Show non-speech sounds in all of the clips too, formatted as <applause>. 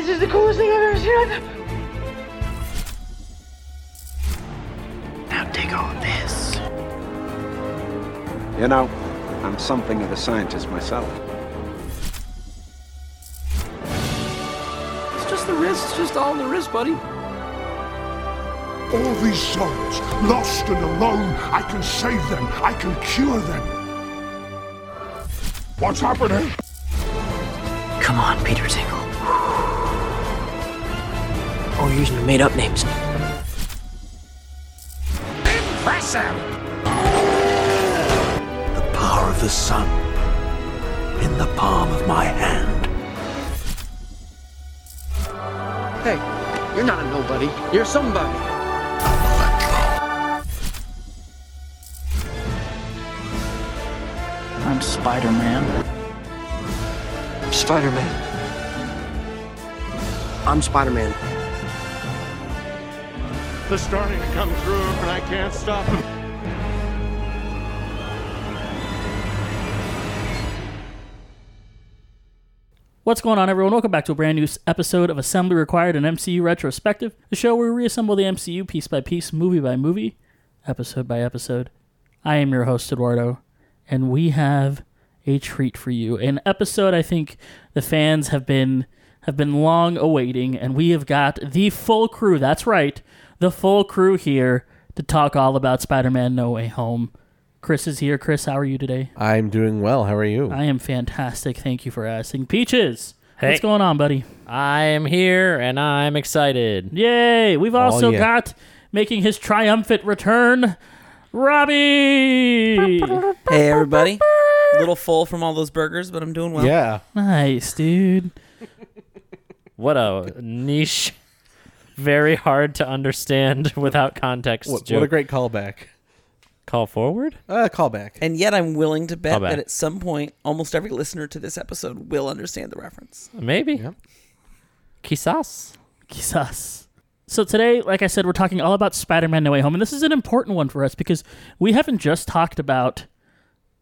This is the coolest thing I've ever seen. Now take all this. You know, I'm something of a scientist myself. It's just the wrist. It's just all in the wrist, buddy. All these souls, lost and alone, I can save them. I can cure them. What's happening? Come on, Peter Tingle. You're using made up names. Impressive! The power of the sun in the palm of my hand. Hey, you're not a nobody. You're somebody. I'm Spider Man. Spider Man. I'm Spider Man. They're starting to come through, and I can't stop them. What's going on, everyone? Welcome back to a brand new episode of Assembly Required, an MCU retrospective, the show where we reassemble the MCU piece by piece, movie by movie, episode by episode. I am your host, Eduardo, and we have a treat for you. An episode I think the fans have been have been long awaiting, and we have got the full crew. That's right, the full crew here to talk all about Spider-Man: No Way Home. Chris is here. Chris, how are you today? I'm doing well. How are you? I am fantastic. Thank you for asking. Peaches, Hey. what's going on, buddy? I am here and I'm excited. Yay! We've oh, also yeah. got making his triumphant return, Robbie. Hey everybody. A little full from all those burgers, but I'm doing well. yeah. nice, dude. What a niche, very hard to understand <laughs> without context What, joke. what a great callback. Call forward? Uh, callback. And yet I'm willing to bet I'll that at some point almost every listener to this episode will understand the reference. Maybe. Yep. Quizás. Quizás. So today, like I said, we're talking all about Spider-Man: No Way Home, and this is an important one for us because we haven't just talked about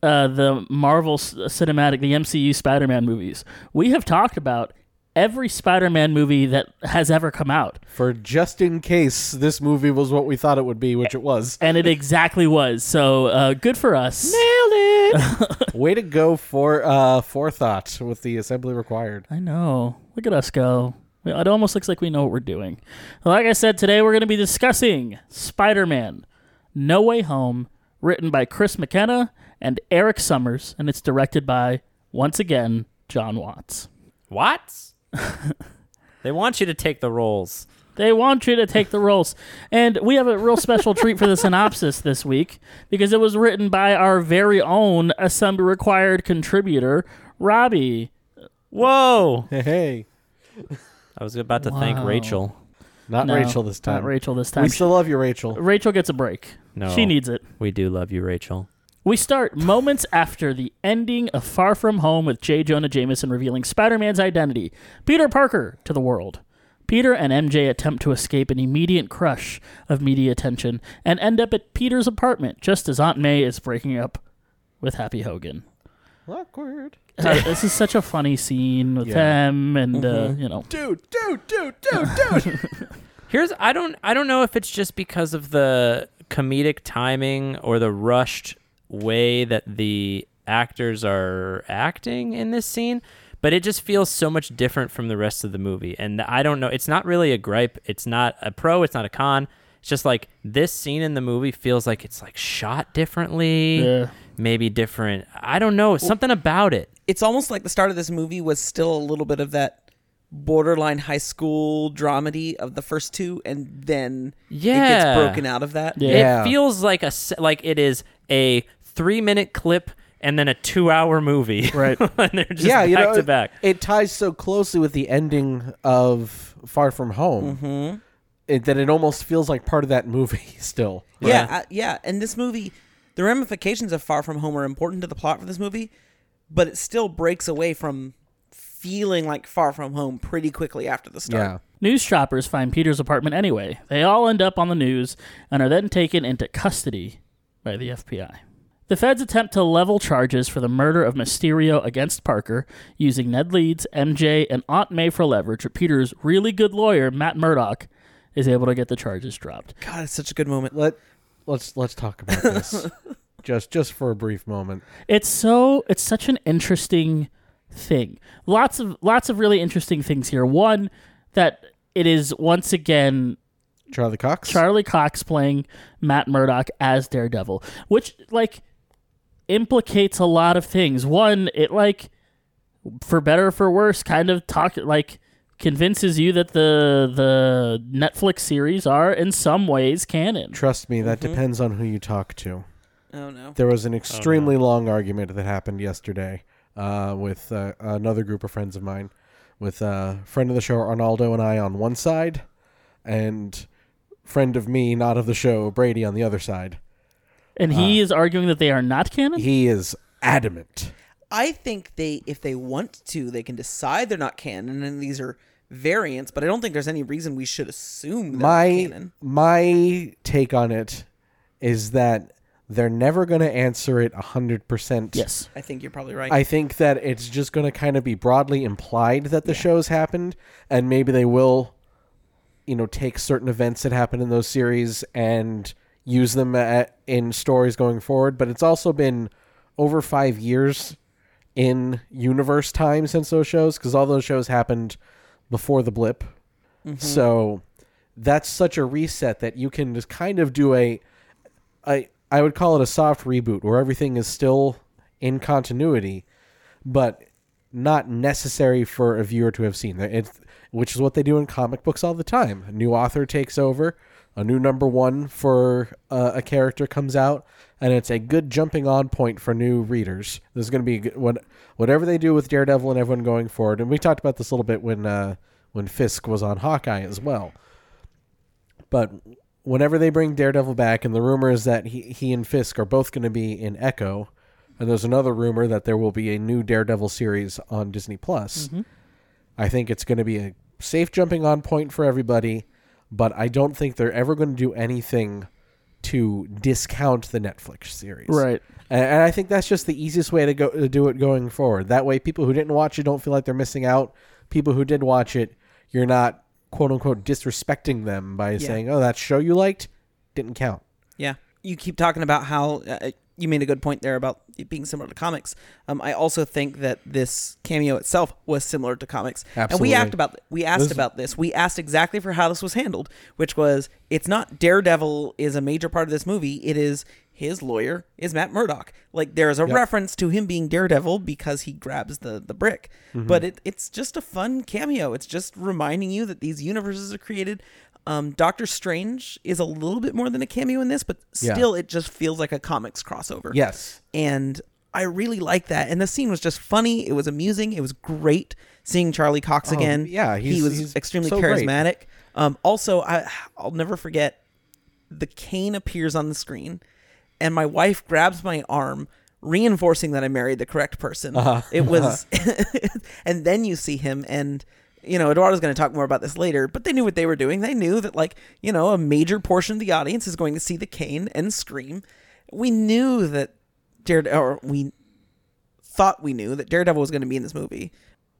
uh, the Marvel s- cinematic, the MCU Spider-Man movies. We have talked about every Spider-Man movie that has ever come out. For just in case this movie was what we thought it would be, which it was. and it exactly was. So uh, good for us. Nailed it. <laughs> Way to go for uh, forethought with the assembly required. I know. Look at us go. It almost looks like we know what we're doing. Like I said, today we're going to be discussing Spider-Man: No Way Home, written by Chris McKenna and Erik Sommers, and it's directed by once again John Watts. what? <laughs> they want you to take the roles. They want you to take the roles. And we have a real special treat for the <laughs> synopsis this week because it was written by our very own Assembly Required contributor, Robbie. Whoa. Hey, hey. I was about to thank Rachel. Not No, Rachel this time. Not Rachel this time. We still love you, Rachel. Rachel gets a break. No. She needs it. We do love you, Rachel. We start moments after the ending of Far From Home with J. Jonah Jameson revealing Spider Man's identity, Peter Parker, to the world. Peter and MJ attempt to escape an immediate crush of media attention and end up at Peter's apartment just as Aunt May is breaking up with Happy Hogan. Awkward. Uh, this is such a funny scene with Yeah. them, and uh, you know, Dude, dude, dude, dude, dude. <laughs> Here's I don't I don't know if it's just because of the comedic timing or the rushed way that the actors are acting in this scene, but it just feels so much different from the rest of the movie. And I don't know, it's not really a gripe, it's not a pro, it's not a con. It's just like this scene in the movie feels like it's like shot differently, Yeah. maybe different. I don't know, something about it. It's almost like the start of this movie was still a little bit of that borderline high school dramedy of the first two and then yeah. it Yeah. gets broken out of that. Yeah. It feels like a like it is a three minute clip and then a two hour movie. <laughs> Right. and they're just yeah, back you know, to back. It ties so closely with the ending of Far From Home Mm-hmm. it, that it almost feels like part of that movie <laughs> still. Yeah, uh, yeah. And this movie, the ramifications of Far From Home are important to the plot for this movie, but it still breaks away from feeling like Far From Home pretty quickly after the start. Yeah. News shoppers find Peter's apartment anyway. They all end up on the news and are then taken into custody by the FBI. The feds attempt to level charges for the murder of Mysterio against Parker using Ned Leeds, MJ, and Aunt May for leverage. But Peter's really good lawyer, Matt Murdock, is able to get the charges dropped. God, it's such a good moment. Let let's let's talk about this <laughs> just just for a brief moment. It's so it's such an interesting thing. Lots of lots of really interesting things here. One that it is once again Charlie Cox. Charlie Cox playing Matt Murdock as Daredevil, which like implicates a lot of things. One, it like for better or for worse kind of talk like convinces you that the the Netflix series are in some ways canon. Trust me, that depends on who you talk to. Oh no. There was an extremely long argument that happened yesterday uh, with uh, another group of friends of mine, with a friend of the show Arnaldo and I on one side, and friend of me, not of the show, Brady on the other side. And he uh, is arguing that they are not canon? He is adamant. I think they, if they want to, they can decide they're not canon, and these are variants. But I don't think there's any reason we should assume they're my canon. my take on it is that they're never going to answer it 100%. yes. I think you're probably right. I think that it's just going to kind of be broadly implied that the show's happened, and maybe they will, you know, take certain events that happen in those series and use them at, in stories going forward. But it's also been over five years in universe time since those shows, because all those shows happened before the blip. Mm-hmm. So that's such a reset that you can just kind of do a, I I would call it a soft reboot where everything is still in continuity, but not necessary for a viewer to have seen. It's, which is what they do in comic books all the time. A new author takes over, a new number one for uh, a character comes out, and it's a good jumping on point for new readers. This is going to be good- what whatever they do with Daredevil and everyone going forward. And we talked about this a little bit when uh, when Fisk was on Hawkeye as well. But whenever they bring Daredevil back, and the rumor is that he, he and Fisk are both going to be in Echo, and there's another rumor that there will be a new Daredevil series on Disney Plus. I think it's going to be a safe jumping on point for everybody, but I don't think they're ever going to do anything to discount the Netflix series. Right. And, and I think that's just the easiest way to go to do it going forward. That way, people who didn't watch it don't feel like they're missing out. People who did watch it, you're not quote unquote disrespecting them by saying, "Oh, that show you liked didn't count." Yeah. You keep talking about how uh, you made a good point there about it being similar to comics. Um, I also think that this cameo itself was similar to comics. Absolutely. And we asked about we asked This- about this. We asked exactly for how this was handled, which was it's not Daredevil is a major part of this movie. It is his lawyer is Matt Murdock. Like there's a reference to him being Daredevil because he grabs the the brick. Mm-hmm. But it, it's just a fun cameo. It's just reminding you that these universes are created. Um, Doctor Strange is a little bit more than a cameo in this, but Yeah. still, it just feels like a comics crossover. Yes. and I really like that. And the scene was just funny. It was amusing. It was great seeing Charlie Cox Oh, again. yeah, he was extremely so charismatic. Um, also, I I'll never forget the cane appears on the screen, and my wife grabs my arm, reinforcing that I married the correct person. Uh-huh. It was, <laughs> and then you see him, and you know Eduardo's going to talk more about this later. But they knew what they were doing. They knew that like you know a major portion of the audience is going to see the cane and scream. We knew that Daredevil, or we thought we knew that Daredevil was going to be in this movie.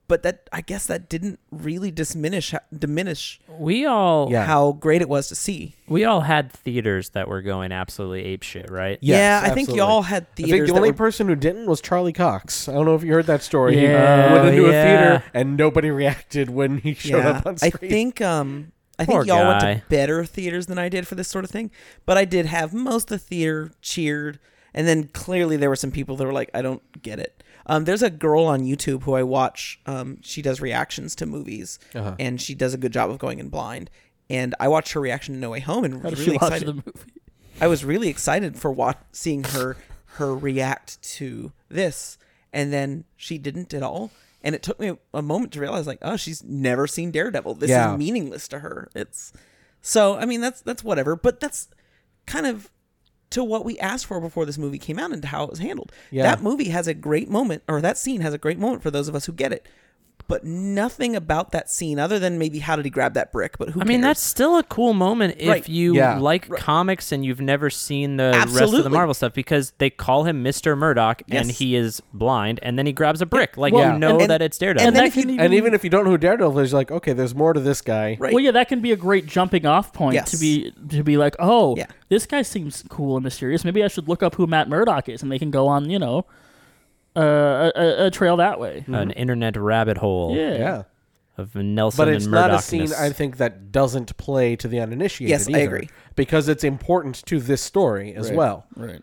But that I guess that didn't really diminish diminish We all Yeah. how great it was to see. we all had theaters that were going absolutely ape shit, right? Yes, yeah, I think y'all had I theaters. think the only were- person who didn't was Charlie Cox. I don't know if you heard that story. Yeah. he went into Oh, a theater and nobody <laughs> reacted when he showed yeah, up on I think um I Poor think y'all went to better theaters than I did for this sort of thing. But I did have most of the theater cheered, and then clearly there were some people that were like, "I don't get it." Um, there's a girl on YouTube who I watch. Um, she does reactions to movies, Uh-huh. and she does a good job of going in blind. And I watched her reaction to No Way Home, and How really she excited. the movie? I was really excited for wat- seeing her her react to this, and then she didn't at all. And it took me a moment to realize, like, oh, she's never seen Daredevil. This Yeah. is meaningless to her. It's so. I mean, that's that's whatever. But that's kind of to what we asked for before this movie came out and to how it was handled. Yeah. That movie has a great moment, or that scene has a great moment for those of us who get it. But nothing about that scene other than maybe how did he grab that brick. But who I mean, cares? that's still a cool moment if Right. you Yeah. like comics and you've never seen the rest of the Marvel stuff because they call him Mr. Murdock and he is blind and then he grabs a brick. Like Well, you know and- that it's Daredevil. and then if you- even, And even if you don't know who Daredevil is, like, okay, there's more to this guy. Right. well, yeah, that can be a great jumping off point Yes. to be to be like, oh, Yeah. this guy seems cool and mysterious. Maybe I should look up who Matt Murdock is, and they can go on, you know, uh, a, a, a trail that way. An internet rabbit hole Yeah. Yeah. of Nelson But it's and not a Murdock. scene I think that doesn't play to the uninitiated. Yes, I either, agree. Because it's important to this story as well. Right.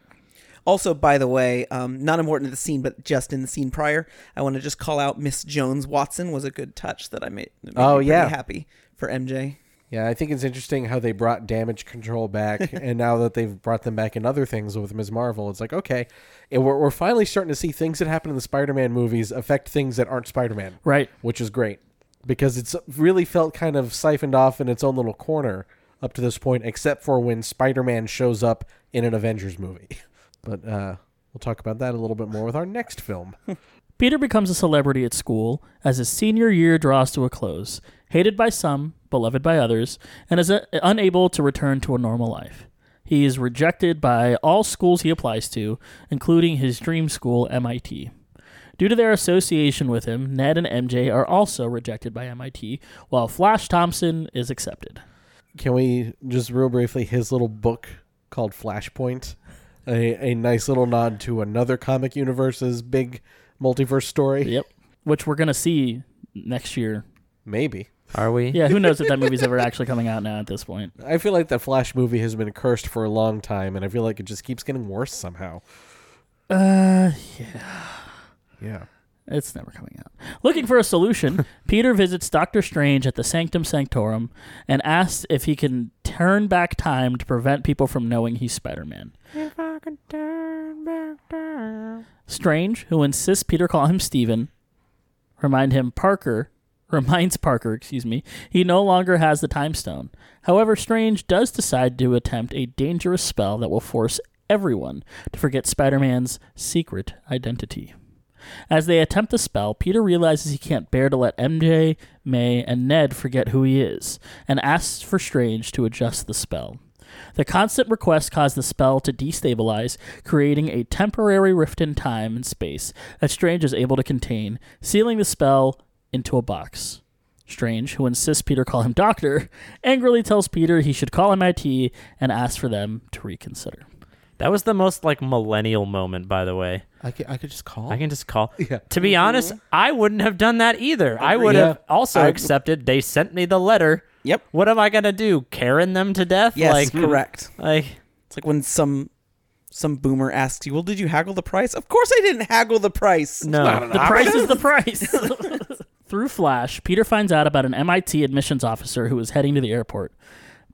Also, by the way, um, not important to the scene, but just in the scene prior, I want to just call out Miss Jones Watson was a good touch that I made. that made Oh, me pretty yeah. happy for MJ. Yeah, I think it's interesting how they brought damage control back, <laughs> and now that they've brought them back in other things with Ms. Marvel, it's like okay, we're we're finally starting to see things that happen in the Spider-Man movies affect things that aren't Spider-Man, Right. which is great because it's really felt kind of siphoned off in its own little corner up to this point, except for when Spider-Man shows up in an Avengers movie. <laughs> But uh, we'll talk about that a little bit more with our next film. <laughs> Peter becomes a celebrity at school as his senior year draws to a close, hated by some, beloved by others, and is uh, unable to return to a normal life. He is rejected by all schools he applies to, including his dream school, MIT. Due to their association with him, Ned and MJ are also rejected by MIT, while Flash Thompson is accepted. Can we just real briefly his little book called Flashpoint, a a nice little nod to another comic universe's big multiverse story? Yep. Which we're going to see next year. Maybe. Are we? Yeah, who knows if that movie's ever <laughs> actually coming out now at this point. I feel like the Flash movie has been cursed for a long time, and I feel like it just keeps getting worse somehow. Uh, Yeah. Yeah. It's never coming out. Looking for a solution, <laughs> Peter visits Doctor Strange at the Sanctum Sanctorum and asks if he can turn back time to prevent people from knowing he's Spider Man. If I could turn back time. Strange, who insists Peter call him Steven, remind him Parker reminds Parker, excuse me, he no longer has the time stone. However, Strange does decide to attempt a dangerous spell that will force everyone to forget Spider-Man's secret identity. As they attempt the spell, Peter realizes he can't bear to let MJ, May, and Ned forget who he is, and asks for Strange to adjust the spell. The constant request caused the spell to destabilize, creating a temporary rift in time and space that Strange is able to contain, sealing the spell into a box. Strange, who insists Peter call him Doctor, angrily tells Peter he should call MIT and asks for them to reconsider. That was the most like millennial moment, by the way. I could, I could just call. I can just call. <laughs> Yeah. To be honest, I wouldn't have done that either. I would Yeah. have also I- accepted. They sent me the letter. Yep. What am I gonna do? Karen them to death? Yes, like, correct. Like, It's like when some some boomer asks you, "Well, did you haggle the price?" Of course, I didn't haggle the price. No, no, no. The price is the price. <laughs> <laughs> Through Flash, Peter finds out about an MIT admissions officer who is heading to the airport.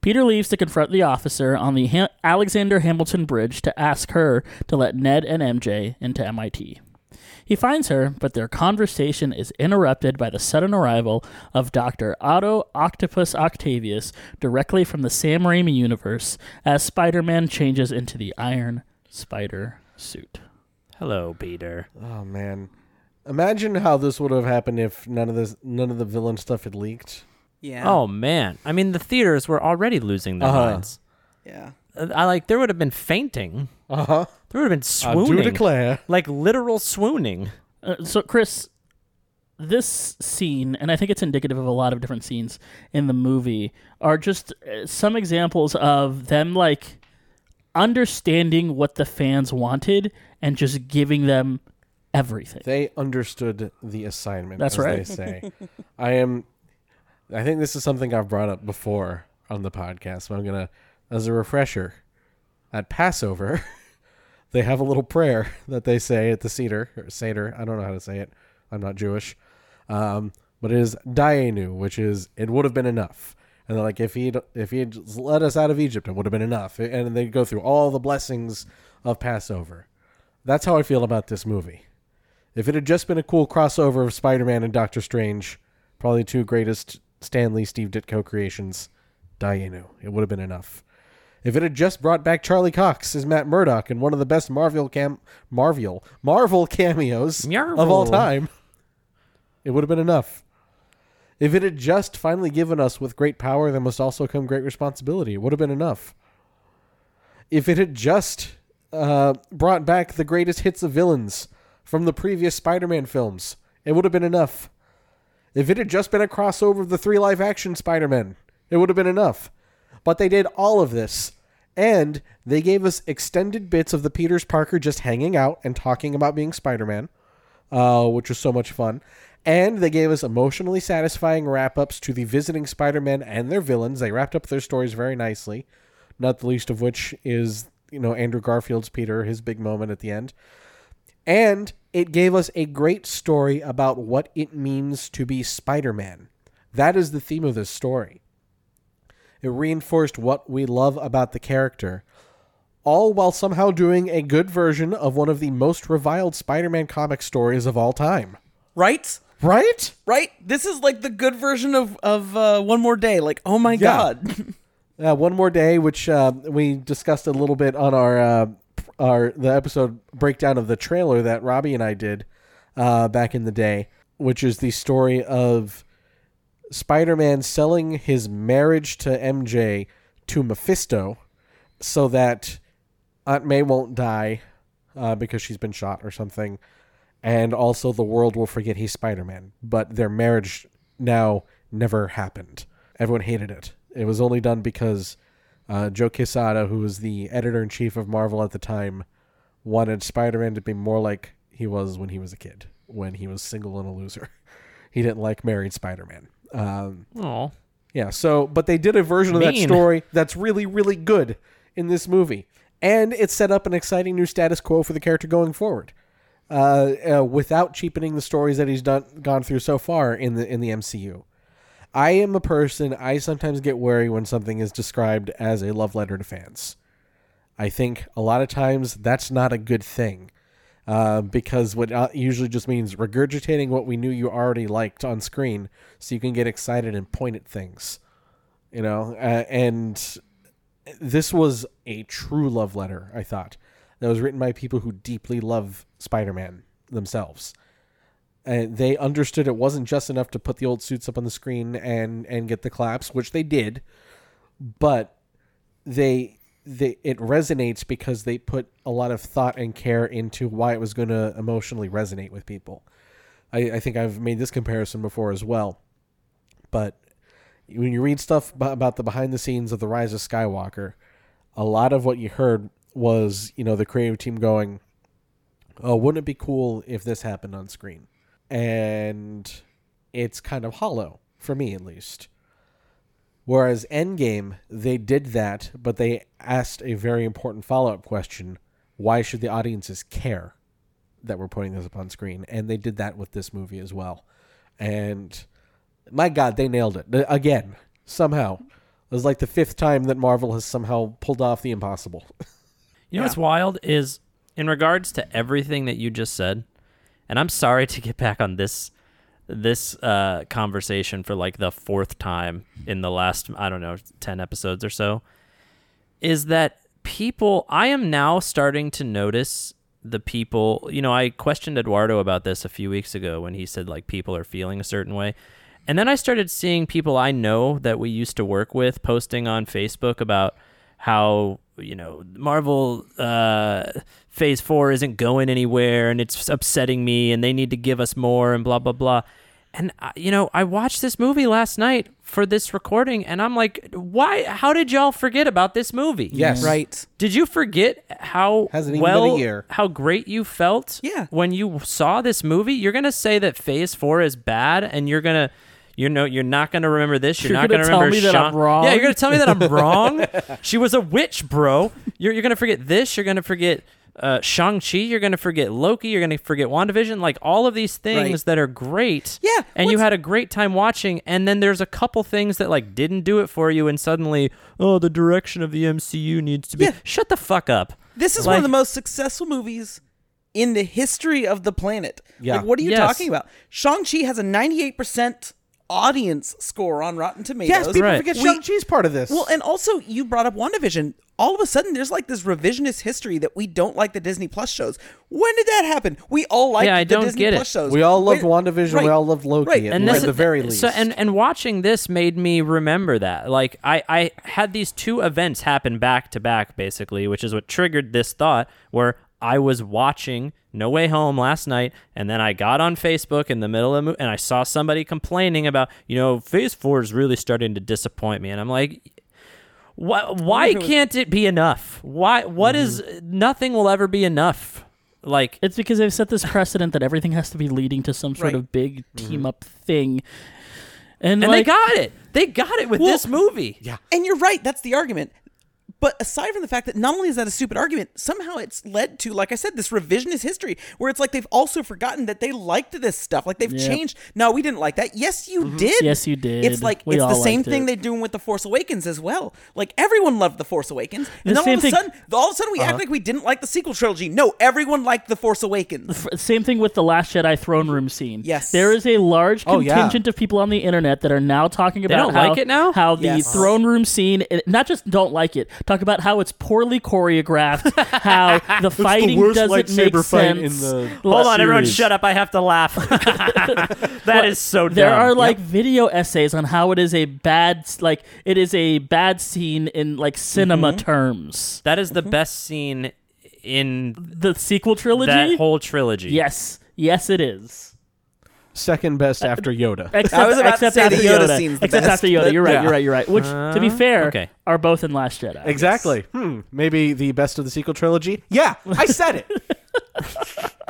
Peter leaves to confront the officer on the ha- Alexander Hamilton Bridge to ask her to let Ned and MJ into MIT. He finds her, but their conversation is interrupted by the sudden arrival of Dr. Otto Octopus Octavius directly from the Sam Raimi universe as Spider Man changes into the Iron Spider suit. Hello, Peter. Oh man, imagine how this would have happened if none of this, none of the villain stuff had leaked. Yeah. Oh man. I mean, the theaters were already losing their Uh-huh. minds. yeah. Uh, I like. There would have been fainting. Uh huh. There would have been I do swooning. declare. like literal swooning. Uh, so, Chris, this scene, and I think it's indicative of a lot of different scenes in the movie, are just uh, some examples of them like understanding what the fans wanted and just giving them everything. They understood the assignment. That's as right. They say. <laughs> I am. I think this is something I've brought up before on the podcast, but I'm gonna, as a refresher, at Passover, <laughs> they have a little prayer <laughs> that they say at the Seder or Seder. I don't know how to say it. I'm not Jewish, um, but it is Dayenu, which is it would have been enough. And they're like, if he if he had let us out of Egypt, it would have been enough. And they go through all the blessings of Passover. That's how I feel about this movie. If it had just been a cool crossover of Spider-Man and Doctor Strange, probably two greatest Stan Lee Steve Ditko creations, Dayenu, it would have been enough. If it had just brought back Charlie Cox as Matt Murdock in one of the best Marvel cam Marvel Marvel cameos of all time, It would have been enough. If it had just finally given us with great power, there must also come great responsibility, it would have been enough. If it had just uh, brought back the greatest hits of villains from the previous Spider Man films, it would have been enough. If it had just been a crossover of the three live action Spider Men, it would have been enough. But they did all of this. And they gave us extended bits of the Peters Parker just hanging out and talking about being Spider Man, uh, which was so much fun. And they gave us emotionally satisfying wrap ups to the visiting Spider Men and their villains. They wrapped up their stories very nicely, not the least of which is, you know, Andrew Garfield's Peter, his big moment at the end. And it gave us a great story about what it means to be Spider Man. That is the theme of this story. It reinforced what we love about the character, all while somehow doing a good version of one of the most reviled Spider Man comic stories of all time. Right? Right? Right? This is like the good version of of uh, One More Day. Like, oh my Yeah. god. <laughs> Uh, one more day, which uh, we discussed a little bit on our our the episode breakdown of the trailer that Robbie and I did uh, back in the day, which is the story of Spider-Man selling his marriage to MJ to Mephisto, so that Aunt May won't die uh, because she's been shot or something, and also the world will forget he's Spider-Man. But their marriage now never happened. Everyone hated it. It was only done because uh, Joe Quesada, who was the editor in chief of Marvel at the time, wanted Spider-Man to be more like he was when he was a kid, when he was single and a loser. <laughs> He didn't like married Spider-Man. Um, Oh, yeah, so but they did a version of that story that's really really good in this movie, and it set up an exciting new status quo for the character going forward, uh, uh, without cheapening the stories that he's done gone through so far in the in the MCU. I am a person I sometimes get wary when something is described as a love letter to fans. I think a lot of times that's not a good thing. Uh, because what uh, usually just means regurgitating what we knew you already liked on screen so you can get excited and point at things you know uh, and this was a true love letter i thought that was written by people who deeply love spider-man themselves they understood it wasn't just enough to put the old suits up on the screen and and get the claps which they did but they they it resonates because they put a lot of thought and care into why it was going to emotionally resonate with people. I, I think i've made this comparison before as well but when you read stuff about the behind the scenes of the rise of skywalker a lot of what you heard was you know the creative team going oh wouldn't it be cool if this happened on screen and it's kind of hollow for me at least. Whereas endgame they did that but they asked a very important follow-up question. Why should the audiences care that we're putting this up on screen? And they did that with this movie as well. And my god they nailed it. Again somehow. It was like the fifth time that marvel has somehow pulled off the impossible. <laughs> You know what's wild is in regards to everything that you just said, and I'm sorry to get back on this this uh, conversation for like the fourth time in the last I don't know ten episodes or so, is that people I am now starting to notice the people. You know, I questioned Eduardo about this a few weeks ago when he said like people are feeling a certain way. And then I started seeing people I know that we used to work with posting on Facebook about how you know Marvel uh, Phase Four isn't going anywhere, and it's upsetting me, and they need to give us more, and blah blah blah. And uh, you know, I watched this movie last night for this recording, and I'm like, why? How did y'all forget about this movie? Yes. Right. Did you forget how Hasn't even been a well year. how great you felt? Yeah. When you saw this movie, you're gonna say that Phase Four is bad, and you're gonna. You know, you're not going to remember this. You're, You're not going tell remember me that I'm Shang- wrong? Yeah, you're going to tell me that I'm wrong. <laughs> she was a witch, bro. You're, you're going to forget this. You're going to forget uh, Shang-Chi. You're going to forget Loki. You're going to forget WandaVision. Like all of these things Right. that are great. Yeah, And you had a great time watching. And then there's a couple things that like didn't do it for you. And suddenly, oh, the direction of the MCU needs to be. Yeah. Shut the fuck up. This is one of the most successful movies in the history of the planet. Yeah. Like, what are you Yes. talking about? Shang-Chi has a 98% audience score on Rotten Tomatoes. yes people Right. forget We- shang-chi's part of this Well, and also you brought up WandaVision. all of a sudden there's like this revisionist history that we don't like the Disney Plus shows. When did that happen? We all liked Yeah, I the don't Disney get it. Plus shows. We all loved Wait, WandaVision. right, We all loved Loki. right. At, and at this the very least. So, and and watching this made me remember that. Like I I had these two events happen back to back, basically, which is what triggered this thought. Where I was watching No Way Home last night, and then I got on Facebook in the middle of the mo- and I saw somebody complaining about, you know, Phase Four is really starting to disappoint me, and I'm like. Why, why can't it be enough? Why? What is? Mm-hmm. Nothing will ever be enough. Like It's because they've set this precedent that everything has to be leading to some sort Right. of big team mm-hmm. up thing. And, and like, they got it. They got it with Well, this movie. Yeah. And you're right, that's the argument. But aside from the fact that not only is that a stupid argument, somehow it's led to, like I said, this revisionist history where it's like they've also forgotten that they liked this stuff. Like they've Yep. changed. No, we didn't like that. Yes, you mm-hmm. did. Yes, you did. It's like We it's the same thing it. they're doing with the Force Awakens as well. Like everyone loved the Force Awakens, and The then all of a thing- sudden, all of a sudden, we act uh-huh. like we didn't like the sequel trilogy. No, everyone liked the Force Awakens. F- Same thing with the Last Jedi throne room scene. Yes. there is a large Oh, yeah. contingent of people on the internet that are now talking about don't how, like it now? how the Yes. throne room scene, it- not just don't like it, talk about how it's poorly choreographed, <laughs> how the fighting worst doesn't make lightsaber fight in sense. the- Hold on, everyone, shut up! I have to laugh. <laughs> That is so dumb. There are like video essays on how it is a bad, like it is a bad scene in like cinema mm-hmm. terms. that is the mm-hmm. best scene in The sequel trilogy. that whole trilogy. yes, yes, it is. Second best after Yoda. <laughs> Except, I was about to except say after the Yoda Yoda. scene's the except best, after Yoda. You're right. Yeah. You're right. You're right. Which, to be fair, okay. are both in Last Jedi. Exactly. Hmm. Maybe the best of the sequel trilogy. Yeah, I said it. <laughs>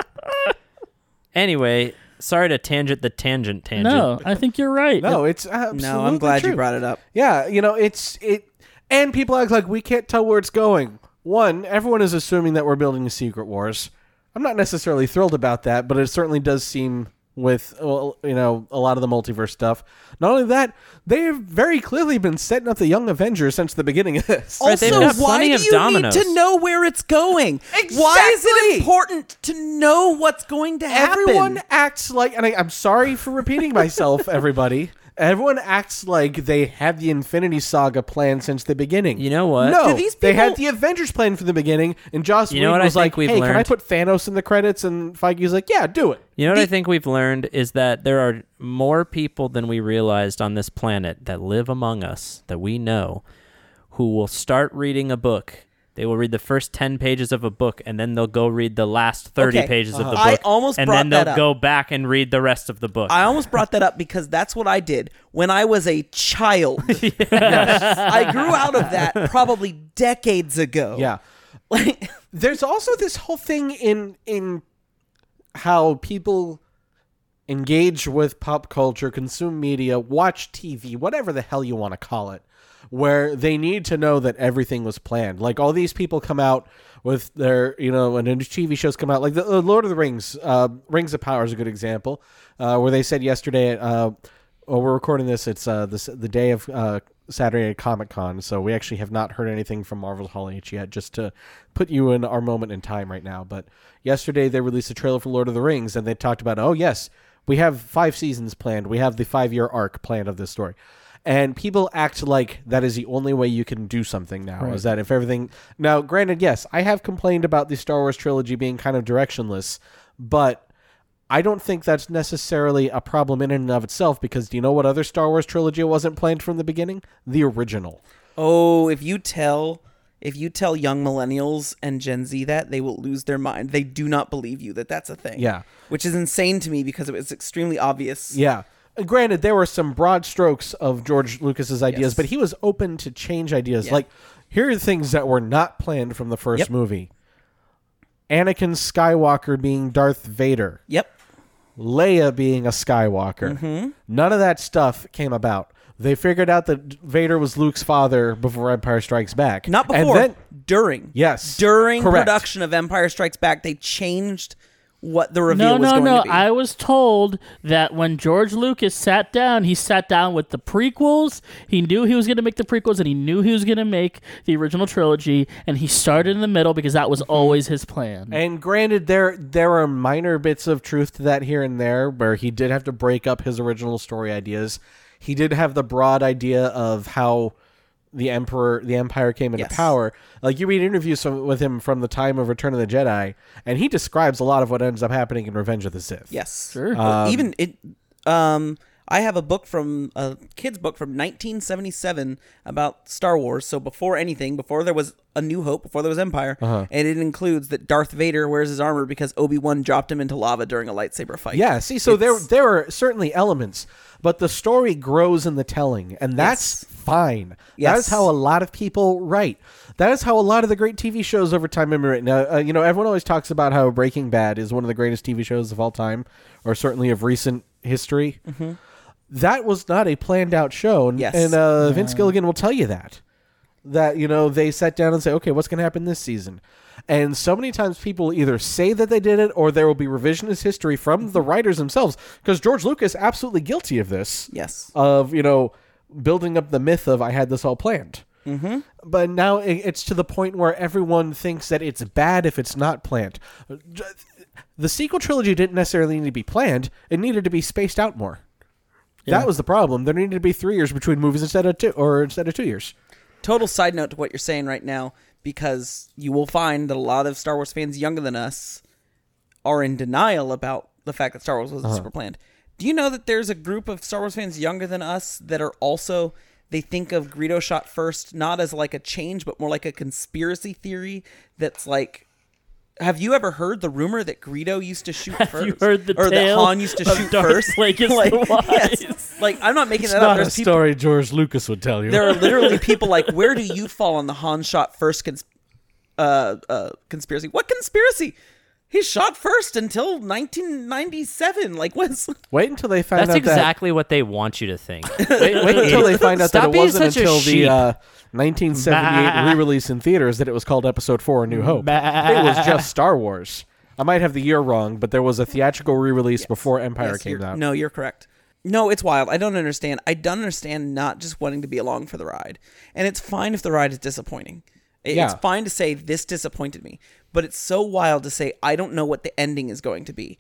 Anyway, sorry to tangent the tangent tangent. No, I think you're right. No, it's absolutely No, I'm glad true. you brought it up. Yeah, you know, it's it, and people act like we can't tell where it's going. One, everyone is assuming that we're building a Secret Wars. I'm not necessarily thrilled about that, but it certainly does seem with well, you know a lot of the multiverse stuff. Not only that, they have very clearly been setting up the Young Avengers since the beginning of this. Right, they've Also, got why do you dominoes. need to know where it's going? Why is it important to know what's going to happen? Everyone acts like, and I, I'm sorry for repeating myself, everybody. Everyone acts like they had the Infinity Saga planned since the beginning. You know what? No, Do these they had the Avengers planned from the beginning, and Joss You know Whedon what I was think like, we've "Hey, can I learned? put Thanos in the credits?" And Feige's like, "Yeah, do it." You know what I think we've learned is that there are more people than we realized on this planet that live among us that we know who will start reading a book. They will read the first 10 pages of a book and then they'll go read the last 30 Okay. pages of the uh-huh. book. I almost and then they'll go back and read the rest of the book. I almost brought that up because that's what I did when I was a child. <laughs> I grew out of that probably decades ago. Yeah. <laughs> Like, There's also this whole thing in in how people engage with pop culture, consume media, watch TV, whatever the hell you want to call it, where they need to know that everything was planned. Like all these people come out with their, you know, when TV shows come out, like the uh, Lord of the Rings, uh, Rings of Power is a good example, uh, where they said yesterday, uh, well, we're recording this, it's uh, the day of uh, Saturday at Comic Con, so we actually have not heard anything from Marvel's Hall H yet, just to put you in our moment in time right now. But yesterday they released a trailer for Lord of the Rings, and they talked about, oh yes, we have five seasons planned, we have the five year arc planned of this story. And people act like that is the only way you can do something now. Is that if everything now, granted, yes, I have complained about the Star Wars trilogy being kind of directionless, but I don't think that's necessarily a problem in and of itself because do you know what other Star Wars trilogy wasn't planned from the beginning? The original. oh, if you tell if you tell young millennials and Gen Z that, they will lose their mind. They do not believe you that that's a thing. Yeah. Which is insane to me because it was extremely obvious. Yeah. Granted, there were some broad strokes of George Lucas's ideas, Yes. but he was open to change ideas. Yeah. Like, here are things that were not planned from the first Yep. movie Anakin Skywalker being Darth Vader, Yep. Leia being a Skywalker. Mm-hmm. None of that stuff came about. They figured out that Vader was Luke's father before Empire Strikes Back. Not And before, then- during. Yes. During Correct. production of Empire Strikes Back, they changed what the reveal No, was no, going no. to be. I was told that when George Lucas sat down, he sat down with the prequels. He knew he was going to make the prequels, and he knew he was going to make the original trilogy. And he started in the middle because that was mm-hmm. always his plan. And granted, there there are minor bits of truth to that here and there, where he did have to break up his original story ideas. He did have the broad idea of how the emperor, the empire came into Yes. power. Like you read interviews from, with him from the time of Return of the Jedi, and he describes a lot of what ends up happening in Revenge of the Sith. Yes. Sure. Well, Um, even it. Um, I have a book from a kid's book from 1977 about Star Wars. So before anything, before there was A New Hope, before there was Empire, Uh-huh. and it includes that Darth Vader wears his armor because Obi Wan dropped him into lava during a lightsaber fight. Yeah, see, so there It's- there are certainly elements, but the story grows in the telling, and that's fine. That Yes. is how a lot of people write. That is how a lot of the great TV shows over time have been written. Uh, uh, you know, everyone always talks about how Breaking Bad is one of the greatest TV shows of all time, or certainly of recent history. That was not a planned out show, and, Yes. and uh, Vince Gilligan will tell you that that you know they sat down and say okay what's going to happen this season? And so many times people either say that they did it or there will be revisionist history from the writers themselves because george lucas absolutely guilty of this. Yes. of you know building up the myth of i had this all planned. Mm-hmm. but now it's to the point where everyone thinks that it's bad if it's not planned. The sequel trilogy didn't necessarily need to be planned. It needed to be spaced out more that was the problem there needed to be three years between movies instead of two or instead of two years Total side note to what you're saying right now, because you will find that a lot of Star Wars fans younger than us are in denial about the fact that Star Wars wasn't uh-huh. super planned. Do you know that there's a group of Star Wars fans younger than us that are also they think of Greedo shot first not as like a change, but more like a conspiracy theory that's like. Have you ever heard the rumor that Greedo used to shoot <laughs> first? you heard the or that tale Han used to of shoot Darth first? <laughs> Plagueis the like, Wise? yes. like I'm not making that up. There's people story george lucas would tell you there are literally <laughs> people like, where do you fall on the Han shot first cons- uh, uh, conspiracy? What conspiracy? He shot first until 1997. Like, what's <laughs> Wait until they find out that. That's out exactly what they want you to think. <laughs> Wait, wait until they find out Stop that it wasn't until the uh, 1978 Bah. re-release in theaters that it was called Episode Four: A New Hope. It was just Star Wars. I might have the year wrong, but there was a theatrical re-release before Empire Yes, came out. No, you're correct. No, it's wild. I don't understand. I don't understand not just wanting to be along for the ride. And it's fine if the ride is disappointing. It- Yeah. It's fine to say this disappointed me, but it's so wild to say I don't know what the ending is going to be.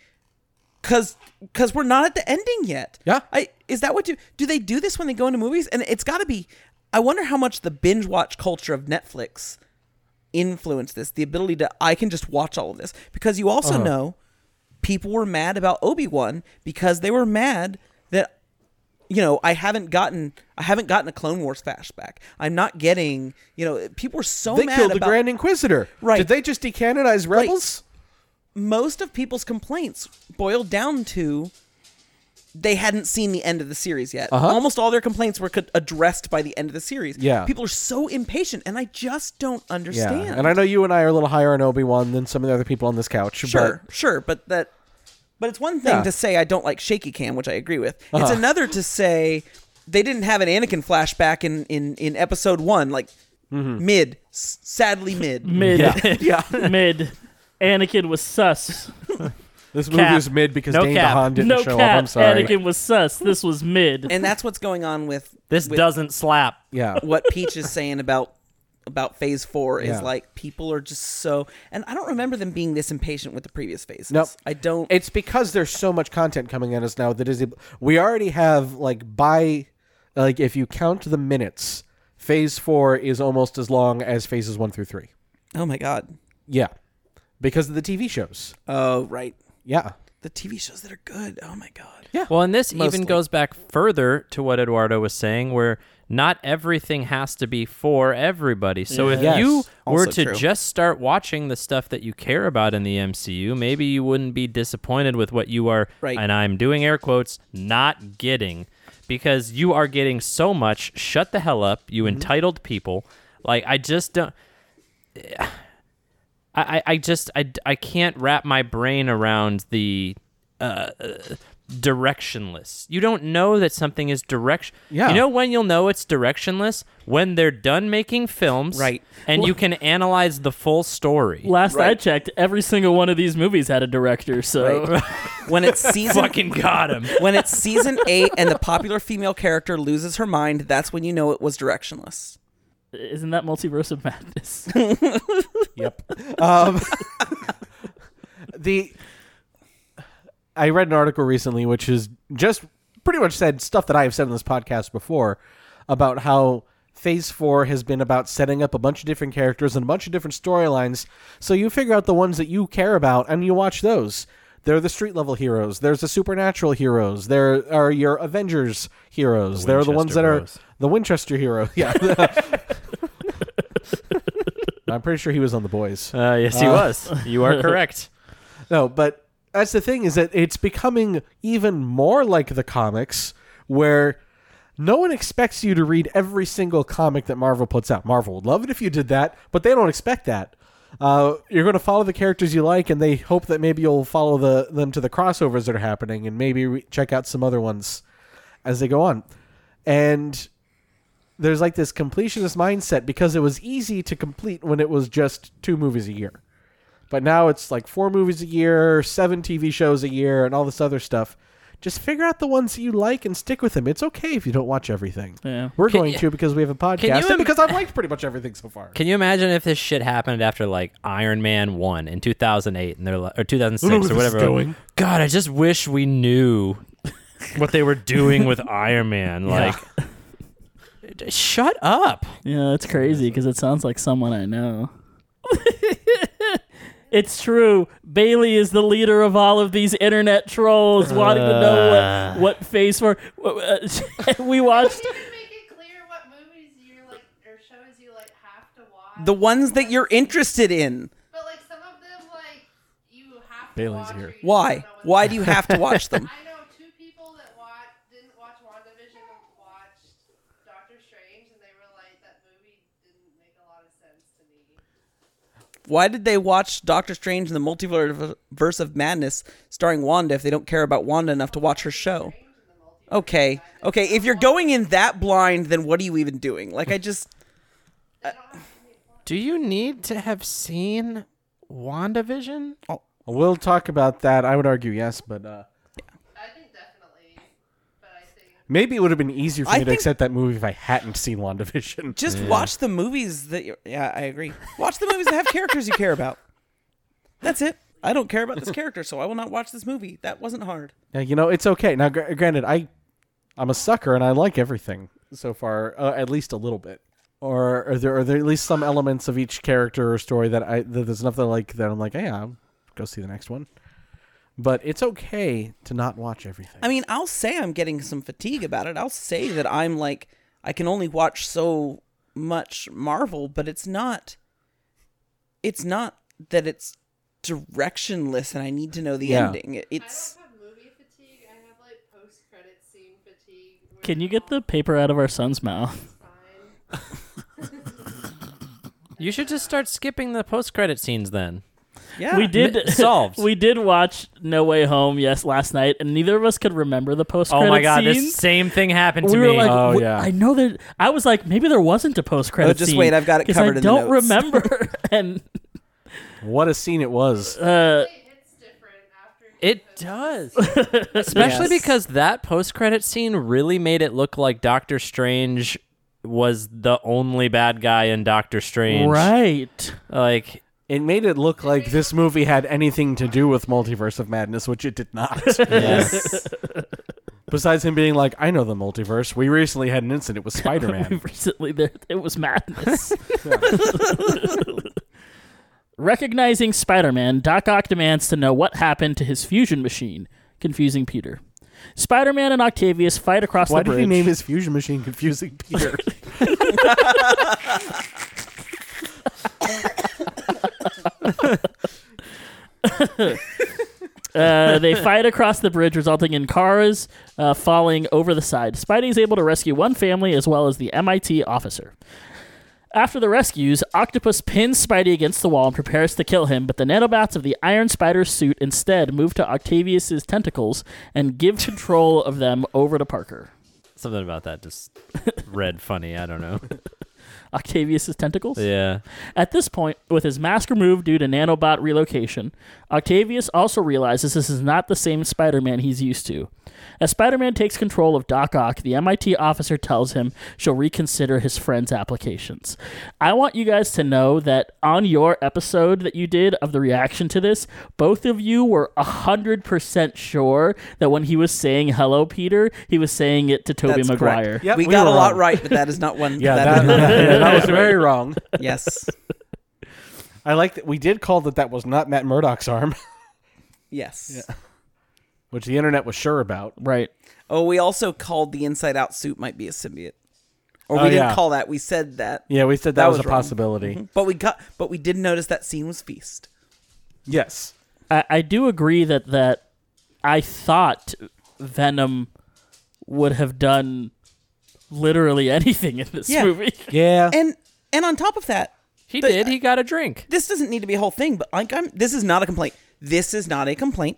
Cuz cuz we're not at the ending yet. Yeah. I is that what do do they do this when they go into movies? And it's got to be I wonder how much the binge watch culture of Netflix influenced this. The ability to I can just watch all of this because you also Uh-huh. know people were mad about Obi-Wan because they were mad you know, I haven't gotten I haven't gotten a Clone Wars flashback. I'm not getting, you know, people were so they mad killed the Grand Inquisitor. Right. Did they just decanonize rebels? most of people's complaints boiled down to they hadn't seen the end of the series yet. Uh-huh. Almost all their complaints were addressed by the end of the series. Yeah. People are so impatient and I just don't Yeah. understand. And I know you and I are a little higher on Obi Wan than some of the other people on this couch. Sure, sure, but that but it's one thing Yeah. Uh-huh. to say I don't like shaky cam, which I agree with. It's another to say they didn't have an Anakin flashback in in in episode 1 like Mm-hmm. mid, s- sadly mid. Mid. Yeah. <laughs> <laughs> Mid. Anakin was sus. <laughs> This movie Cap. is mid because No Dane cap. DeHaan didn't no show cap. up. I'm sorry. Anakin was sus. This was mid. And that's what's going on with This with doesn't slap. Yeah. what Peach is saying about about phase 4 is like people are just so and I don't remember them being this impatient with the previous phases. Nope. I don't It's because there's so much content coming at us now that is we already have like by like if you count the minutes, phase four is almost as long as phases one through three. Oh my god. Yeah. Because of the TV shows. Oh, right. Yeah. The TV shows that are good. Oh my god. Yeah. Well, and this Mostly. even goes back further to what Eduardo was saying, where not everything has to be for everybody. So if Yes. you were to true. just start watching the stuff that you care about in the MCU, maybe you wouldn't be disappointed with what you are, Right. and I'm doing air quotes, not getting. Because you are getting so much. Shut the hell up, you Mm-hmm. entitled people. Like, I just don't. I, I- I just I, I can't wrap my brain around the uh, directionless. You don't know that something is direction. Yeah. You know when you'll know it's directionless when they're done making films, Right. And you can analyze the full story. Last I checked, every single one of these movies had a director. So <laughs> When it's <laughs> season Fucking got him. when it's season 8 and the popular female character loses her mind, that's when you know it was directionless. isn't that Multiverse of Madness? <laughs> Yep. um, the I read an article recently which is just pretty much said stuff that I have said on this podcast before about how Phase 4 has been about setting up a bunch of different characters and a bunch of different storylines. So you figure out the ones that you care about and you watch those. There are the street level heroes. There's the supernatural heroes. There are your Avengers heroes. The there are the ones that are Bros. the Winchester hero. <laughs> Yeah. <laughs> I'm pretty sure he was on the boys. Uh, yes, he Uh, was. You are <laughs> correct. No, but that's the thing is that it's becoming even more like the comics where no one expects you to read every single comic that Marvel puts out. Marvel would love it if you did that, but they don't expect that. Uh, you're going to follow the characters you like, and they hope that maybe you'll follow the them to the crossovers that are happening, and maybe re- check out some other ones as they go on. And there's like this completionist mindset because it was easy to complete when it was just two movies a year. But now it's like four movies a year, seven TV shows a year, and all this other stuff. Just figure out the ones that you like and stick with them. It's okay if you don't watch everything. Yeah. We're Can going you- to because we have a podcast you and because I've liked pretty much everything so far. Can you imagine if this shit happened after like Iron Man one in two thousand eight and they're like, or two thousand I don't or where whatever? going. God, I just wish we knew what they were doing with Iron Man. <laughs> Like, shut up. Yeah, it's crazy because it sounds like someone I know. <laughs> it's true. Bailey is the leader of all of these internet trolls wanting to know Uh. what, what phase <laughs> for. we watched. You can make it clear what movies you're like or shows you like have to watch. The ones that you're interested in. But like some of them like you have to Bailey's watch. here. Why? don't know what Why do you have to watch them? <laughs> I know two people that watch didn't watch WandaVision and watched Doctor Strange, and they were like, that movie didn't make a lot of sense to me. Why did they watch Doctor Strange and the Multiverse of Madness starring Wanda if they don't care about Wanda enough to watch her show? Okay. Okay, if you're going in that blind, then what are you even doing? Like I just Do you need to have seen WandaVision? Oh. We'll talk about that. I would argue yes, but uh, I think definitely, but I think maybe it would have been easier for I me to think- accept that movie if I hadn't seen WandaVision. <laughs> just watch the movies that you're, yeah, I agree. Watch the movies that have characters you care about. That's it. I don't care about this character, so I will not watch this movie. That wasn't hard. Yeah, you know, it's okay. Now, gr- granted, I, I'm a sucker and I like everything so far, uh, at least a little bit. Or are there are there at least some elements of each character or story that I that there's enough that I like that I'm like, hey, I'll go see the next one. But it's okay to not watch everything. I mean, I'll say I'm getting some fatigue about it. I'll say that I'm like I can only watch so much Marvel, but it's not it's not that it's directionless and I need to know the Yeah. ending. It's I don't have movie fatigue. I have like post credit scene fatigue. Can you get the paper out of our son's mouth? <laughs> You should just start skipping the post-credit scenes then. Yeah. we did Mi- <laughs> solved. we did watch No Way Home yes last night, and neither of us could remember the post. Credit. Oh my god, scenes. this same thing happened to we were me. like, Oh, "Wh- yeah. I know that. I was like, maybe there wasn't a post credit. Oh, just wait, I've got it covered I in don't notes. remember, <laughs> <laughs> and what a scene it was. uh, It hits different after. It does. Especially Yes. because that post credit scene really made it look like Doctor Strange was the only bad guy in Doctor Strange. right. Like It made it look like this movie had anything to do with Multiverse of Madness, which it did not. <laughs> yes. <laughs> Besides him being like, I know the multiverse. We recently had an incident with <laughs> Spider Man. Recently, there it was madness. Recognizing Spider-Man, Doc Ock demands to know what happened to his fusion machine, confusing Peter. Spider-Man and Octavius fight across the water. Why the did bridge. he name his fusion machine confusing Peter? Uh, they fight across the bridge, resulting in cars uh, falling over the side. Spidey is able to rescue one family as well as the MIT officer. After the rescues, Octopus pins Spidey against the wall and prepares to kill him, but the nanobots of the Iron Spider's suit instead move to Octavius's tentacles and give control of them over to Parker. Something about that just read funny. I don't know. <laughs> Octavius's tentacles. Yeah. At this point, with his mask removed due to nanobot relocation, Octavius also realizes this is not the same Spider Man he's used to. As Spider Man takes control of Doc Ock, the MIT officer tells him she'll reconsider his friend's applications. I want you guys to know that on your episode that you did of the reaction to this, both of you were 100% sure that when he was saying hello, Peter, he was saying it to Tobey That's Maguire. correct. we, got a lot right, but that is not one. <laughs> Yeah, that, that, is <laughs> not yeah, that was very wrong. Yes. <laughs> I like that we did call that that was not Matt Murdock's arm, <laughs> Yes. which the internet was sure about. Right. Oh, we also called the inside out suit might be a symbiote. Or we Oh, didn't yeah. call that. We said that. Yeah, we said that, That was, was a wrong. possibility. Mhm. But we got but we did notice that scene was feast. Yes. I, I do agree that that I thought Venom would have done literally anything in this Yeah. movie. <laughs> Yeah. And and on top of that, He But- did. He got a drink. this doesn't need to be a whole thing, but like I'm this is not a complaint. This is not a complaint.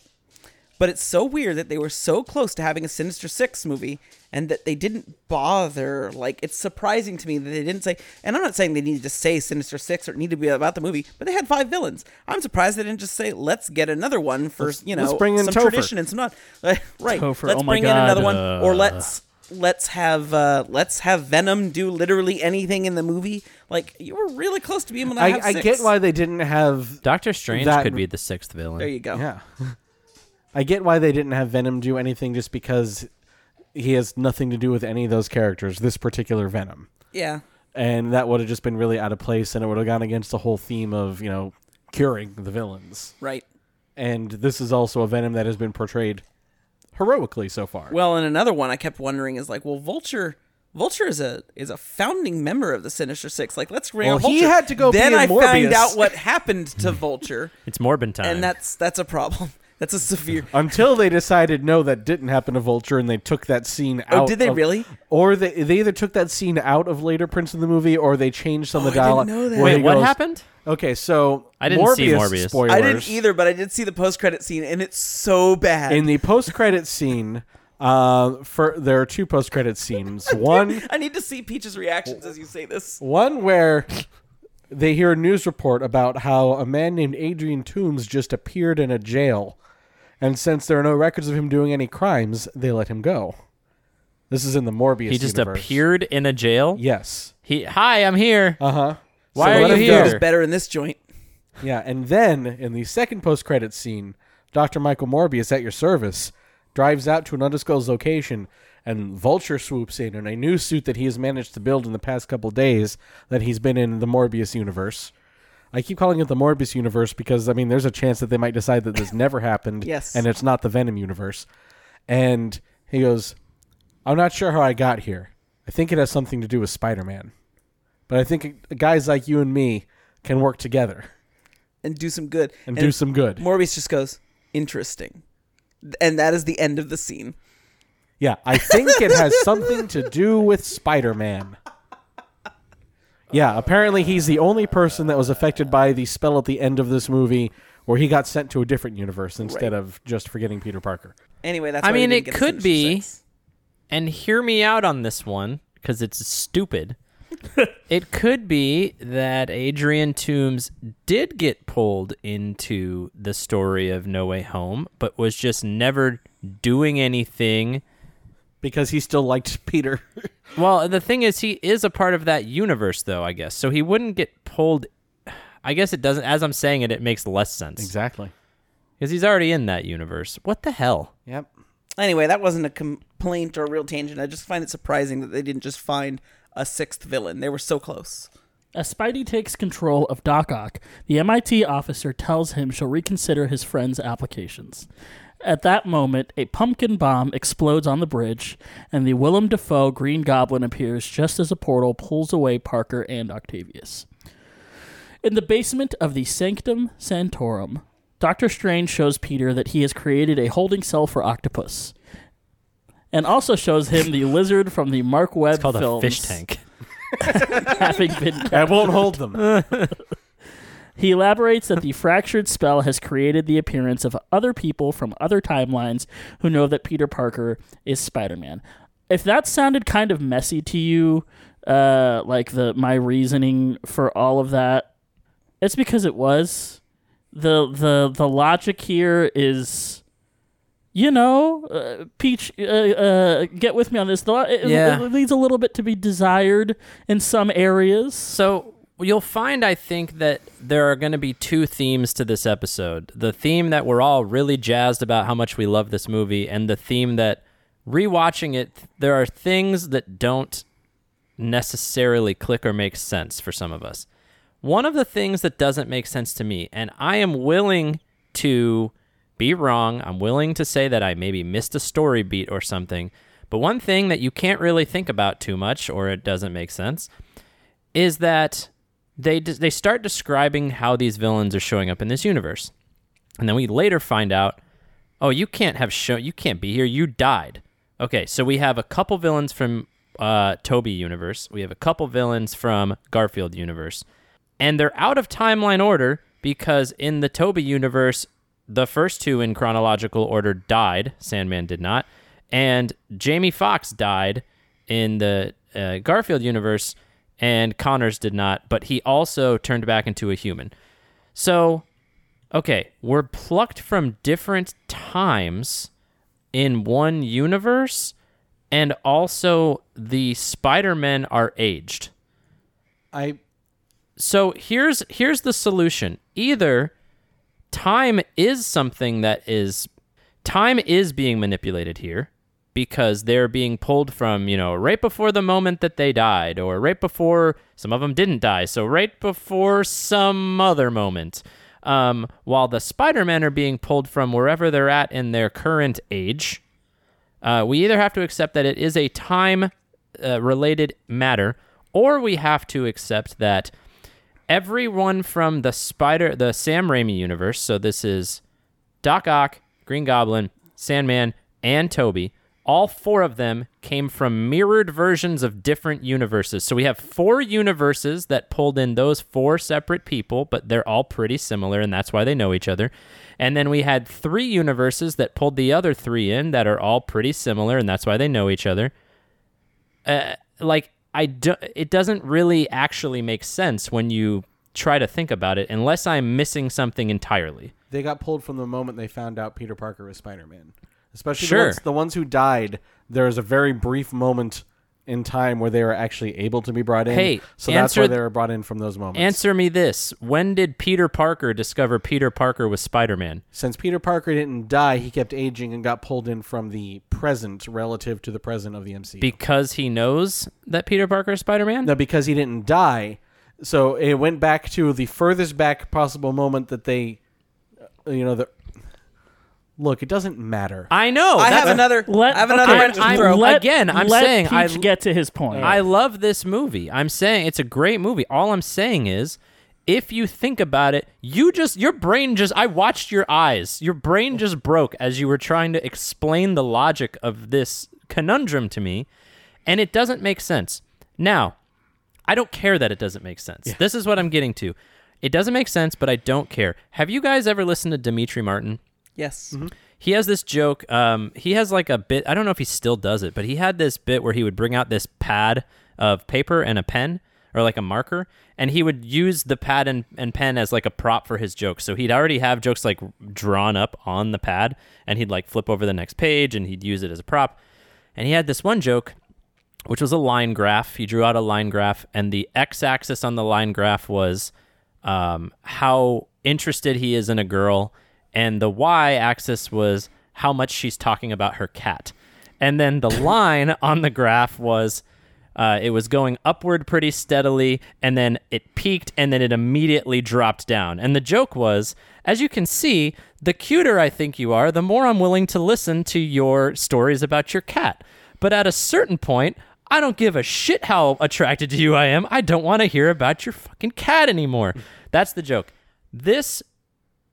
But it's so weird that they were so close to having a Sinister Six movie and that they didn't bother. Like it's surprising to me that they didn't say and I'm not saying they needed to say Sinister Six or it needed to be about the movie, but they had five villains. I'm surprised they didn't just say, let's get another one for you know let's bring in some Topher. tradition and some not <laughs> right. Topher, let's oh my bring in another God. one. Or let's let's have uh let's have Venom do literally anything in the movie. Like you were really close to being able to I, have I six. get why they didn't have. Doctor Strange That- could be the sixth villain. There you go. Yeah. <laughs> I get why they didn't have Venom do anything just because he has nothing to do with any of those characters, this particular Venom. Yeah. And that would have just been really out of place and it would have gone against the whole theme of, you know, curing the villains. Right. And this is also a Venom that has been portrayed heroically so far. Well, and another one I kept wondering is like, well, Vulture. Vulture is a is a founding member of the Sinister Six. Like, let's bring Well, Vulture. he had to go Then I Morbius. found out what happened to Vulture, <laughs> It's Morbin time. and that's that's a problem. That's a severe. <laughs> Until they decided no, that didn't happen to Vulture, and they took that scene out. Oh, did they of- really? Or they they either took that scene out of later prints of the movie, or they changed some of the Oh, I didn't dialogue. know that. Wait, what goes- happened? Okay, so I didn't Morbius, see Morbius. Spoilers. I didn't either, but I did see the post credit scene, and it's so bad. In the post credit scene, uh, for there are two post credit scenes. <laughs> One I need to see Peach's reactions as you say this. one where they hear a news report about how a man named Adrian Toombs just appeared in a jail, and since there are no records of him doing any crimes, they let him go. This is in the Morbius. He just universe. appeared in a jail. Yes. He. Hi, I'm here. Uh huh. Why So are you him here? go. It's better in this joint. Yeah, and then in the second post credit scene, Dr. Michael Morbius at your service drives out to an undisclosed location and Vulture swoops in in a new suit that he has managed to build in the past couple days that he's been in the Morbius universe. I keep calling it the Morbius universe because I mean there's a chance that they might decide that this never <laughs> happened Yes. and it's not the Venom universe. And he goes, "I'm not sure how I got here. I think it has something to do with Spider-Man. But I think guys like you and me can work together and do some good. and, do some good." Morbius just goes, interesting. And that is the end of the scene. Yeah, I think it has <laughs> something to do with Spider Man. Yeah, apparently he's the only person that was affected by the spell at the end of this movie where he got sent to a different universe instead Right. of just forgetting Peter Parker. Anyway, that's I why mean, it could be, Six. and hear me out on this one because it's stupid. <laughs> it could be that Adrian Toombs did get pulled into the story of No Way Home, but was just never doing anything. Because he still liked <laughs> Peter. Well, the thing is, he is a part of that universe, though, I guess. So he wouldn't get pulled. I guess it doesn't. As I'm saying it, it makes less sense. exactly. Because he's already in that universe. What the hell? Yep. Anyway, that wasn't a complaint or a real tangent. I just find it surprising that they didn't just find a sixth villain. They were so close. As Spidey takes control of Doc Ock, the MIT officer tells him she'll reconsider his friend's applications. At that moment, a pumpkin bomb explodes on the bridge, and the Willem Dafoe Green Goblin appears just as a portal pulls away Parker and Octavius. In the basement of the Sanctum Sanctorum, Doctor Strange shows Peter that he has created a holding cell for Octopus, and also shows him the lizard from the Marc Webb It's called films a fish tank. <laughs> having been I won't hold them. <laughs> He elaborates that the fractured spell has created the appearance of other people from other timelines who know that Peter Parker is Spider Man. if that sounded kind of messy to you, uh, like the my reasoning for all of that, it's because it was. the the The logic here is, you know, uh, Peach, uh, uh, get with me on this. It, Yeah. it leaves a little bit to be desired in some areas. So you'll find, I think, that there are going to be two themes to this episode. The theme that we're all really jazzed about how much we love this movie, and the theme that rewatching it, there are things that don't necessarily click or make sense for some of us. One of the things that doesn't make sense to me, and I am willing to be wrong, I'm willing to say that I maybe missed a story beat or something, but one thing that you can't really think about too much or it doesn't make sense is that they they start describing how these villains are showing up in this universe. And then we later find out, "Oh, you can't have show you can't be here. You died." Okay, so we have a couple villains from uh Tobey universe. We have a couple villains from Garfield universe. And they're out of timeline order because in the Tobey universe, the first two in chronological order died. Sandman did not. And Jamie Foxx died in the uh, Garfield universe, and Connors did not, but he also turned back into a human. So, okay, we're plucked from different times in one universe, and also the Spider Men are aged. I So here's here's the solution. Either time is something that is time is being manipulated here because they're being pulled from, you know, right before the moment that they died or right before some of them didn't die. So right before some other moment. Um, while the Spider-Men are being pulled from wherever they're at in their current age. Uh, we either have to accept that it is a time uh, related matter or we have to accept that everyone from the Spider the Sam Raimi universe, so this is Doc Ock, Green Goblin, Sandman, and Tobey, all four of them came from mirrored versions of different universes. So we have four universes that pulled in those four separate people, but they're all pretty similar, and that's why they know each other. And then we had three universes that pulled the other three in that are all pretty similar, and that's why they know each other. Uh, like I do, it doesn't really actually make sense when you try to think about it, unless I'm missing something entirely. they got pulled from the moment they found out Peter Parker was Spider Man. Especially Sure. the, ones, the ones who died. There is a very brief moment in time where they were actually able to be brought in. Hey, so that's why they were brought in from those moments. Answer me this: When did Peter Parker discover Peter Parker was Spider-Man? Since Peter Parker didn't die, he kept aging and got pulled in from the present relative to the present of the MCU. Because he knows that Peter Parker is Spider-Man. no, because he didn't die. So it went back to the furthest back possible moment that they, uh, you know, the. Look, it doesn't matter. I know. I that's- have another. Let, I have another okay, wrench to I'm- throw. let- Again, I'm let saying I- get to his point. I love this movie. I'm saying it's a great movie. All I'm saying is if you think about it, you just your brain just I watched your eyes. Your brain just broke as you were trying to explain the logic of this conundrum to me, and it doesn't make sense. Now, I don't care that it doesn't make sense. This is what I'm getting to. It doesn't make sense, but I don't care. Have you guys ever listened to Demetri Martin? Yes. He has this joke. Um, he has like a bit. I don't know if he still does it, but he had this bit where he would bring out this pad of paper and a pen or like a marker, and he would use the pad and, and pen as like a prop for his jokes. So he'd already have jokes like drawn up on the pad, and he'd like flip over the next page and he'd use it as a prop. And he had this one joke, which was a line graph. He drew out a line graph, and the x-axis on the line graph was um, how interested he is in a girl, and the y-axis was how much she's talking about her cat. And then the <laughs> line on the graph was uh, it was going upward pretty steadily, and then it peaked, and then it immediately dropped down. And the joke was, as you can see, the cuter I think you are, the more I'm willing to listen to your stories about your cat. But at a certain point, I don't give a shit how attracted to you I am. I don't want to hear about your fucking cat anymore. That's the joke. This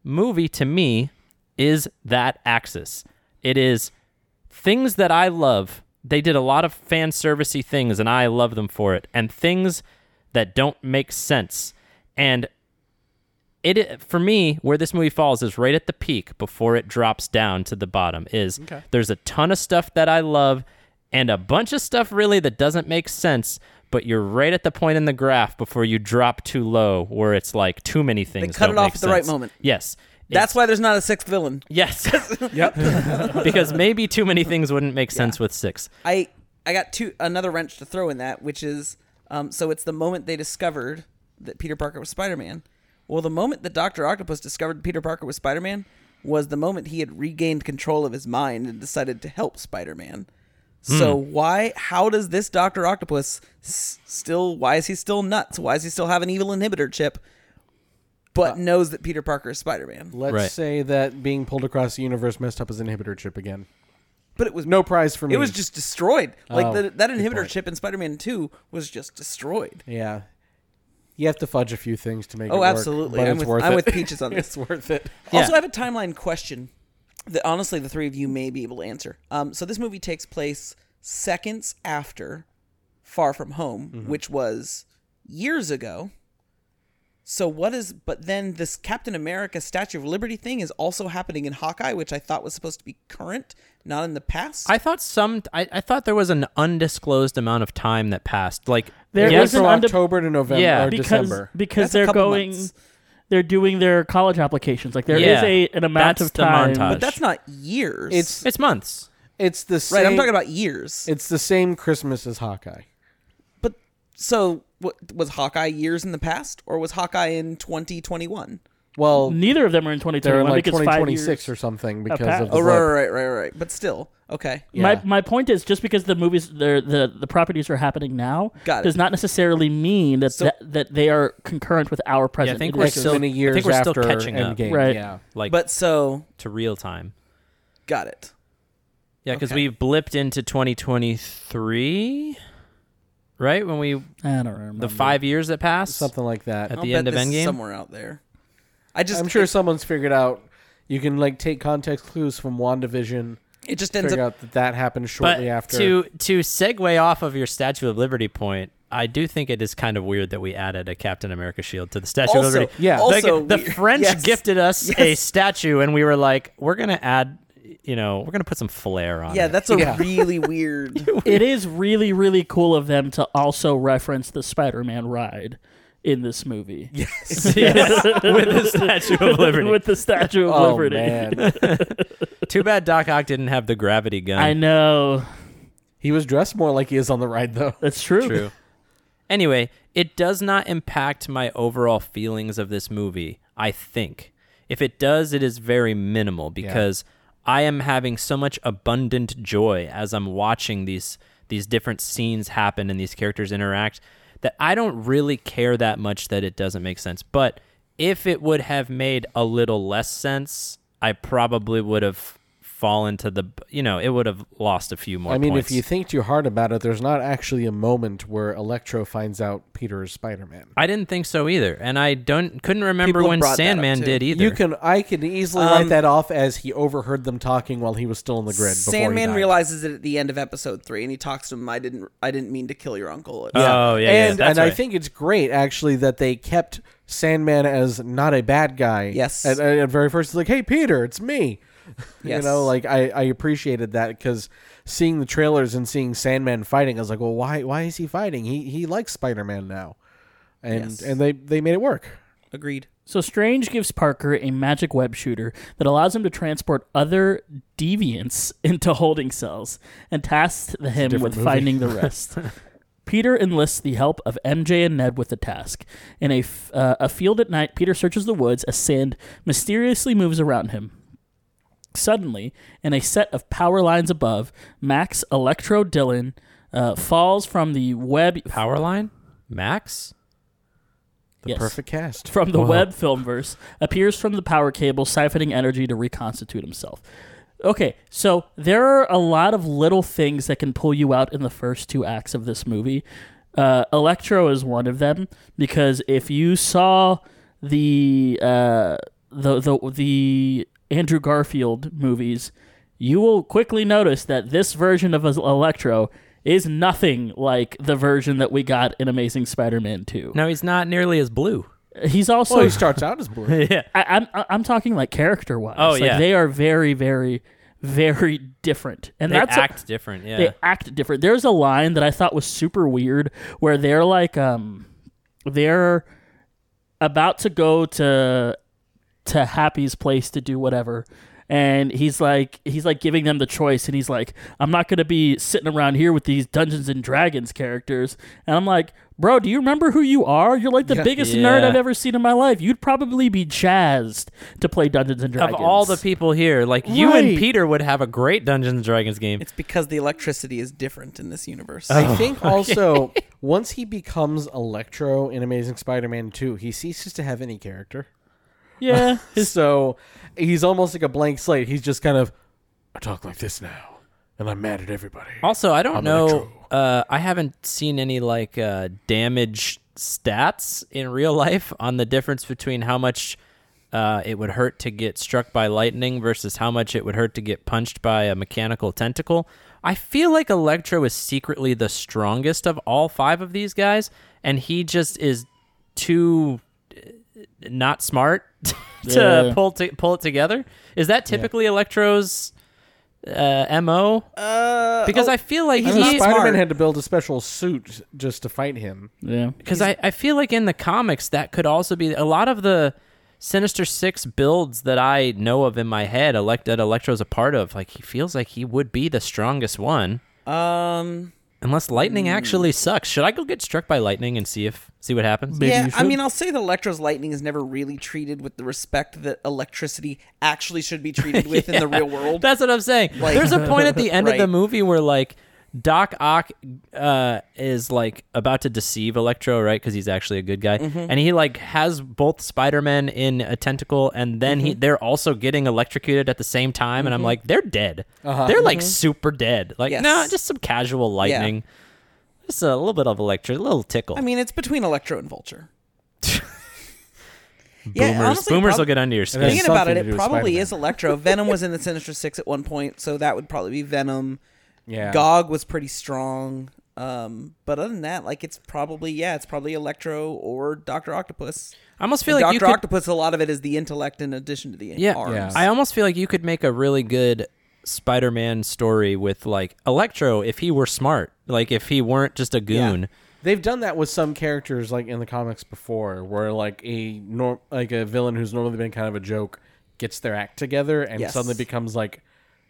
movie to me is that axis. It is things that I love. They did a lot of fan servicey things and I love them for it. And things that don't make sense. And it for me where this movie falls is right at the peak before it drops down to the bottom is there's a ton of stuff that I love and a bunch of stuff really that doesn't make sense. But you're right at the point in the graph before you drop too low, where it's like too many things. They cut don't it off make at the right moment. Yes, That's It's- why there's not a sixth villain. Yes, <laughs> Yep. <laughs> because maybe too many things wouldn't make sense with six. I I got two another wrench to throw in that, which is um, so it's the moment they discovered that Peter Parker was Spider Man. Well, the moment that Doctor Octopus discovered Peter Parker was Spider Man was the moment he had regained control of his mind and decided to help Spider Man. So hmm. why? How does this Doctor Octopus s- still? Why is he still nuts? Why does he still have an evil inhibitor chip? But uh, knows that Peter Parker is Spider Man. Let's Right. say that being pulled across the universe messed up his inhibitor chip again. But it was No prize for me. It was just destroyed. Like Oh, the, that inhibitor chip in Spider Man Two was just destroyed. yeah. You have to fudge a few things to make oh, it Oh, work. absolutely. but I'm it's with- worth I'm it. with Peaches on <laughs> this. it's worth it. Yeah. Also, I have a timeline question that honestly the three of you may be able to answer. Um, so this movie takes place seconds after Far From Home, Mm-hmm. which was years ago. So what is? But then this Captain America Statue of Liberty thing is also happening in Hawkeye, which I thought was supposed to be current, not in the past. I thought some. I, I thought there was an undisclosed amount of time that passed. Like There yeah, is an from October to November Yeah. or because December. because That's they're couple going months. They're doing their college applications. Like there is Yeah. a an amount That's of the time. montage. but that's not years. It's it's months. it's the same. right. I'm talking about years. It's the same Christmas as Hawkeye. But so what was Hawkeye years in the past, or was Hawkeye in 2021? Well, Neither of them are in they're in like because 2026 or something because of the Oh, right, right, right, right, right. But still, okay. My Yeah. my point is just because the movies they're, the the properties are happening now Got it. does not necessarily mean that So- that, that they are concurrent with our present. I think It we're is X still- many years I think we're still after catching up. Endgame. Right. Yeah. Like But so to real time. got it. Yeah, because Okay. we blipped into 2023, right? When we I don't remember the five years that passed. Something like that. At I'll the bet end of this is Endgame? somewhere out there. I just I'm sure it, someone's figured out. You can like take context clues from WandaVision. it just ends Figure up. out that that happened But shortly after. to to segue off of your Statue of Liberty point, I do think it is kind of weird that we added a Captain America shield to the Statue of Liberty. Yeah. Like, also the weird. French Yes. gifted us a statue, and we were like, we're gonna add, you know, we're gonna put some flair on Yeah, it. that's a Yeah. really <laughs> weird. It is really really cool of them to also reference the Spider-Man ride in this movie. Yes, <laughs> with the Statue of Liberty. with the Statue of oh Liberty. man, <laughs> Too bad Doc Ock didn't have the gravity gun. I know he was dressed more like he is on the ride though. that's true. True. Anyway, it does not impact my overall feelings of this movie, I think. If it does, it is very minimal because I am having so much abundant joy as I'm watching these these different scenes happen and these characters interact that I don't really care that much that it doesn't make sense. But if it would have made a little less sense, I probably would have fallen to the you know, it would have lost a few more I mean, points. if you think too hard about it, there's not actually a moment where Electro finds out Peter is Spider-Man. I didn't think so either, and I don't couldn't remember People when brought that up, Sandman did either. You can, I can easily Um, write that off as he overheard them talking while he was still in the grid. Sandman died. realizes it at the end of episode three, and he talks to him. I didn't. I didn't mean to kill your uncle. Oh, yeah, yeah, and that's and I think it's great actually that they kept Sandman as not a bad guy. Yes. At, at very first, it's like, hey Peter, it's me. Yes. <laughs> You know, like I, I appreciated that because seeing the trailers and seeing Sandman fighting, I was like, well, why why is he fighting? He he likes Spider Man now, and Yes. and they they made it work. Agreed. So Strange gives Parker a magic web shooter that allows him to transport other deviants <laughs> into holding cells and tasks him different with movie. finding the <laughs> rest. Peter enlists the help of MJ and Ned with the task. In a, f- uh, a field at night, Peter searches the woods as sand mysteriously moves around him. Suddenly, in a set of power lines above, Max Electro Dillon uh, falls from the web Power line? Max. The Yes. perfect cast. from the Whoa. web filmverse appears from the power cable, siphoning energy to reconstitute himself. Okay, so there are a lot of little things that can pull you out in the first two acts of this movie. Uh, Electro is one of them because if you saw the uh, the the the Andrew Garfield movies, you will quickly notice that this version of Electro is nothing like the version that we got in Amazing Spider-Man 2. No, he's not nearly as blue. He's also Well, he starts out as blue. <laughs> yeah. I, I'm I'm talking like character wise. Oh, like yeah. they are very very very different, and they that's a- act different. Yeah. they act different. There's a line that I thought was super weird where they're like um they're about to go to to Happy's place to do whatever. And he's like he's like giving them the choice and he's like, I'm not gonna be sitting around here with these Dungeons and Dragons characters. And I'm like, Bro, do you remember who you are? You're like the Yeah. biggest nerd I've ever seen in my life. You'd probably be jazzed to play Dungeons and Dragons. of all the people here, like you and Peter would have a great Dungeons and Dragons game. It's because the electricity is different in this universe. Oh. I think <laughs> also once he becomes Electro in Amazing Spider-Man 2, he ceases to have any character. Yeah. <laughs> so he's almost like a blank slate. He's just kind of I talk like this now, and I'm mad at everybody. Also, I don't I'm know. Electro. Uh, I haven't seen any like uh, damage stats in real life on the difference between how much uh, it would hurt to get struck by lightning versus how much it would hurt to get punched by a mechanical tentacle. I feel like Electro is secretly the strongest of all five of these guys, and he just is too not smart <laughs> to Yeah. pull to, pull it together. Is that typically Electro's uh, mo? Uh, Because oh, I feel like he's I he, Spider-Man smart. had to build a special suit just to fight him. yeah. because I, I feel like in the comics that could also be a lot of the Sinister Six builds that I know of in my head. Elect that Electro's a part of. Like he feels like he would be the strongest one, um, unless lightning Hmm. actually sucks. Should I go get struck by lightning and see if see what happens? Maybe yeah, you I should. mean, I'll say that Electro's lightning is never really treated with the respect that electricity actually should be treated <laughs> with in the real world. That's what I'm saying. Like- There's a point at the <laughs> end of the Right. movie where like Doc Ock uh, is like about to deceive Electro, right? Because he's actually a good guy, Mm-hmm. and he like has both Spider-Man in a tentacle, and then he Mm-hmm. they're also getting electrocuted at the same time, and I'm like, they're dead. They're like super dead. Like Uh-huh. Yes. no, just some casual lightning. Just a little bit of electro, a little tickle. I mean, it's between Electro and Vulture. <laughs> boomers, yeah, honestly, boomers prob- will get under your skin. has Thinking about it, it probably Spider-Man. is Electro. Venom was <laughs> in the Sinister Six at one point, so that would probably be Venom. Yeah. Gog was pretty strong. Um, but other than that, like it's probably yeah, it's probably Electro or Doctor Octopus. I almost feel And like you Doctor could Octopus, a lot of it is the intellect in addition to the Yeah, arms. Yeah. I almost feel like you could make a really good Spider-Man story with like Electro if he were smart, like if he weren't just a goon. They've done that with some characters like in the comics before, where like a nor- like a villain who's normally been kind of a joke gets their act together and Yes. suddenly becomes like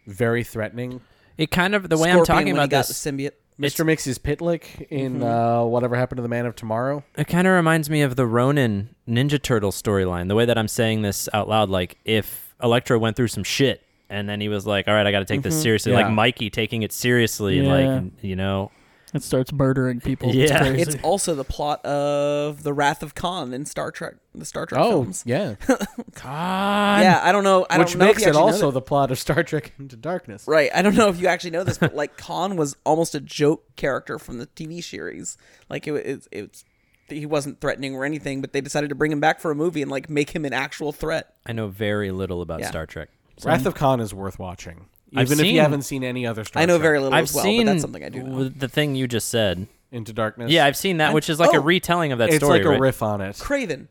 very threatening. It kind of the way I'm Scorpion talking when he about got this. the symbiote. Mr. Mxyzptlk in uh, whatever happened to the Man of Tomorrow. It kind of reminds me of the Ronin Ninja Turtle storyline. The way that I'm saying this out loud, like if Electro went through some shit and then he was like, "All right, I got to take this seriously," Yeah. like Mikey taking it seriously, Yeah. like you know, It starts murdering people. It's Yeah. crazy. It's also the plot of the Wrath of Khan in Star Trek, the Star Trek Oh, films. yeah. <laughs> Khan. Yeah, I don't know. I Which don't know makes if you it also the plot of Star Trek <laughs> Into Darkness. Right. I don't know if you actually know this, but like Khan was almost a joke character from the TV series. Like it, it, it's he wasn't threatening or anything, but they decided to bring him back for a movie and like make him an actual threat. I know very little about Yeah. Star Trek. Wrath of Khan is worth watching, even I've if seen- you haven't seen any other Star I know Trek. very little I've as well, seen but that's something I do know. the thing you just said. Into Darkness. Yeah, I've seen that, which is like a oh, retelling of that story. it's story. like a right? riff on it. Kraven,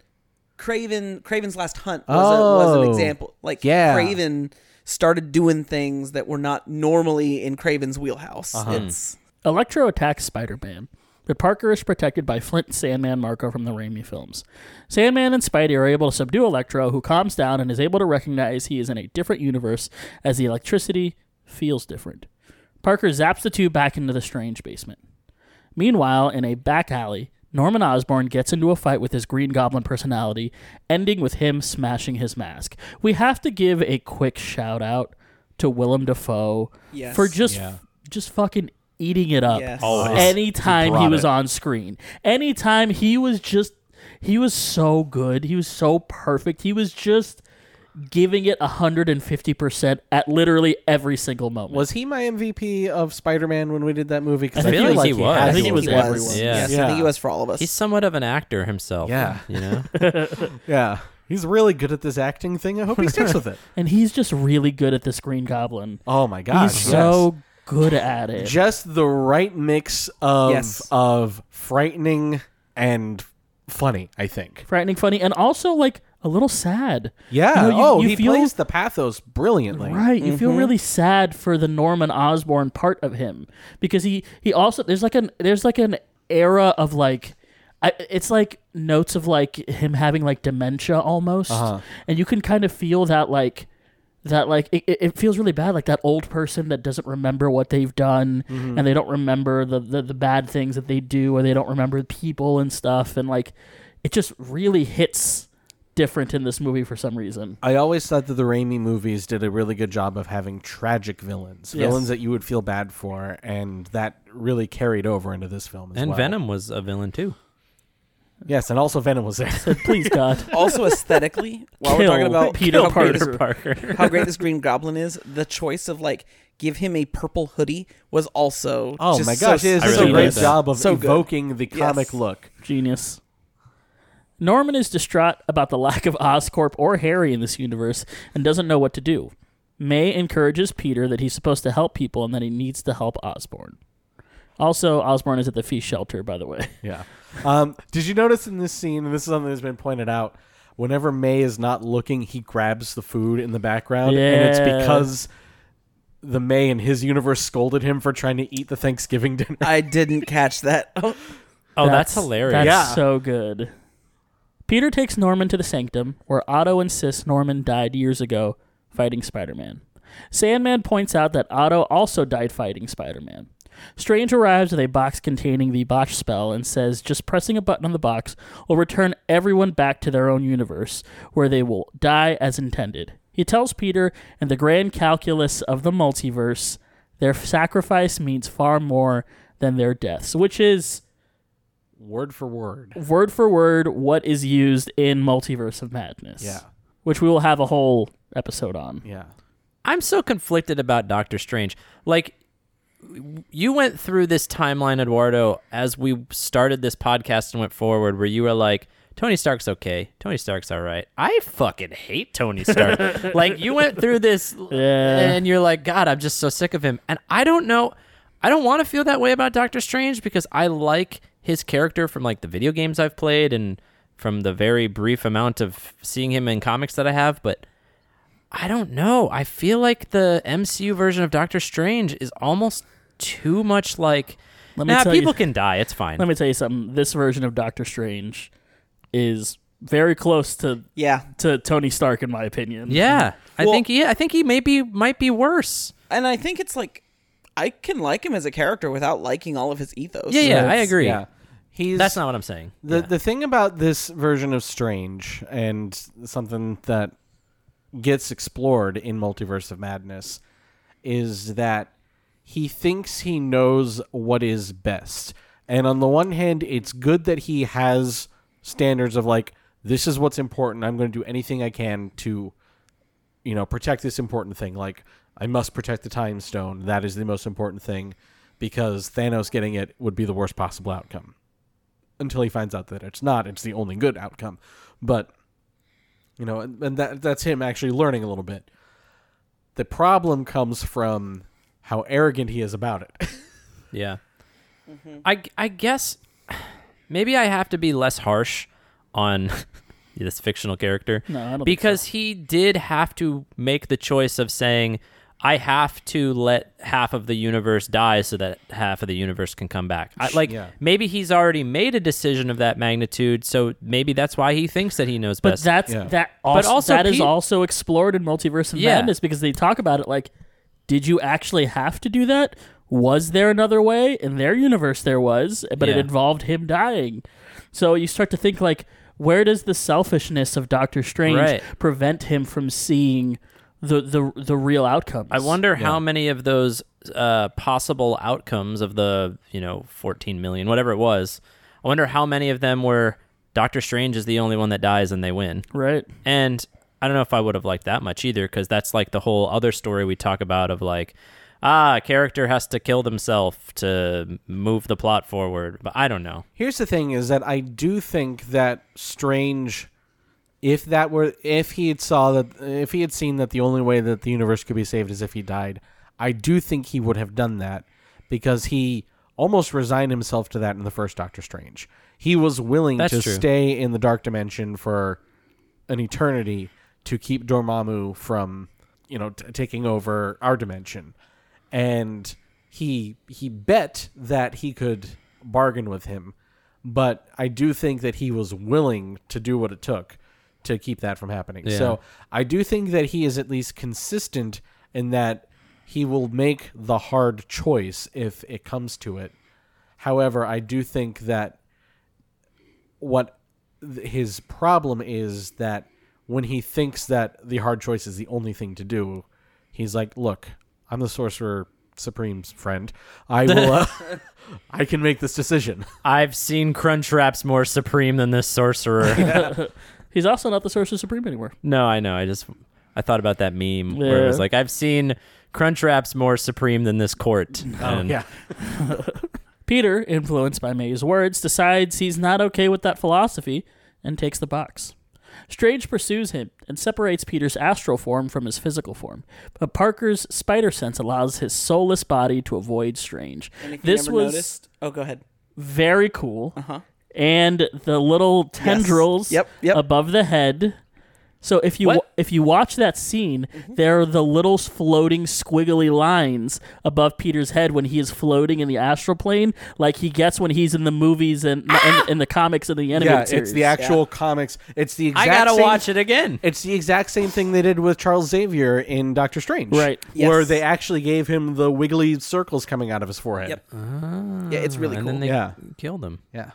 Kraven, Kraven's Last Hunt was, a, was an Oh. example. Like Yeah. Kraven started doing things that were not normally in Kraven's wheelhouse. Uh-huh. It's hmm. Electro attacks Spider Man, but Parker is protected by Flint Sandman Marko from the Raimi films. Sandman and Spidey are able to subdue Electro, who calms down and is able to recognize he is in a different universe as the electricity feels different. Parker zaps the two back into the strange basement. Meanwhile, in a back alley, Norman Osborn gets into a fight with his Green Goblin personality, ending with him smashing his mask. We have to give a quick shout out to Willem Dafoe Yes. for just Yeah. just fucking eating it up Yes. Always. anytime he brought was it. on screen. Anytime he was just he was so good. He was so perfect. He was just giving it 150% at literally every single moment. Was he my MVP of Spider-Man when we did that movie? 'Cause I feel like he was. had I think to it was he everyone. was. Yeah. Yes, I think he was for all of us. He's somewhat of an actor himself. Yeah. you know. <laughs> Yeah, he's really good at this acting thing. I hope he sticks with it. <laughs> and he's just really good at this Green Goblin. Oh my gosh, he's yes. so good at it. just the right mix of Yes. of frightening and funny. I think. frightening funny and also like a little sad. Yeah. You know, you- oh, you he feel- plays the pathos brilliantly. Right, you Mm-hmm. feel really sad for the Norman Osborn part of him because he he also there's like an there's like an era of like I, it's like notes of like him having like dementia almost, Uh-huh. and you can kind of feel that like that like it, it it feels really bad like that old person that doesn't remember what they've done Mm-hmm. and they don't remember the, the the bad things that they do or they don't remember people and stuff and like it just really hits different in this movie for some reason I always thought that the Raimi movies did a really good job of having tragic villains, Yes. villains that you would feel bad for, and that really carried over into this film as And well. Venom was a villain too. Yes, and also Venom was there. please god <laughs> Also, aesthetically, while we're Kill talking about Peter how great- Parker. Parker. how great this Green Goblin is, the choice of like give him a purple hoodie was also Oh just my so- gosh, it I really a great like that. job of So good. evoking the Yes. comic look. Genius. Norman is distraught about the lack of Oscorp or Harry in this universe and doesn't know what to do. May encourages Peter that he's supposed to help people and that he needs to help Osborn. Also, Osborn is at the feast shelter, by the way. Yeah. <laughs> Um, did you notice in this scene, and this is something that's been pointed out, whenever May is not looking, he grabs the food in the background, and it's Yeah. because the May in his universe scolded him for trying to eat the Thanksgiving dinner. I didn't catch that. <laughs> Oh, Oh, that's, hilarious. That's Yeah. so good. Peter takes Norman to the sanctum, where Otto insists Norman died years ago fighting Spider Man. Sandman points out that Otto also died fighting Spider Man. Strange arrives with a box containing the botch spell and says just pressing a button on the box will return everyone back to their own universe, where they will die as intended. He tells Peter, in the grand calculus of the multiverse, their sacrifice means far more than their deaths, which is Word for word. word for word what is used in Multiverse of Madness. Yeah. Which we will have a whole episode on. Yeah. I'm so conflicted about Doctor Strange. Like, you went through this timeline, Eduardo, as we started this podcast and went forward, where you were like, Tony Stark's okay. Tony Stark's all right. I fucking hate Tony Stark. <laughs> like, you went through this Yeah. and you're like, God, I'm just so sick of him. And I don't know. I don't want to feel that way about Doctor Strange because I like his character from like the video games I've played and from the very brief amount of seeing him in comics that I have, but I don't know. I feel like the MCU version of Doctor Strange is almost too much like Let me nah, tell people you, can die. It's fine. Let me tell you something. This version of Doctor Strange is very close to yeah, to Tony Stark in my opinion. yeah, I think he. I think he maybe might be worse. and I think it's like I can like him as a character without liking all of his ethos. Yeah, yeah, I agree. Yeah. He's That's not what I'm saying. The Yeah. the thing about this version of Strange and something that gets explored in Multiverse of Madness is that he thinks he knows what is best. And on the one hand, it's good that he has standards of like this is what's important. I'm going to do anything I can to you know, protect this important thing. Like I must protect the time stone. That is the most important thing because Thanos getting it would be the worst possible outcome until he finds out that it's not. It's the only good outcome. But you know, and, and that that's him actually learning a little bit. The problem comes from how arrogant he is about it. <laughs> Yeah. Mm-hmm. I I guess <sighs> maybe I have to be less harsh on <laughs> this fictional character No, I don't think because so. he did have to make the choice of saying I have to let half of the universe die so that half of the universe can come back. I, like Yeah. maybe he's already made a decision of that magnitude, so maybe that's why he thinks that he knows But best. that's Yeah. that also, also that is Pete- also explored in Multiverse of Yeah. Madness because they talk about it like did you actually have to do that? Was there another way? In their universe there was, but it involved him dying. So you start to think like where does the selfishness of Doctor Strange Right. prevent him from seeing the the the real outcomes? I wonder how many of those uh, possible outcomes of the you know 14 million, whatever it was. I wonder how many of them were Doctor Strange is the only one that dies and they win. Right. And I don't know if I would have liked that much either, because that's like the whole other story we talk about of like, ah, a character has to kill themselves to move the plot forward. But I don't know. Here's the thing: is that I do think that Strange, if that were, if he had saw that, if he had seen that the only way that the universe could be saved is if he died, I do think he would have done that because he almost resigned himself to that in the first Doctor Strange. He was willing That's to true. stay in the dark dimension for an eternity to keep Dormammu from, you know, t- taking over our dimension, and he he bet that he could bargain with him, but I do think that he was willing to do what it took to keep that from happening. Yeah. So I do think that he is at least consistent in that he will make the hard choice if it comes to it. However, I do think that what th- his problem is that when he thinks that the hard choice is the only thing to do, he's like, "Look, I'm the sorcerer supreme's friend. I will. Uh, <laughs> <laughs> I can make this decision." I've seen Crunchwraps more supreme than this sorcerer. <laughs> He's also not the sorcerer Supreme anymore. no, I know. I just I thought about that meme where it was Yeah. like I've seen Crunchwraps more supreme than this court. <laughs> Oh And yeah, <laughs> Peter, influenced by May's words, decides he's not okay with that philosophy and takes the box. Strange pursues him and separates Peter's astral form from his physical form, but Parker's spider sense allows his soulless body to avoid Strange. Anything this ever was noticed? Oh, go ahead. very cool. Uh-huh. And the little tendrils Yep, yep. above the head. So if you What? if you watch that scene, mm-hmm. there are the little floating squiggly lines above Peter's head when he is floating in the astral plane, like he gets when he's in the movies and in, in the comics and the animated yeah. series. It's the actual comics. It's the I exact gotta same- watch it again. It's the exact same thing they did with Charles Xavier in Doctor Strange, Right. Where they actually gave him the wiggly circles coming out of his forehead. Yep. Ah. yeah, it's really and cool. then they Yeah. killed him. Yeah.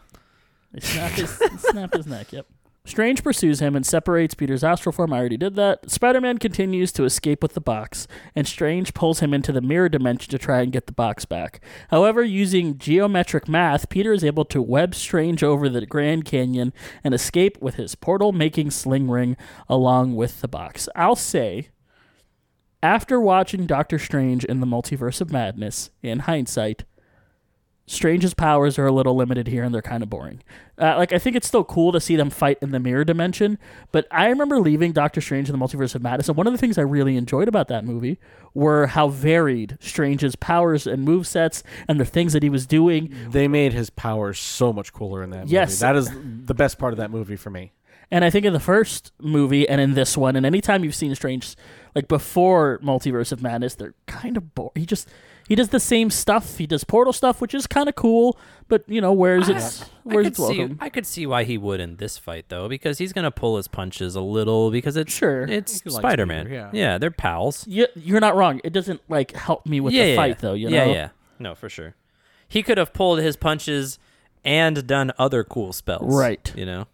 Snap his, snap his neck. Yep. Strange pursues him and separates Peter's astral form. I already did that. Spider Man continues to escape with the box, and Strange pulls him into the mirror dimension to try and get the box back. However, using geometric math, Peter is able to web Strange over the Grand Canyon and escape with his portal making sling ring along with the box. I'll say, after watching Doctor Strange in the Multiverse of Madness, in hindsight, Strange's powers are a little limited here and they're kind of boring. Uh, like, I think it's still cool to see them fight in the mirror dimension, but I remember leaving Doctor Strange in the Multiverse of Madness, and one of the things I really enjoyed about that movie were how varied Strange's powers and movesets and the things that he was doing. They made his powers so much cooler in that movie. Yes. That is the best part of that movie for me. And I think in the first movie and in this one, and anytime you've seen Strange, like before Multiverse of Madness, they're kind of boring. He just he does the same stuff. He does portal stuff, which is kind of cool, but you know, where's its I where's could its see. welcome? I could see why he would in this fight though, because he's gonna pull his punches a little because it's Sure. It's Spider Man. Yeah. yeah, they're pals. You, you're not wrong. It doesn't like help me with yeah, the yeah, fight yeah. though. You know? yeah, know? yeah. No, for sure. He could have pulled his punches and done other cool spells. Right. You know.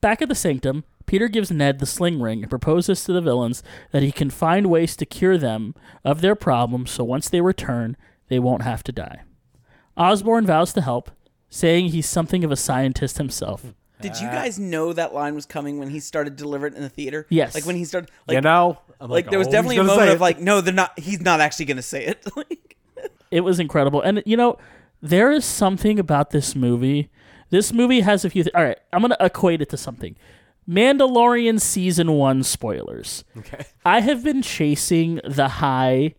Back at the Sanctum, Peter gives Ned the sling ring and proposes to the villains that he can find ways to cure them of their problems so once they return, they won't have to die. Osborn vows to help, saying he's something of a scientist himself. Did you guys know that line was coming when he started delivering it in the theater? Yes. Like when he started, like, you know? I'm like, there was oh, definitely a gonna say moment it. of like, no, they're not. He's not actually going to say it. <laughs> Like, It was incredible. And, you know, there is something about this movie. This movie has a few. Th- All right, I'm going to equate it to something. Mandalorian season one spoilers. Okay. I have been chasing the high